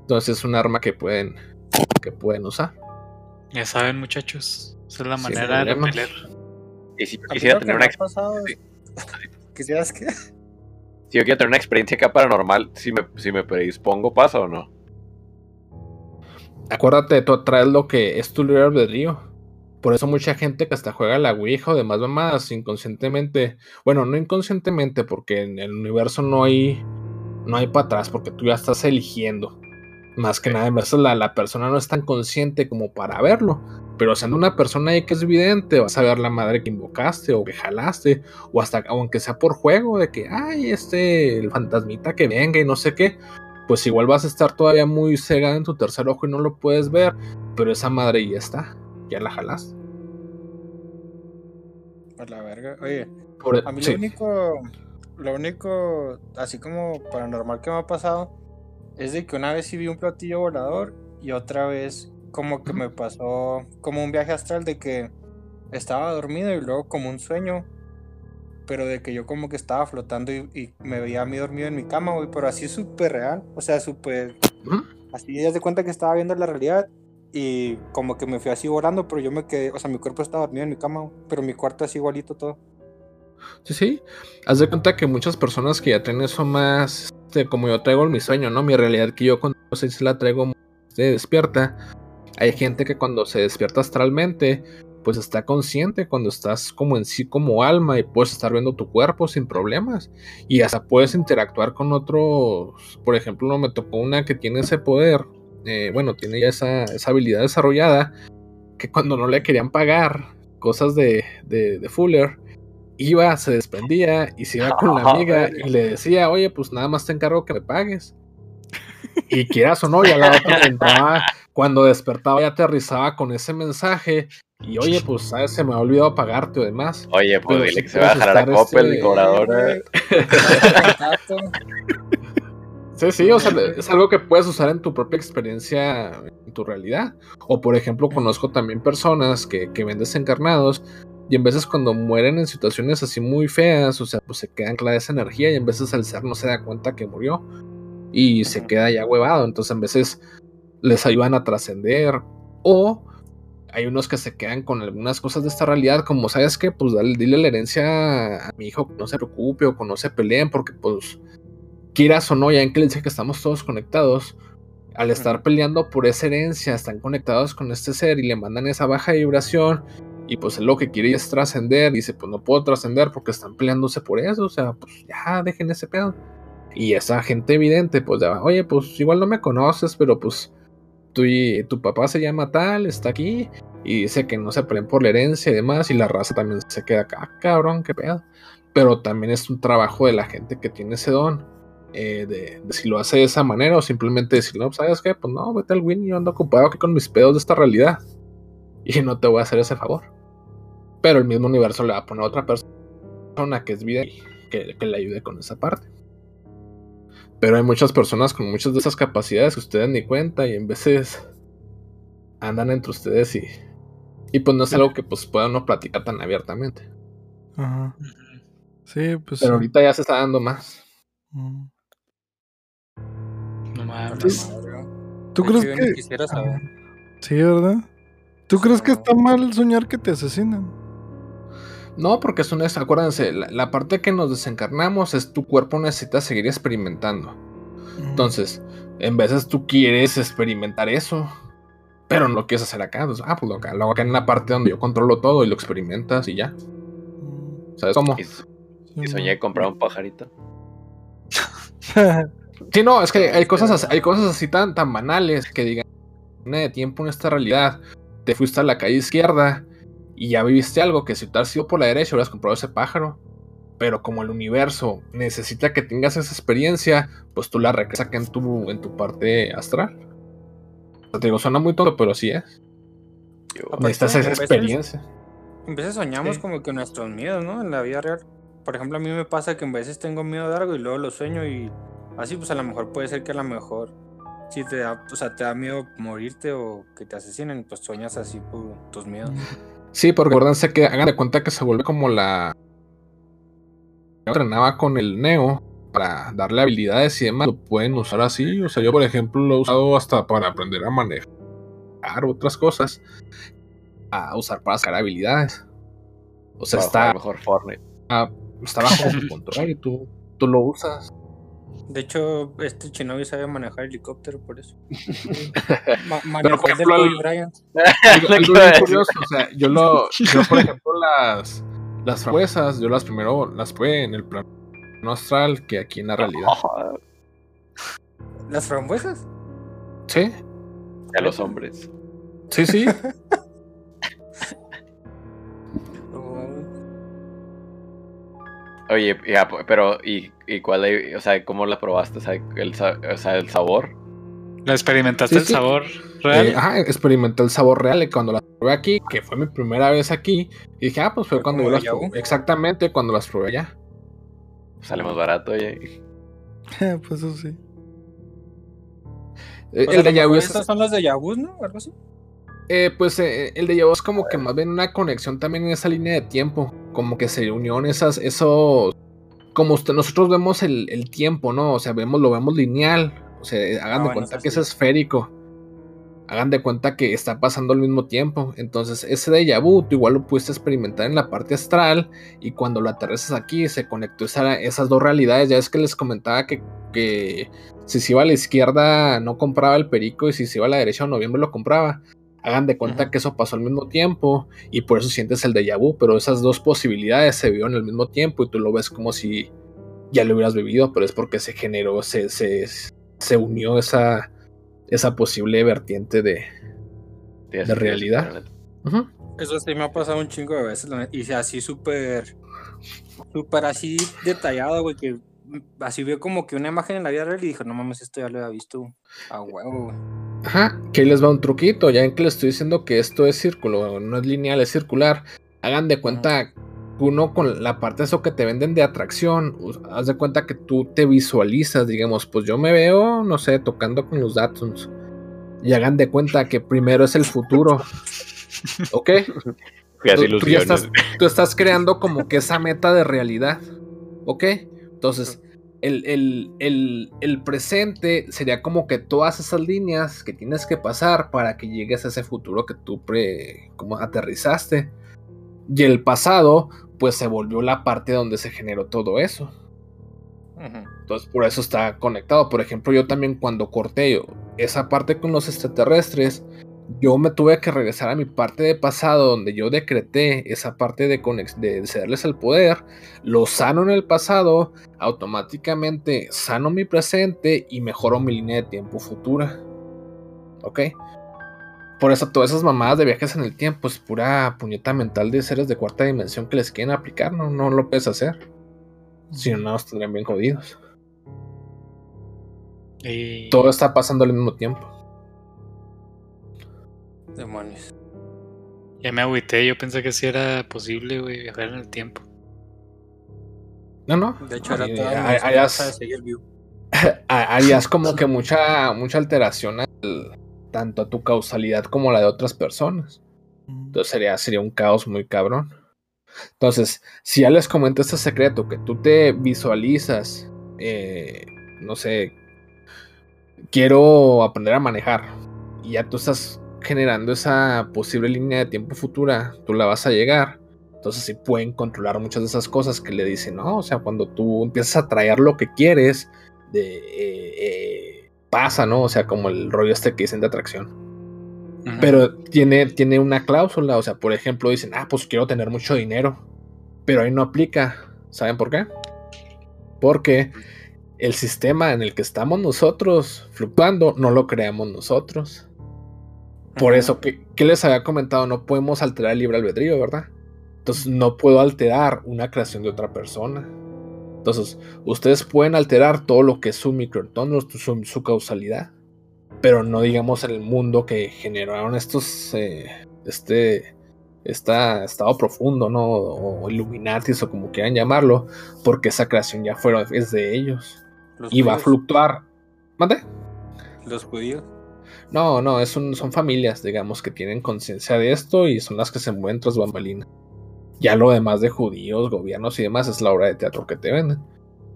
B: Entonces es un arma que pueden, que pueden usar.
C: Ya saben, muchachos. Esa es la manera de repeler.
E: Y si yo quisiera tener una,
D: ha
E: ex-
D: pasado
E: sí.
D: ¿Quisieras que?
E: si yo quiero tener una experiencia acá paranormal, si me, si me predispongo, ¿pasa o no?
B: Acuérdate, tú atraes lo que es tu libre albedrío. Por eso mucha gente que hasta juega la Ouija o demás mamadas inconscientemente. Bueno, no inconscientemente, porque en el universo no hay. No hay para atrás, porque tú ya estás eligiendo. Más que nada, en veces la, la persona no es tan consciente como para verlo. Pero siendo una persona ahí que es evidente, vas a ver la madre que invocaste o que jalaste. O hasta, aunque sea por juego, de que, ay, este, el fantasmita que venga y no sé qué. Pues igual vas a estar todavía muy cegada en tu tercer ojo y no lo puedes ver. Pero esa madre ya está. Ya la jalaste.
D: A la verga. Oye,
B: Por-
D: a mí
B: sí.
D: lo único. Lo único, así como paranormal que me ha pasado, es de que una vez sí vi un platillo volador y otra vez como que me pasó como un viaje astral de que estaba dormido y luego como un sueño, pero de que yo como que estaba flotando y, y me veía a mí dormido en mi cama, güey, pero así súper real, o sea, súper... Así ya de cuenta que estaba viendo la realidad y como que me fui así volando, pero yo me quedé, o sea, mi cuerpo estaba dormido en mi cama, pero mi cuarto así igualito todo.
B: Sí, sí. Haz de cuenta que muchas personas que ya tienen eso más, este, como yo traigo mi sueño, ¿no? Mi realidad que yo cuando se la traigo este, despierta. Hay gente que cuando se despierta astralmente, pues está consciente cuando estás como en sí como alma y puedes estar viendo tu cuerpo sin problemas. Y hasta puedes interactuar con otros. Por ejemplo, no me tocó una que tiene ese poder. Eh, bueno, tiene ya esa, esa habilidad desarrollada. Que cuando no le querían pagar cosas de, de, de Fuller, iba, se desprendía y se iba con la
E: Ah, [laughs]
B: amiga y le decía, oye, pues nada más te encargo que me pagues. Y quieras o no, ya la otra entraba, cuando despertaba y aterrizaba con ese mensaje. Y oye, pues sabes, se me ha olvidado pagarte o demás.
E: Oye, pues
B: Pero
E: dile que se va a jalar a Coppel,
B: este,
E: cobradora. [laughs]
B: Sí, sí, o sea, es algo que puedes usar en tu propia experiencia, en tu realidad. O por ejemplo, conozco también personas que, que ven desencarnados y en veces cuando mueren en situaciones así muy feas, o sea, pues se queda anclada esa energía y en veces el ser no se da cuenta que murió y se queda ya huevado. Entonces en veces les ayudan a trascender o hay unos que se quedan con algunas cosas de esta realidad, como sabes que, pues dale, dile la herencia a mi hijo que no se preocupe o que no se peleen, porque pues quieras o no, ya en que le dice que estamos todos conectados, al estar peleando por esa herencia, están conectados con este ser y le mandan esa baja vibración. Y pues lo que quiere es trascender. Dice, pues no puedo trascender porque están peleándose por eso. O sea, pues ya dejen ese pedo. Y esa gente evidente, pues ya, oye, pues igual no me conoces, pero pues tu, tu papá se llama tal, está aquí. Y dice que no se peleen por la herencia y demás. Y la raza también se queda acá, "Ah, cabrón, qué pedo. Pero también es un trabajo de la gente que tiene ese don eh, de, de si lo hace de esa manera o simplemente decir, no, ¿sabes qué? Pues no, vete al win, yo ando ocupado aquí con mis pedos de esta realidad [laughs] y no te voy a hacer ese favor. Pero el mismo universo le va a poner a otra persona que es vida y que, que le ayude con esa parte. Pero hay muchas personas con muchas de esas capacidades que ustedes ni cuenta y en veces andan entre ustedes y, y pues no es algo que pues puedan no platicar tan abiertamente.
A: Ajá. Sí, pues.
B: Pero ahorita ya se está dando más.
A: Mm.
C: No
A: ¿Tú crees que.?
D: quisiera saber.
A: Sí, ¿verdad? ¿Tú crees que
D: No.
A: está mal soñar que te asesinan?
B: No, porque es una, acuérdense, la, la parte que nos desencarnamos es tu cuerpo necesita seguir experimentando.
A: Mm.
B: Entonces, en veces tú quieres experimentar eso, pero no lo quieres hacer acá. Entonces, ah, pues lo, acá- lo hago acá en la parte donde yo controlo todo y lo experimentas y ya. ¿Sabes cómo?
E: Y, y soñé comprar un pajarito. [laughs]
B: Sí, no, es que hay cosas, así- hay cosas así tan, tan banales que digan, una de tiempo en esta realidad, te fuiste a la calle izquierda y ya viviste algo que si te has sido por la derecha hubieras comprado ese pájaro. Pero como el universo necesita que tengas esa experiencia, pues tú la regresas acá en tu, en tu parte astral. O sea, te digo, suena muy tonto, pero sí es. Necesitas
D: a
B: esa experiencia.
D: En veces soñamos
C: Sí.
D: como que nuestros miedos, ¿no? En la vida real. Por ejemplo, a mí me pasa que en veces tengo miedo de algo y luego lo sueño y así pues a lo mejor puede ser que a lo mejor si te da, o sea, te da miedo morirte o que te asesinen, pues sueñas así por tus miedos.
B: Sí, porque acuérdense que hagan de cuenta que se vuelve como la. entrenaba con el Neo para darle habilidades y demás, lo pueden usar así. O sea, yo, por ejemplo, lo he usado hasta para aprender a manejar otras cosas, a usar para sacar habilidades. O sea, está,
E: mejor Fortnite.
B: ah, está bajo tu control y tú, tú lo usas.
D: De hecho, este Shinobi sabe manejar helicóptero, por eso. [laughs] Ma- manejó
B: por
D: el de
B: ejemplo,
D: Kobe
B: el-
D: Bryant. [laughs]
B: Algo, algo curioso, o sea, yo lo, [laughs] yo por ejemplo las las frambuesas, yo las primero las probé en el plano astral que aquí en la realidad.
D: ¿Las frambuesas?
B: Sí,
E: a los hombres.
B: sí, sí.
E: Oye, ya, pero ¿y, y cuál, o sea, cómo la probaste? O sea, el, sa- o sea, el sabor.
C: ¿La experimentaste
B: Sí,
C: el
B: sí.
C: sabor real?
B: Eh, ajá, experimenté el sabor real y cuando las probé aquí, que fue mi primera vez aquí, y dije, ah, pues fue
D: ¿Fue
B: cuando las probé. Exactamente, cuando las probé allá.
E: Sale más barato, oye. [laughs]
A: pues eso sí.
B: Eh, el de
D: estas son las de Yabuz, ¿no? Algo así.
B: Eh, pues eh, el de es como que más bien una conexión también en esa línea de tiempo, como que se unió en esas, esos, como usted- nosotros vemos el, el tiempo, ¿no? O sea, vemos, lo vemos lineal, o sea, hagan
D: Ah,
B: de
D: bueno,
B: cuenta que es esférico. Hagan de cuenta que está pasando al mismo tiempo. Entonces, ese de vu, tú igual lo pudiste experimentar en la parte astral. Y cuando lo aterrizas aquí, se conectó esa- esas dos realidades. Ya es que les comentaba que, que si se iba a la izquierda no compraba el perico. Y si se iba a la derecha en noviembre lo compraba. Hagan de cuenta que eso pasó al mismo tiempo. Y por eso sientes el de vu. Pero esas dos posibilidades se vieron al mismo tiempo. Y tú lo ves como si ya lo hubieras vivido. Pero es porque se generó, se, se, se unió esa esa posible vertiente de... De realidad.
D: Eso sí me ha pasado un chingo de veces, y así súper, súper así detallado, güey, que así veo como que una imagen en la vida real y dije, no mames, esto ya lo había visto a huevo.
B: Ajá, que ahí les va un truquito, ya en que les estoy diciendo que esto es círculo, no es lineal, es circular. Hagan de cuenta uno con la parte de eso que te venden de atracción, haz de cuenta que tú te visualizas, digamos, pues yo me veo, no sé, tocando con los Datsuns. Y hagan de cuenta que primero es el futuro. [laughs] ¿Ok? Tú- tú ya estás, tú estás creando como que esa meta de realidad. ¿Ok? Entonces, el, el- el- el presente sería como que todas esas líneas que tienes que pasar para que llegues a ese futuro que tú pre, como aterrizaste. Y el pasado, pues se volvió la parte donde se generó todo eso. Entonces, por eso está conectado. Por ejemplo, yo también cuando corté esa parte con los extraterrestres, yo me tuve que regresar a mi parte de pasado donde yo decreté esa parte de, de cederles el poder, lo sano en el pasado, automáticamente sano mi presente y mejoro mi línea de tiempo futura. ¿Ok? Por eso todas esas mamadas de viajes en el tiempo es pura puñeta mental de seres de cuarta dimensión que les quieren aplicar, no, no lo puedes hacer. Si no, nos tendrían bien jodidos.
C: Y
B: Todo está pasando al mismo tiempo.
D: Demonios.
C: ya me agüité, yo pensé que sí era posible, güey, viajar en el tiempo.
B: No, no.
D: De hecho,
B: harías- ha- harías como que mucha, mucha alteración al- tanto a tu causalidad como a la de otras personas. Entonces sería, sería un caos muy cabrón. Entonces, si ya les comento este secreto, que tú te visualizas, eh, no sé, quiero aprender a manejar, y ya tú estás generando esa posible línea de tiempo futura, tú la vas a llegar. Entonces sí pueden controlar muchas de esas cosas que le dicen, no, o sea, cuando tú empiezas a traer lo que quieres, de, eh, eh, pasa, ¿no? O sea, como el rollo este que dicen de atracción. Pero tiene, tiene una cláusula, o sea, por ejemplo, dicen, ah, pues quiero tener mucho dinero. Pero ahí no aplica. ¿Saben por qué? Porque el sistema en el que estamos nosotros fluctuando no lo creamos nosotros. Por eso, que ¿qué les había comentado? No podemos alterar el libre albedrío, ¿verdad? Entonces no puedo alterar una creación de otra persona. Entonces, ustedes pueden alterar todo lo que es su microentorno, su, su causalidad pero no digamos el mundo que generaron estos eh, este esta estado profundo no o Illuminatis o como quieran llamarlo porque esa creación ya fueron es de ellos
D: Los
B: y va a fluctuar ¿Mande?
D: Los judíos.
B: No no es un- son familias digamos que tienen conciencia de esto y son las que se mueven tras bambalinas Ya lo demás de judíos, gobiernos y demás es la obra de teatro que te venden.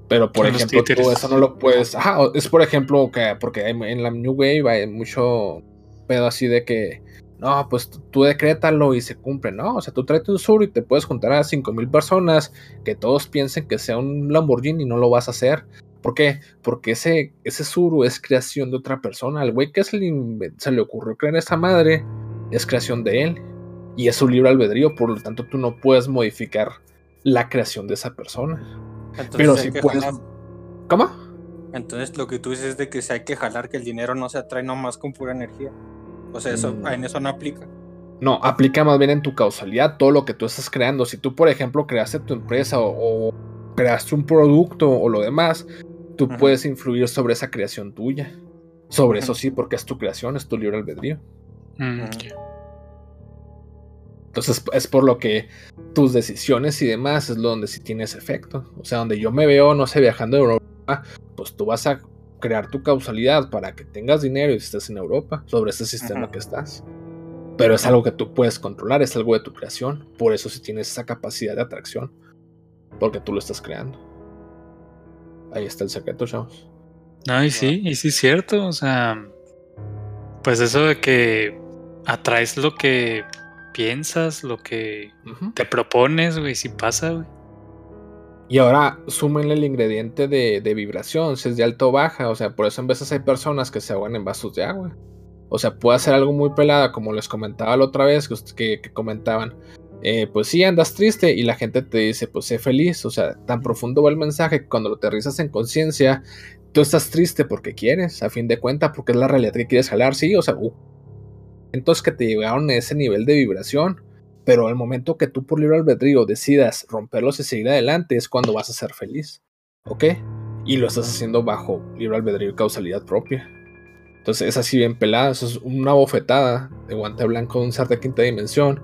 B: Pero por ejemplo, tú eso no lo puedes. Ajá, es por ejemplo que porque en la New Wave hay mucho pedo así de que no, pues tú, tú decrétalo y se cumple, ¿no? O sea, tú tráete un sur y te puedes juntar a 5000 personas que todos piensen que sea un Lamborghini y no lo vas a hacer. ¿Por qué? Porque ese, ese suru es creación de otra persona. Al güey que se le, se le ocurrió crear esa madre es creación de él. Y es su libre albedrío, por lo tanto tú no puedes modificar la creación de esa persona.
D: Entonces
B: Pero si puedes.
D: jalar.
B: ¿Cómo?
D: Entonces lo que tú dices es de que si hay que jalar que el dinero no se atrae nomás con pura energía. O sea, eso
B: Mm.
D: en eso no aplica.
B: No, aplica más bien en tu causalidad todo lo que tú estás creando. Si tú, por ejemplo, creaste tu empresa o, o creaste un producto o lo demás, tú puedes influir sobre esa creación tuya. Sobre eso sí, porque es tu creación, es tu libre albedrío.
C: Mm.
B: Entonces es por lo que tus decisiones y demás es lo donde sí tienes efecto. O sea, donde yo me veo, no sé, viajando a Europa, pues tú vas a crear tu causalidad para que tengas dinero y estés en Europa sobre ese sistema que estás. Pero es algo que tú puedes controlar, es algo de tu creación. Por eso sí tienes esa capacidad de atracción. Porque tú lo estás creando. Ahí está el secreto, chavos.
C: No, y sí, y sí es cierto, o sea, pues eso de que atraes lo que piensas, lo que te propones, güey, si pasa, güey.
B: Y ahora súmenle el ingrediente de, de vibración, si es de alto o baja. O sea, por eso en veces hay personas que se ahogan en vasos de agua. O sea, puede ser algo muy pelada, como les comentaba la otra vez, que, ust- que- que comentaban. Eh, pues sí, andas triste y la gente te dice, pues sé feliz. O sea, tan profundo va el mensaje que cuando lo aterrizas en conciencia, tú estás triste porque quieres, a fin de cuentas, porque es la realidad que quieres jalar. Sí, o sea, uh, entonces que te llegaron a ese nivel de vibración. Pero al momento que tú por libre albedrío decidas romperlos y seguir adelante es cuando vas a ser feliz. ¿Ok? Y lo estás haciendo bajo libre albedrío y causalidad propia. Entonces es así bien pelada. Eso es una bofetada de guante blanco de un ser de quinta dimensión.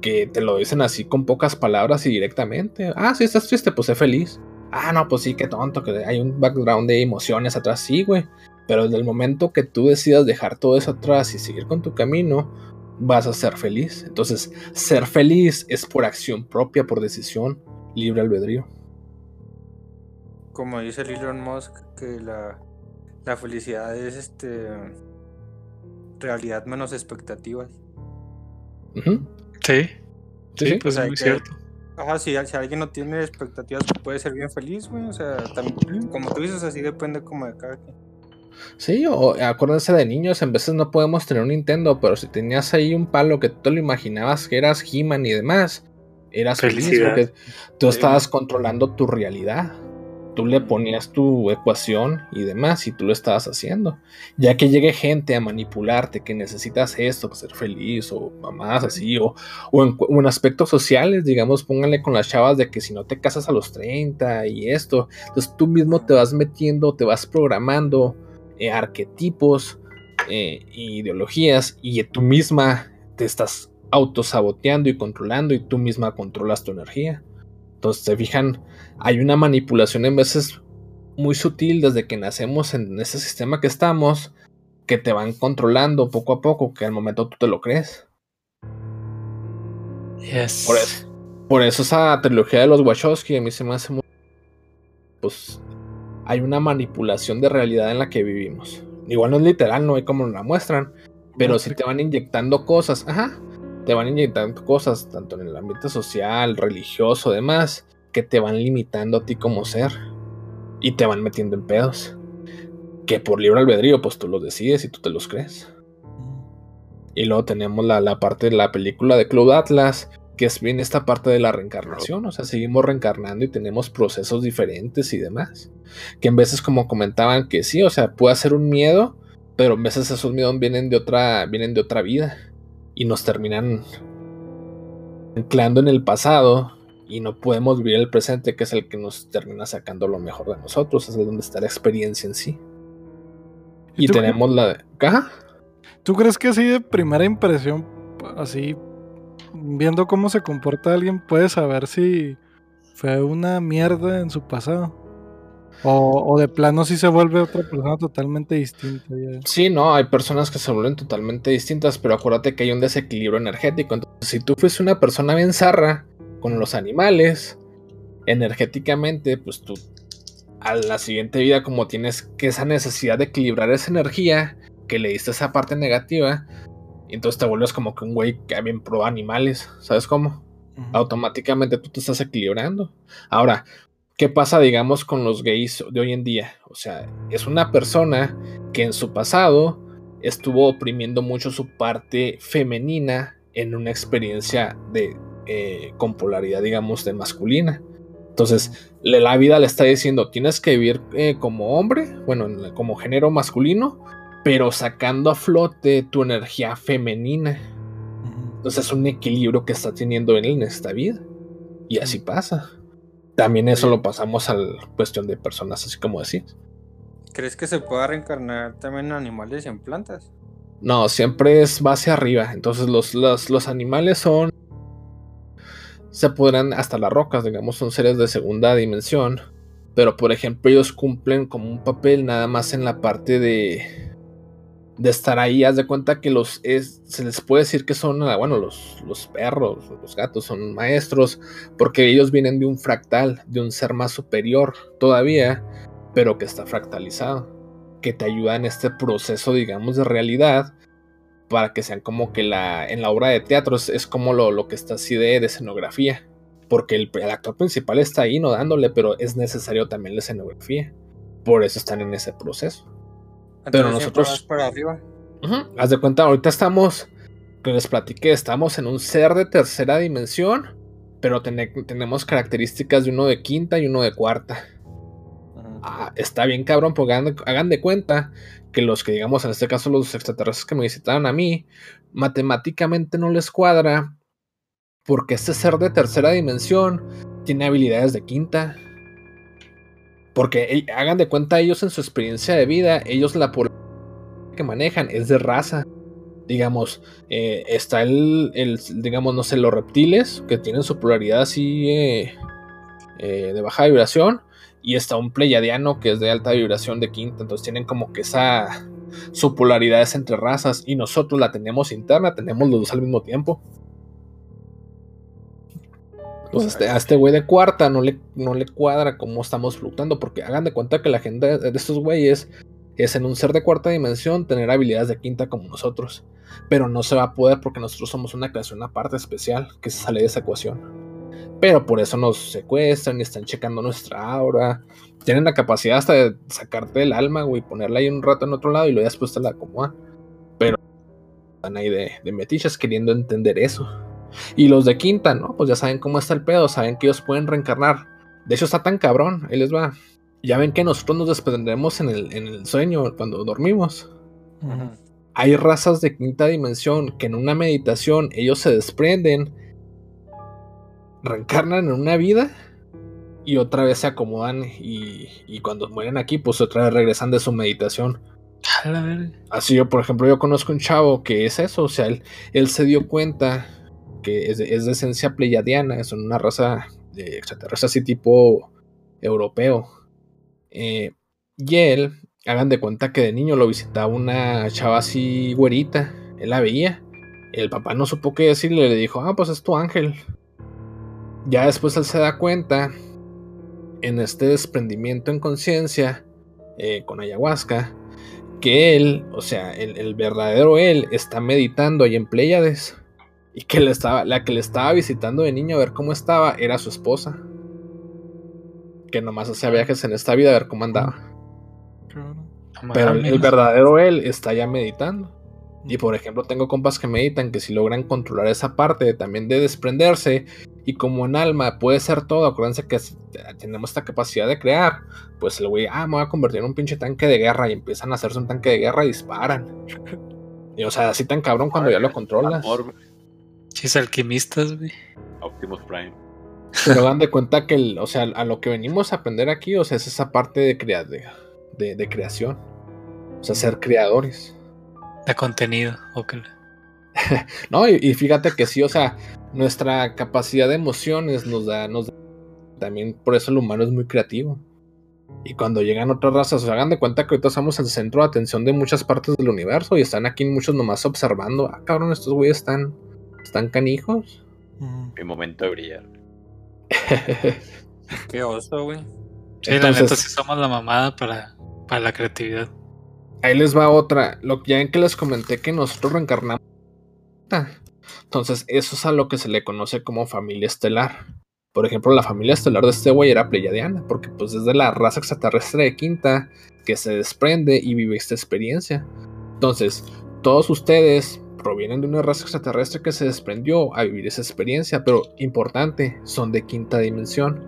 B: Que te lo dicen así con pocas palabras y directamente. Ah, si estás triste, pues sé feliz. Ah, no, pues sí, qué tonto, que hay un background de emociones atrás. Sí, güey. Pero desde el momento que tú decidas dejar todo eso atrás y seguir con tu camino, vas a ser feliz. Entonces, ser feliz es por acción propia, por decisión, libre albedrío.
D: Como dice el Elon Musk, que la, la felicidad es este realidad menos expectativas.
C: Sí,
B: Sí,
C: sí,
B: sí.
C: pues
D: O sea,
C: es muy
D: que-
C: cierto.
D: Ajá, si, si alguien no tiene expectativas, puede ser bien feliz, güey. O sea, también, como tú dices, así depende como de cada quien.
B: Sí, o acuérdense de niños, en veces no podemos tener un Nintendo, pero si tenías ahí un palo que tú te lo imaginabas que eras He-Man y demás, eras feliz porque tú
C: Sí.
B: estabas controlando tu realidad. Tú le ponías tu ecuación y demás y tú lo estabas haciendo. Ya que llegue gente a manipularte que necesitas esto para ser feliz o mamás así o, o en, aspectos sociales, digamos, pónganle con las chavas de que si no te casas a los 30 y esto, entonces tú mismo te vas metiendo, te vas programando eh, arquetipos, eh, ideologías y tú misma te estás autosaboteando y controlando y tú misma controlas tu energía. Entonces, se fijan, hay una manipulación en veces muy sutil desde que nacemos en ese sistema que estamos, que te van controlando poco a poco, que al momento tú te lo crees.
C: Yes.
B: Por eso, por eso esa trilogía de los Wachowski a mí se me hace muy... Pues hay una manipulación de realidad en la que vivimos. Igual no es literal, no hay como nos la muestran, pero sí te van inyectando cosas, ajá, te van inyectando cosas tanto en el ambiente social, religioso, demás, que te van limitando a ti como ser y te van metiendo en pedos. Que por libre albedrío, pues tú los decides y tú te los crees. Y luego tenemos la, la parte de la película de Cloud Atlas, que es bien esta parte de la reencarnación. O sea, seguimos reencarnando y tenemos procesos diferentes y demás. Que en veces, como comentaban, que sí, o sea, puede ser un miedo, pero en veces esos miedos vienen de otra, vienen de otra vida. Y nos terminan anclando en el pasado. Y no podemos vivir el presente, que es el que nos termina sacando lo mejor de nosotros. Es donde está la experiencia en sí.
A: ¿Y
B: tenemos la. ¿Ajá?
A: ¿Tú crees que así de primera impresión, así viendo cómo se comporta alguien, puedes saber si fue una mierda en su pasado? O, o de plano si se vuelve otra persona totalmente distinta. ya?
B: Sí, no, hay personas que se vuelven totalmente distintas, pero acuérdate que hay un desequilibrio energético. Entonces, si tú fuiste una persona bien zarra con los animales, energéticamente, pues tú a la siguiente vida, como tienes que esa necesidad de equilibrar esa energía que le diste esa parte negativa, y entonces te vuelves como que un güey que bien pro animales, ¿sabes cómo? Automáticamente tú te estás equilibrando. Ahora, ¿qué pasa, digamos, con los gays de hoy en día? O sea, es una persona que en su pasado estuvo oprimiendo mucho su parte femenina en una experiencia de eh, con polaridad, digamos, de masculina. Entonces, la vida le está diciendo, tienes que vivir eh, como hombre, bueno, como género masculino, pero sacando a flote tu energía femenina. Entonces es un equilibrio que está teniendo él en esta vida. Y así pasa. También eso lo pasamos a la cuestión de personas, así como decías.
D: ¿Crees que se pueda reencarnar también en animales y en plantas?
B: No, siempre es va hacia arriba. Entonces los, los, los animales son... Se podrán hasta las rocas, digamos, son seres de segunda dimensión. Pero por ejemplo ellos cumplen como un papel nada más en la parte de de estar ahí, haz de cuenta que los es, se les puede decir que son, bueno, los, los perros, los gatos son maestros, porque ellos vienen de un fractal, de un ser más superior todavía, pero que está fractalizado, que te ayuda en este proceso, digamos, de realidad, para que sean como que la, en la obra de teatro es, como lo, lo, que está así de, escenografía, porque el, el actor principal está ahí no dándole, pero es necesario también la escenografía, por eso están en ese proceso pero nosotros.
D: Para arriba.
B: Haz de cuenta, ahorita estamos. Que les platiqué, estamos en un ser de tercera dimensión. Pero tenemos características de uno de quinta y uno de cuarta. Ah, está bien, cabrón, porque hagan, de cuenta que los que, digamos, en este caso, los extraterrestres que me visitaron a mí, matemáticamente no les cuadra. Porque este ser de tercera dimensión tiene habilidades de quinta. Porque hagan de cuenta ellos en su experiencia de vida, ellos la que manejan es de raza. Digamos, eh, está el, digamos, no sé, los reptiles que tienen su polaridad así eh, eh, de baja vibración. Y está un pleiadiano que es de alta vibración de quinta. Entonces tienen como que esa. Su polaridad es entre razas. Y nosotros la tenemos interna, tenemos los dos al mismo tiempo. Entonces este, a este güey de cuarta no le, no le cuadra cómo estamos fluctuando, porque hagan de cuenta que la gente de estos güeyes es en un ser de cuarta dimensión tener habilidades de quinta como nosotros. Pero no se va a poder porque nosotros somos una creación aparte especial que se sale de esa ecuación. Pero por eso nos secuestran y están checando nuestra aura. Tienen la capacidad hasta de sacarte el alma, güey, ponerla ahí un rato en otro lado y luego después te la acomodan. Pero están ahí de, de metichas queriendo entender eso. Y los de quinta, ¿no? Pues ya saben cómo está el pedo, saben que ellos pueden reencarnar. De hecho, está tan cabrón, ahí les va. Ya ven que nosotros nos desprendemos en el, en el sueño cuando dormimos. Hay razas de quinta dimensión que en una meditación ellos se desprenden, reencarnan en una vida y otra vez se acomodan y, y cuando mueren aquí, pues otra vez regresan de su meditación. Así yo, por ejemplo, yo conozco un chavo que es eso, o sea, él, él se dio cuenta que es de, esencia pleyadiana, son una raza de extraterrestre así tipo europeo. Eh, y él, hagan de cuenta que de niño lo visitaba una chava así güerita, él la veía. El papá no supo qué decirle, le dijo, ah, pues es tu ángel. Ya después él se da cuenta, en este desprendimiento en conciencia, eh, con ayahuasca, que él, o sea, el, el, verdadero él, está meditando ahí en Pleiades y que le estaba, la que le estaba visitando de niño a ver cómo estaba era su esposa. Que nomás hacía viajes en esta vida a ver cómo andaba. Pero el, verdadero él está ya meditando. Y por ejemplo, tengo compas que meditan que si logran controlar esa parte también de desprenderse, y como en alma puede ser todo, acuérdense que tenemos esta capacidad de crear, pues el güey, ah, me voy a convertir en un pinche tanque de guerra, y empiezan a hacerse un tanque de guerra y disparan. Y o sea, así tan cabrón cuando ya lo controlas.
C: Chis alquimistas, güey.
E: Optimus Prime.
B: Pero dan de cuenta que, o sea, a lo que venimos a aprender aquí, o sea, es esa parte de, de, de, creación. O sea, ser creadores.
C: De contenido, ok. [laughs]
B: no, y, fíjate que sí, o sea, nuestra capacidad de emociones nos da, nos da, También por eso el humano es muy creativo. Y cuando llegan otras razas, se hagan de cuenta que ahorita somos el centro de atención de muchas partes del universo y están aquí muchos nomás observando. Ah, cabrón, estos güeyes están ¿Están canijos?
E: Mi momento de brillar. [laughs]
D: Qué oso, güey.
C: Sí, la
B: Entonces-
C: neta sí somos la mamada para, para la creatividad.
B: Ahí les va otra. Lo ya en que les comenté que nosotros reencarnamos. Entonces, eso es a lo que se le conoce como familia estelar. Por ejemplo, la familia estelar de este güey era pleyadiana, porque pues es de la raza extraterrestre de quinta que se desprende y vive esta experiencia. Entonces, todos ustedes provienen de una raza extraterrestre que se desprendió a vivir esa experiencia, pero importante, son de quinta dimensión.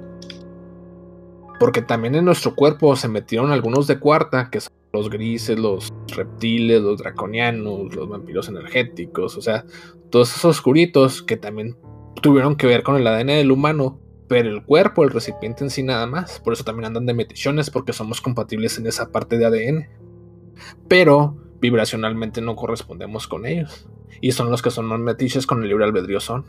B: Porque también en nuestro cuerpo se metieron algunos de cuarta, que son los grises, los reptiles, los draconianos, los vampiros energéticos, o sea, todos esos oscuritos que también tuvieron que ver con el ADN del humano, pero el cuerpo, el recipiente en sí nada más. Por eso también andan de metichones, porque somos compatibles en esa parte de ADN. Pero vibracionalmente no correspondemos con ellos. Y son los que son más metiches con el libre albedrío son.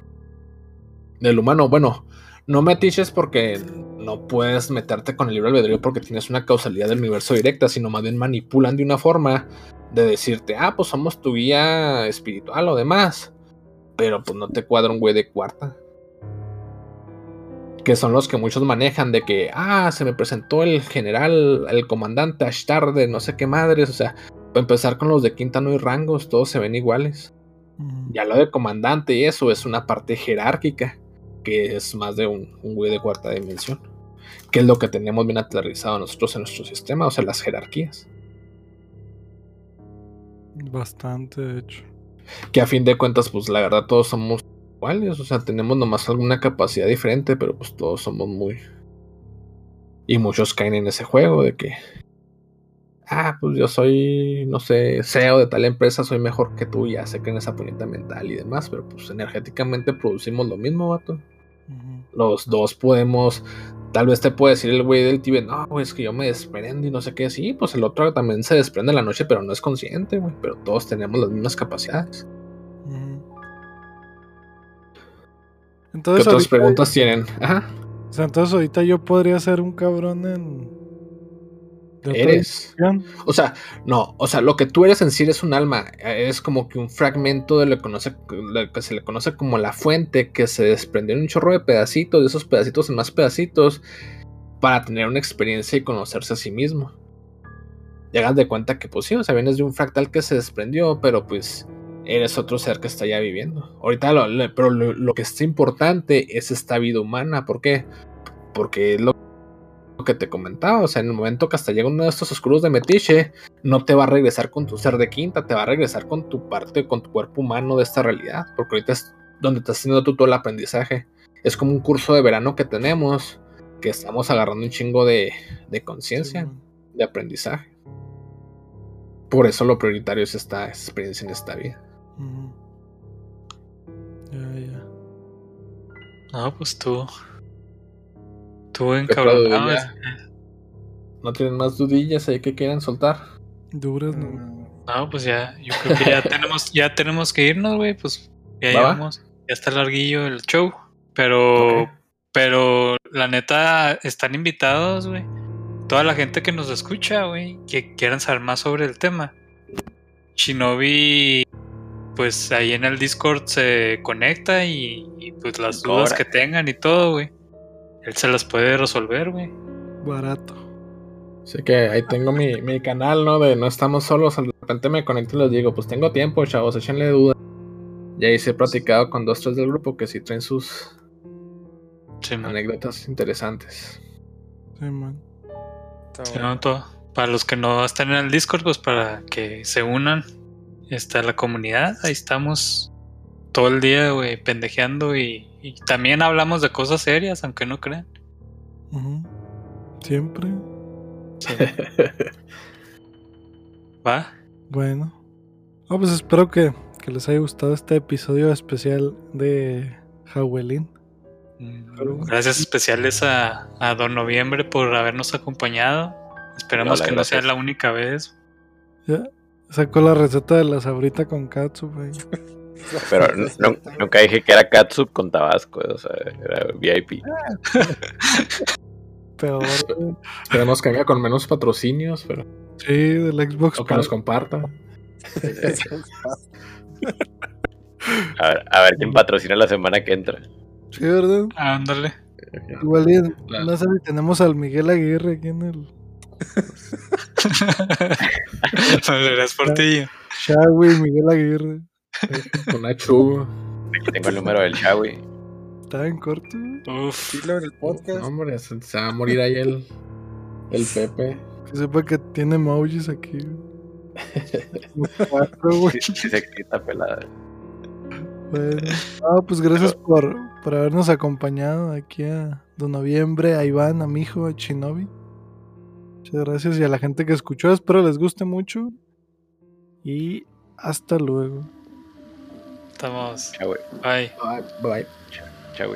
B: Del humano, bueno, no metiches porque no puedes meterte con el libre albedrío porque tienes una causalidad del universo directa, sino más bien manipulan de una forma de decirte, ah, pues somos tu guía espiritual o demás. Pero pues no te cuadra un güey de cuarta. Que son los que muchos manejan de que, ah, se me presentó el general, el comandante Ashtar de no sé qué madres. O sea, empezar con los de quinta no hay rangos, todos se ven iguales.
A: Ujú.
B: Ya lo de comandante y eso es una parte jerárquica, que es más de un, un güey de cuarta dimensión. Que es lo que tenemos bien aterrizado nosotros en nuestro sistema, o sea, las jerarquías.
A: Bastante, de hecho.
B: Que a fin de cuentas, pues la verdad todos somos iguales, o sea, tenemos nomás alguna capacidad diferente, pero pues todos somos muy... Y muchos caen en ese juego de que... Ah, pues yo soy, no sé, CEO de tal empresa, soy mejor que tú, ya sé que en esa puñeta mental y demás, pero pues energéticamente producimos lo mismo, vato. Los dos podemos. Tal vez te puede decir el güey del Tibet, no, güey, es que yo me desprendo y no sé qué. Sí, pues el otro también se desprende en la noche, pero no es consciente, güey. Pero todos tenemos las mismas capacidades.
A: Ujú.
B: ¿Qué
A: Entonces,
B: otras
A: ahorita,
B: preguntas tienen? Ajá,
A: o sea, entonces ahorita yo podría ser un cabrón en.
B: Eres. O sea, no, o sea, lo que tú eres en sí eres un alma. Es como que un fragmento de lo que, conoce, lo que se le conoce como la fuente que se desprendió en un chorro de pedacitos, de esos pedacitos en más pedacitos, para tener una experiencia y conocerse a sí mismo. Y hagas de cuenta que, pues sí, o sea, vienes de un fractal que se desprendió, pero pues eres otro ser que está ya viviendo. Ahorita, lo, lo- pero lo, lo que está importante es esta vida humana. ¿Por qué? Porque es lo que te comentaba, o sea, en el momento que hasta llega uno de estos oscuros de metiche, no te va a regresar con tu ser de quinta, te va a regresar con tu parte, con tu cuerpo humano de esta realidad, porque ahorita es donde estás haciendo tú todo el aprendizaje. Es como un curso de verano que tenemos, que estamos agarrando un chingo de, de conciencia, de aprendizaje. Por eso lo prioritario es esta experiencia en esta vida.
A: Ujú. Ya, ya.
C: No, pues tú. Tú
B: ¿Qué otra
C: encabronado.
B: dudilla? ¿No tienen más dudillas ahí que quieran soltar?
A: Duras, no.
D: Mm,
C: No, pues ya, yo creo que ya [laughs] tenemos, ya tenemos que irnos, güey. Pues ya
B: Va, va.
C: llevamos. Ya está larguillo el show. Pero, pero la neta, están invitados, güey. Toda la gente que nos escucha, güey, que quieran saber más sobre el tema. Shinobi, pues ahí en el Discord se conecta y, y, pues las dudas
E: Cobra.
C: que tengan y todo, güey. Él se las puede resolver, güey.
A: Barato.
B: Así que ahí tengo mi, mi canal, ¿no? De no estamos solos. De repente me conecto y les digo, pues tengo tiempo, chavos, échenle duda. Y ahí sí he platicado con dos, tres del grupo que sí traen sus
C: Sí, man.
B: anécdotas interesantes.
A: Sí, man.
D: está
C: Sí,
D: bueno.
C: no, todo. Para los que no están en el Discord, pues para que se unan está la comunidad. Ahí estamos todo el día, güey, pendejeando y, y también hablamos de cosas serias, aunque no crean.
A: Siempre. [laughs]
C: ¿Va?
A: Bueno. Oh, pues espero que, que les haya gustado este episodio especial de Howelin.
C: Mm, Gracias especiales a, a Don Noviembre por habernos acompañado. Esperamos
E: Hola,
C: que no sea la única vez.
A: Ya sacó la receta de la sabrita con katsu, güey. [laughs]
E: Pero [laughs] nu- nu- nunca dije que era Katsup con Tabasco, o sea, era VIP. [laughs]
A: Peor.
B: Esperemos que venga con menos patrocinios, pero
A: Sí, del Xbox.
B: o que nos comparta.
E: A ver, a ver quién patrocina la semana que entra.
A: Sí, ¿verdad?
C: Ándale.
A: Igual y en-
B: Claro.
A: no sé si tenemos al Miguel Aguirre aquí en el [laughs]
C: Valeras Portillo.
A: Shawi, Miguel Aguirre.
B: Una chu.
E: Aquí tengo el número del Shawi.
A: Estaba en corto.
C: Uf.
D: Dilo en el
B: No,
D: podcast.
B: hombre, se, se va a morir ahí el, el Pepe.
A: Que sepa que tiene emojis aquí. [laughs] Cuatro, güey.
E: Sí, sí se excita pelada.
A: Bueno, no, pues gracias por, por habernos acompañado aquí a Don Noviembre, a Iván, a mi hijo, a Chinobi. Muchas gracias y a la gente que escuchó. Espero les guste mucho. Y hasta luego.
C: estamos.
E: Chau.
C: Bye.
B: Bye. Bye.
F: Chau.